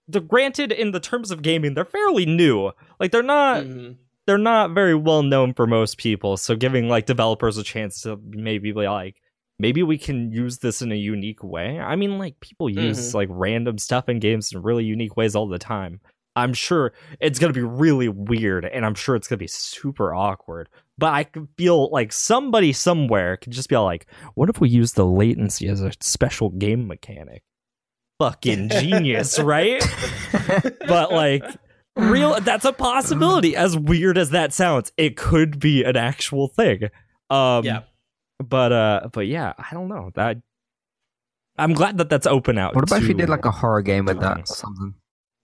Speaker 2: they're granted in the terms of gaming, they're fairly new. Like they're not,
Speaker 1: Mhm.
Speaker 2: they're not very well known for most people. So giving like developers a chance to maybe be like, maybe we can use this in a unique way. I mean, like people use
Speaker 1: Mhm.
Speaker 2: like random stuff in games in really unique ways all the time. I'm sure it's gonna be really weird, and I'm sure it's gonna be super awkward. But I could feel like somebody somewhere could just be all like, "What if we use the latency as a special game mechanic?" Fucking genius, (laughs) right? but like real that's a possibility as weird as that sounds it could be an actual thing um
Speaker 1: Yeah.
Speaker 2: But uh but yeah i don't know. That i'm glad that that's open out
Speaker 3: What about if you did like a horror game with that or something?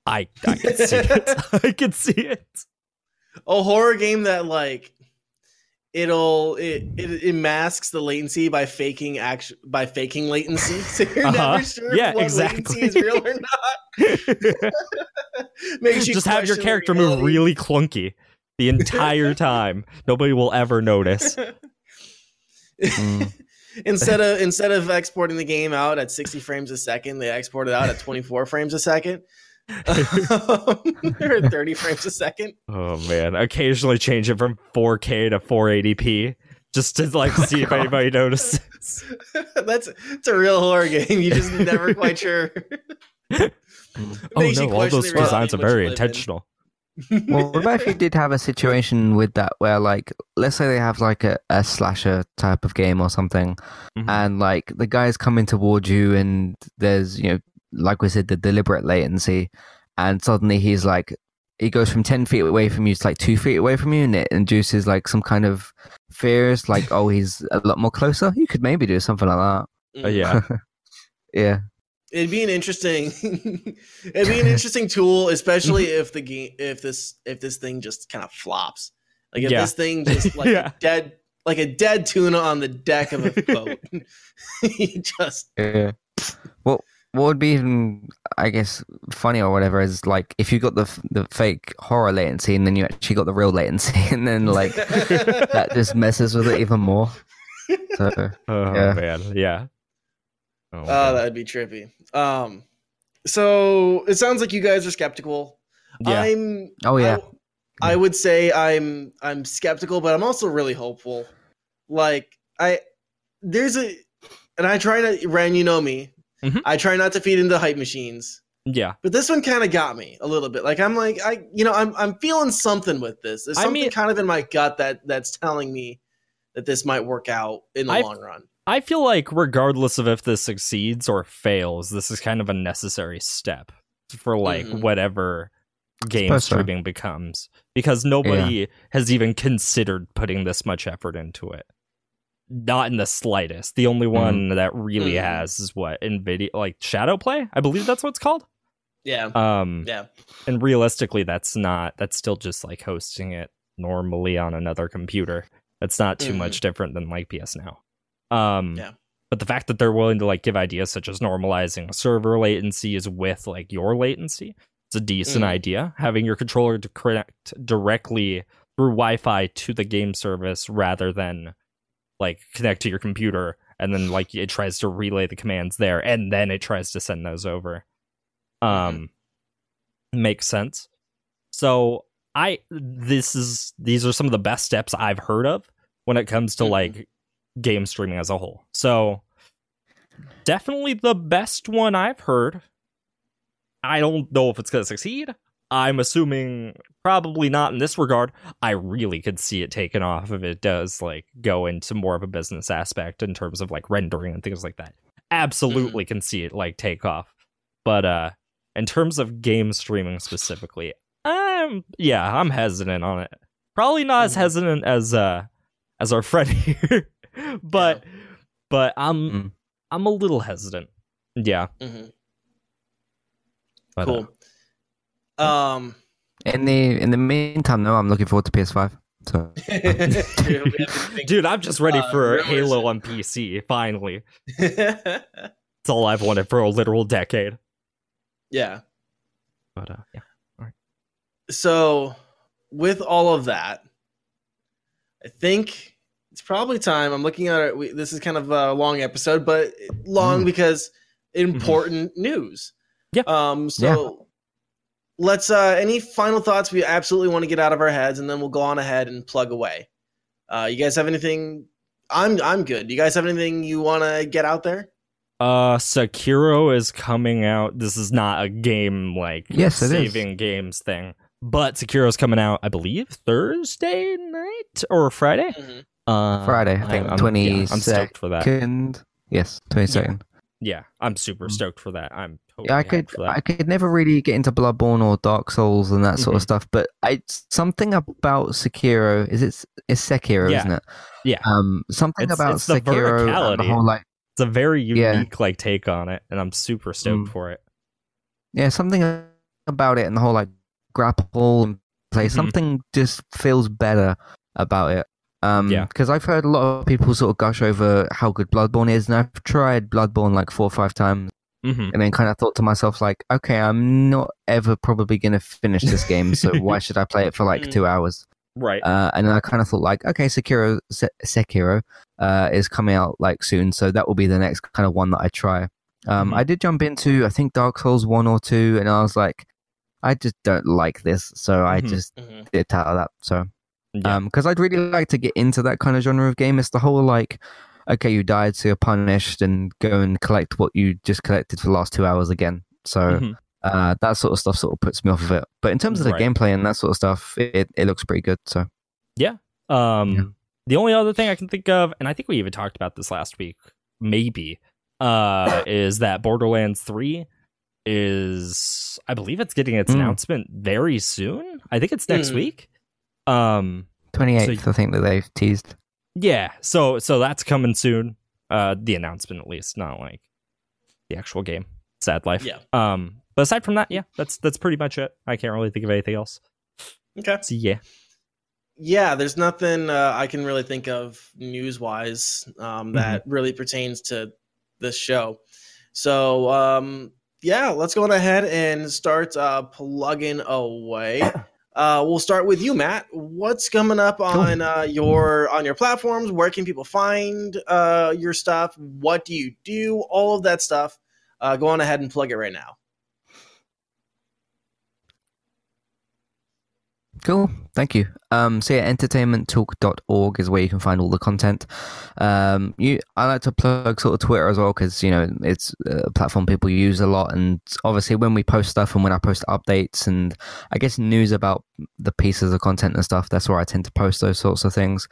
Speaker 2: i i could see (laughs) it. I could see it.
Speaker 1: A horror game that like it'll it, it, it masks the latency by faking action by faking latency. (laughs) So you're
Speaker 2: Uh-huh.
Speaker 1: never sure
Speaker 2: Yeah,
Speaker 1: if what
Speaker 2: exactly.
Speaker 1: latency is real or not. (laughs) Makes you
Speaker 2: just have your
Speaker 1: question
Speaker 2: character move really clunky the entire time. Nobody will ever notice
Speaker 3: Mm. (laughs)
Speaker 1: instead of instead of exporting the game out at 60 frames a second they export it out at 24 frames a second. (laughs) (laughs) Or 30 frames a second.
Speaker 2: Oh man. Occasionally change it from 4k to 480p just to like see if anybody notices.
Speaker 1: That's it's a real horror game. You just never quite sure.
Speaker 2: Oh no. All those designs are
Speaker 1: of what you
Speaker 2: very intentional
Speaker 3: Well, what about if you did have a situation with that where, like, let's say they have like a, a slasher type of game or something,
Speaker 2: Mhm.
Speaker 3: and like the guy's coming towards you, and there's, you know, like we said, the deliberate latency, and suddenly he's like, he goes from 10 feet away from you to like two feet away from you, and it induces like some kind of fears, like, oh, he's a lot more closer. You could maybe do something like that.
Speaker 2: Uh, yeah (laughs)
Speaker 3: Yeah.
Speaker 1: It'd be an interesting (laughs) it'd be an interesting tool, especially
Speaker 2: Mm-hmm.
Speaker 1: if the game if this if this thing just kind of flops. Like if
Speaker 2: Yeah.
Speaker 1: this thing just (laughs) like
Speaker 2: Yeah.
Speaker 1: dead like a dead tuna on the deck of a (laughs) boat. just
Speaker 3: Yeah. What what would be even, I guess, funny or whatever is like if you got the the fake horror latency and then you actually got the real latency and then like that just messes with it even more. So
Speaker 2: oh
Speaker 3: Yeah.
Speaker 2: man yeah oh, man.
Speaker 1: that'd be trippy. Um so it sounds like you guys are skeptical.
Speaker 2: yeah
Speaker 1: I'm
Speaker 3: oh yeah,
Speaker 1: I, I would say I'm I'm skeptical, but I'm also really hopeful. Like I there's a and I try to Ren, you know me.
Speaker 2: Mhm.
Speaker 1: I try not to feed into hype machines.
Speaker 2: yeah
Speaker 1: But this one kind of got me a little bit. Like I'm like I you know I'm I'm feeling something with this. There's
Speaker 2: I
Speaker 1: something
Speaker 2: mean-
Speaker 1: kind of in my gut that that's telling me that this might work out in the
Speaker 2: I've-
Speaker 1: long run.
Speaker 2: I feel like regardless of if this succeeds or fails, this is kind of a necessary step for like
Speaker 1: Mhm.
Speaker 2: whatever game
Speaker 3: Suppose so.
Speaker 2: streaming becomes because nobody has even considered putting this much effort into it. Not in the slightest. The only one that really
Speaker 1: Mhm.
Speaker 2: has is what Nvidia like ShadowPlay, I believe that's what it's called.
Speaker 1: Yeah.
Speaker 2: Um
Speaker 1: Yeah.
Speaker 2: and realistically that's not that's still just like hosting it normally on another computer that's not too
Speaker 1: Mhm.
Speaker 2: much different than like ps now um
Speaker 1: Yeah.
Speaker 2: but the fact that they're willing to like give ideas such as normalizing server latencies with like your latency it's a decent
Speaker 1: Mhm.
Speaker 2: idea having your controller to connect directly through wi-fi to the game service rather than like connect to your computer and then like it tries to relay the commands there and then it tries to send those over um makes sense so i this is these are some of the best steps i've heard of when it comes to
Speaker 1: Mhm.
Speaker 2: like game streaming as a whole. So definitely the best one i've heard. I don't know if it's going to succeed. I'm assuming probably not in this regard. I really could see it taken off if it does like go into more of a business aspect in terms of like rendering and things like that. Absolutely can see it like take off. But uh in terms of game streaming specifically i'm yeah i'm hesitant on it. Probably not as
Speaker 1: Mhm.
Speaker 2: hesitant as uh as our friend (laughs) here (laughs) but but i'm
Speaker 3: Mm.
Speaker 2: i'm a little hesitant yeah
Speaker 1: Mm-hmm.
Speaker 2: but, uh,
Speaker 1: Cool. Um
Speaker 3: in the in the meantime, though, I'm looking forward to PS5. So (laughs)
Speaker 1: Dude, we have to think-
Speaker 2: dude i'm just ready
Speaker 1: Uh,
Speaker 2: for
Speaker 1: rumors-
Speaker 2: halo on pc finally (laughs) it's all i've wanted for a literal decade
Speaker 1: yeah.
Speaker 2: but uh yeah
Speaker 1: So, with all of that, I think it's probably time. I'm looking at it. We, this is kind of a long episode, but long
Speaker 3: Mm.
Speaker 1: because important news.
Speaker 2: Yeah.
Speaker 1: Um. So let's. Uh. Any final thoughts we absolutely want to get out of our heads, and then we'll go on ahead and plug away. Uh. You guys have anything I'm I'm good. Do you guys have anything you want to get out there?
Speaker 2: Uh, Sekiro is coming out. This is not a game like
Speaker 3: Yes, it is.
Speaker 2: saving games thing, but Sekiro is coming out, I believe, Thursday night or Friday. Uh,
Speaker 3: Friday, I think,
Speaker 2: I'm,
Speaker 3: twenty
Speaker 2: yeah, I'm stoked for that.
Speaker 3: Yes, twenty second.
Speaker 2: Yeah, I'm super
Speaker 3: Mm.
Speaker 2: stoked for that. I'm totally
Speaker 3: Yeah, I could
Speaker 2: for that.
Speaker 3: I could never really get into Bloodborne or Dark Souls and that sort of
Speaker 2: Mhm.
Speaker 3: stuff, but I something about Sekiro is it it's Sekiro,
Speaker 2: Yeah.
Speaker 3: isn't it?
Speaker 2: Yeah.
Speaker 3: Um, something
Speaker 2: It's-
Speaker 3: about
Speaker 2: it's the
Speaker 3: Sekiro and the whole like
Speaker 2: It's a very
Speaker 3: Yeah.
Speaker 2: unique like take on it, and I'm super stoked
Speaker 3: Mm.
Speaker 2: for it.
Speaker 3: yeah something about it and the whole like grapple and play
Speaker 2: Mhm.
Speaker 3: something just feels better about it. Um,
Speaker 2: Yeah.
Speaker 3: because I've heard a lot of people sort of gush over how good Bloodborne is, and I've tried Bloodborne like four or five times,
Speaker 2: hmm
Speaker 3: and then kind of thought to myself like, okay, I'm not ever probably gonna finish this game, so (laughs) why should I play it for like
Speaker 1: Mm.
Speaker 3: two hours?
Speaker 2: Right.
Speaker 3: Uh, and then I kind of thought like, okay, Sekiro, Se- Sekiro, uh, is coming out like soon, so that will be the next kind of one that I try. Um,
Speaker 2: Mhm.
Speaker 3: I did jump into I think Dark Souls one or two, and I was like, I just don't like this, so I
Speaker 2: Mhm.
Speaker 3: just
Speaker 1: Mhm.
Speaker 3: dipped out of that. So,
Speaker 2: Yeah.
Speaker 3: um, because I'd really like to get into that kind of genre of game. It's the whole like, okay, you died, so you're punished, and go and collect what you just collected for the last two hours again. So.
Speaker 2: Mhm.
Speaker 3: Uh, that sort of stuff sort of puts me off of it. But in terms of the
Speaker 2: Right.
Speaker 3: gameplay and that sort of stuff, it, it looks pretty good. So yeah.
Speaker 2: Um,
Speaker 3: Yeah.
Speaker 2: the only other thing I can think of, and I think we even talked about this last week, maybe, uh, (laughs) is that Borderlands Three is, I believe it's getting its
Speaker 3: Mm.
Speaker 2: announcement very soon. I think it's next
Speaker 1: Mm.
Speaker 2: week. Um,
Speaker 3: 28th, I think that they've teased.
Speaker 2: yeah, so so that's coming soon. Uh, the announcement at least, not like the actual game. Sad life.
Speaker 1: Yeah.
Speaker 2: Um, but aside from that, yeah, that's that's pretty much it. I can't really think of anything else.
Speaker 1: Okay.
Speaker 2: So yeah.
Speaker 1: Yeah, there's nothing uh, I can really think of news wise
Speaker 2: Mm-hmm.
Speaker 1: um, that really pertains to this show. So, um, yeah, let's go on ahead and start uh, plugging away. (coughs) Uh, we'll start with you, Matt. What's coming up on uh, your on your platforms? Where can people find uh, your stuff? What do you do? All of that stuff. Uh, go on ahead and plug it right now.
Speaker 3: Cool. Thank you. Um, so yeah, entertainmenttalk.org is where you can find all the content. Um, you, I like to plug sort of Twitter as well because you know it's a platform people use a lot, and obviously when we post stuff and when I post updates and I guess news about the pieces of content and stuff, that's where I tend to post those sorts of things.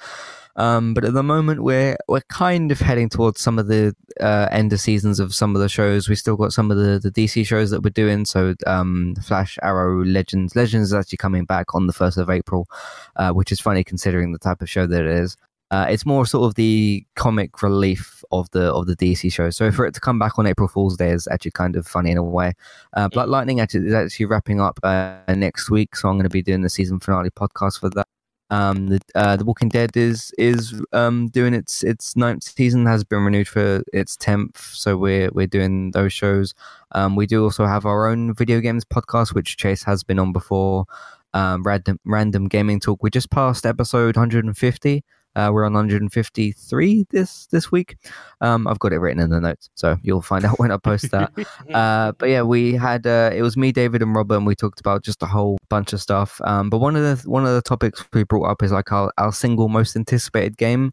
Speaker 3: Um, but at the moment, we're we're kind of heading towards some of the uh, end of seasons of some of the shows. We still got some of the, the DC shows that we're doing. So, um, Flash, Arrow, Legends. Legends is actually coming back on the first of April, uh, which is funny considering the type of show that it is. Uh, it's more sort of the comic relief of the of the DC show. So for it to come back on April Fool's Day is actually kind of funny in a way. Uh, Black Lightning actually is actually wrapping up uh, next week, so I'm going to be doing the season finale podcast for that. Um, the uh, the Walking Dead is is um doing its its ninth season has been renewed for its tenth, so we're we're doing those shows. Um, we do also have our own video games podcast, which Chase has been on before. Um, random random gaming talk. We just passed episode 150. Uh, we're on 153 this this week. Um, I've got it written in the notes, so you'll find out (laughs) when I post that. (laughs) Uh, but yeah, we had uh, it was me, David, and Robert, and we talked about just a whole bunch of stuff. Um, but one of the one of the topics we brought up is like our, our single most anticipated game,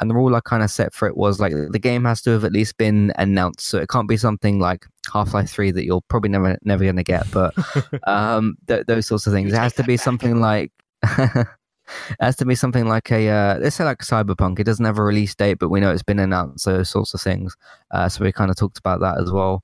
Speaker 3: and the rule I kind of set for it was like the game has to have at least been announced, so it can't be something like Half Life Three that you're probably never never gonna get, but (laughs) um, th- those sorts of things. It has to be something like. (laughs) It has to be something like a uh, let's say like cyberpunk. It doesn't have a release date but we know it's been announced those sorts of things. Uh, so we kind of talked about that as well.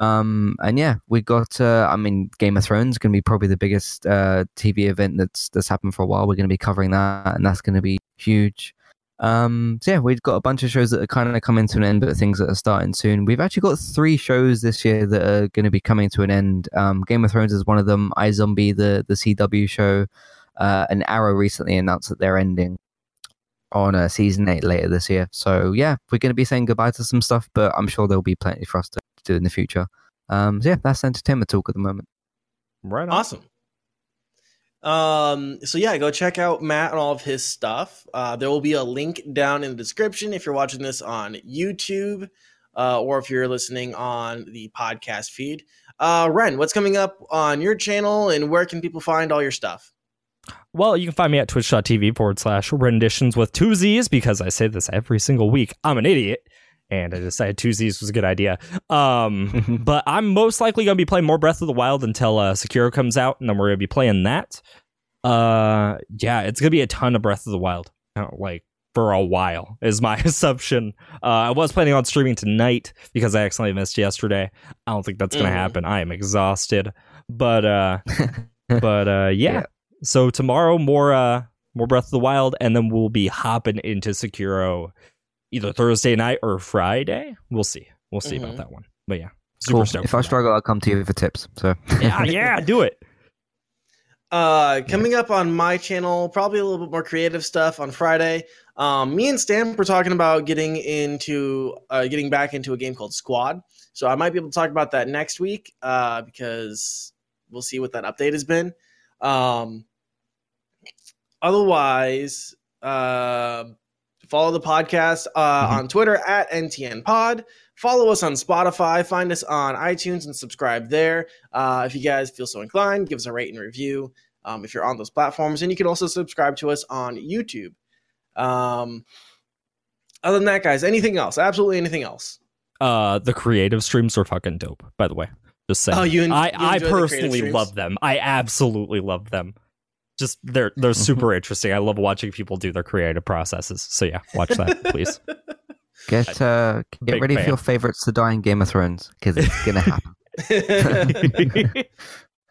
Speaker 3: Um, and yeah we got uh, i mean game of thrones going to be probably the biggest uh, tv event that's that's happened for a while. We're going to be covering that and that's going to be huge um, so yeah we've got a bunch of shows that are kind of coming to an end but things that are starting soon we've actually got three shows this year that are going to be coming to an end um, game of thrones is one of them izombie the the cw show uh, and Arrow recently announced that they're ending on uh, season eight later this year. So yeah, we're going to be saying goodbye to some stuff, but I'm sure there'll be plenty for us to do in the future. Um, so yeah, that's entertainment talk at the moment.
Speaker 2: Right on.
Speaker 1: Awesome. Um, so yeah, go check out Matt and all of his stuff. Uh, there will be a link down in the description if you're watching this on YouTube, uh, or if you're listening on the podcast feed. Uh, Ren, what's coming up on your channel, and where can people find all your stuff?
Speaker 2: Well, you can find me at twitch.tv forward slash renditions with two Z's because I say this every single week. I'm an idiot. And I decided two Z's was a good idea. Um, but I'm most likely going to be playing more Breath of the Wild until uh, Sekiro comes out, and then we're going to be playing that. Uh, yeah, it's going to be a ton of Breath of the Wild. Uh, like, for a while is my (laughs) assumption. Uh, I was planning on streaming tonight because I accidentally missed yesterday. I don't think that's going to
Speaker 1: Mm.
Speaker 2: happen. I am exhausted. But uh (laughs) but uh yeah.
Speaker 3: Yeah.
Speaker 2: So tomorrow more uh more Breath of the Wild and then we'll be hopping into Sekiro either Thursday night or Friday. We'll see. We'll see
Speaker 1: Mhm.
Speaker 2: about that one. But yeah. Super
Speaker 3: Cool.
Speaker 2: stoked
Speaker 3: If
Speaker 2: for
Speaker 3: I
Speaker 2: that.
Speaker 3: struggle, I'll come to you for tips. So
Speaker 2: yeah, yeah, (laughs) do it.
Speaker 1: Uh, coming up on my channel, probably a little bit more creative stuff on Friday. Um, me and Stamp were talking about getting into uh, getting back into a game called Squad. So I might be able to talk about that next week uh, because we'll see what that update has been. Um, otherwise, uh, follow the podcast uh,
Speaker 3: Mhm.
Speaker 1: on Twitter at NTN Pod. Follow us on Spotify. Find us on iTunes and subscribe there. Uh, if you guys feel so inclined, give us a rate and review um, if you're on those platforms. And you can also subscribe to us on YouTube. Um, other than that, guys, anything else? Absolutely anything else?
Speaker 2: Uh the creative streams are fucking dope, by the way. Just saying.
Speaker 1: Oh, you en-
Speaker 2: I,
Speaker 1: you
Speaker 2: I personally love them. I absolutely love them. Just they're they're super interesting. I love watching people do their creative processes. So yeah, watch that, please. (laughs)
Speaker 3: get uh, get
Speaker 2: Big
Speaker 3: ready
Speaker 2: fan.
Speaker 3: for your favorites to die in Game of Thrones because it's gonna happen. (laughs)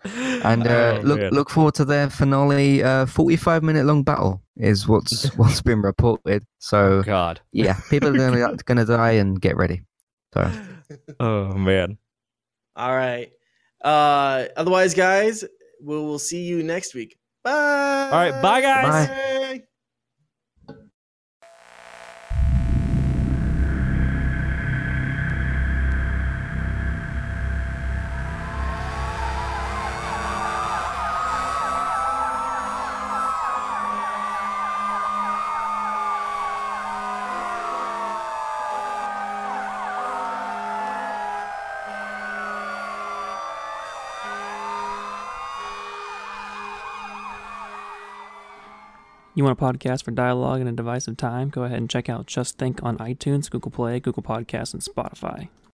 Speaker 3: And uh,
Speaker 2: Oh,
Speaker 3: look
Speaker 2: man.
Speaker 3: look forward to their finale. Uh, Forty five minute long battle is what's (laughs) what's been reported. So
Speaker 2: God.
Speaker 3: yeah, people are gonna gonna die and get ready. So
Speaker 2: Oh man.
Speaker 1: All right. Uh, otherwise, guys, we will see you next week. Bye. All
Speaker 2: right, bye, guys.
Speaker 1: Bye.
Speaker 4: You want a podcast for dialogue in a divisive time? Go ahead and check out Just Think on iTunes, Google Play, Google Podcasts, and Spotify.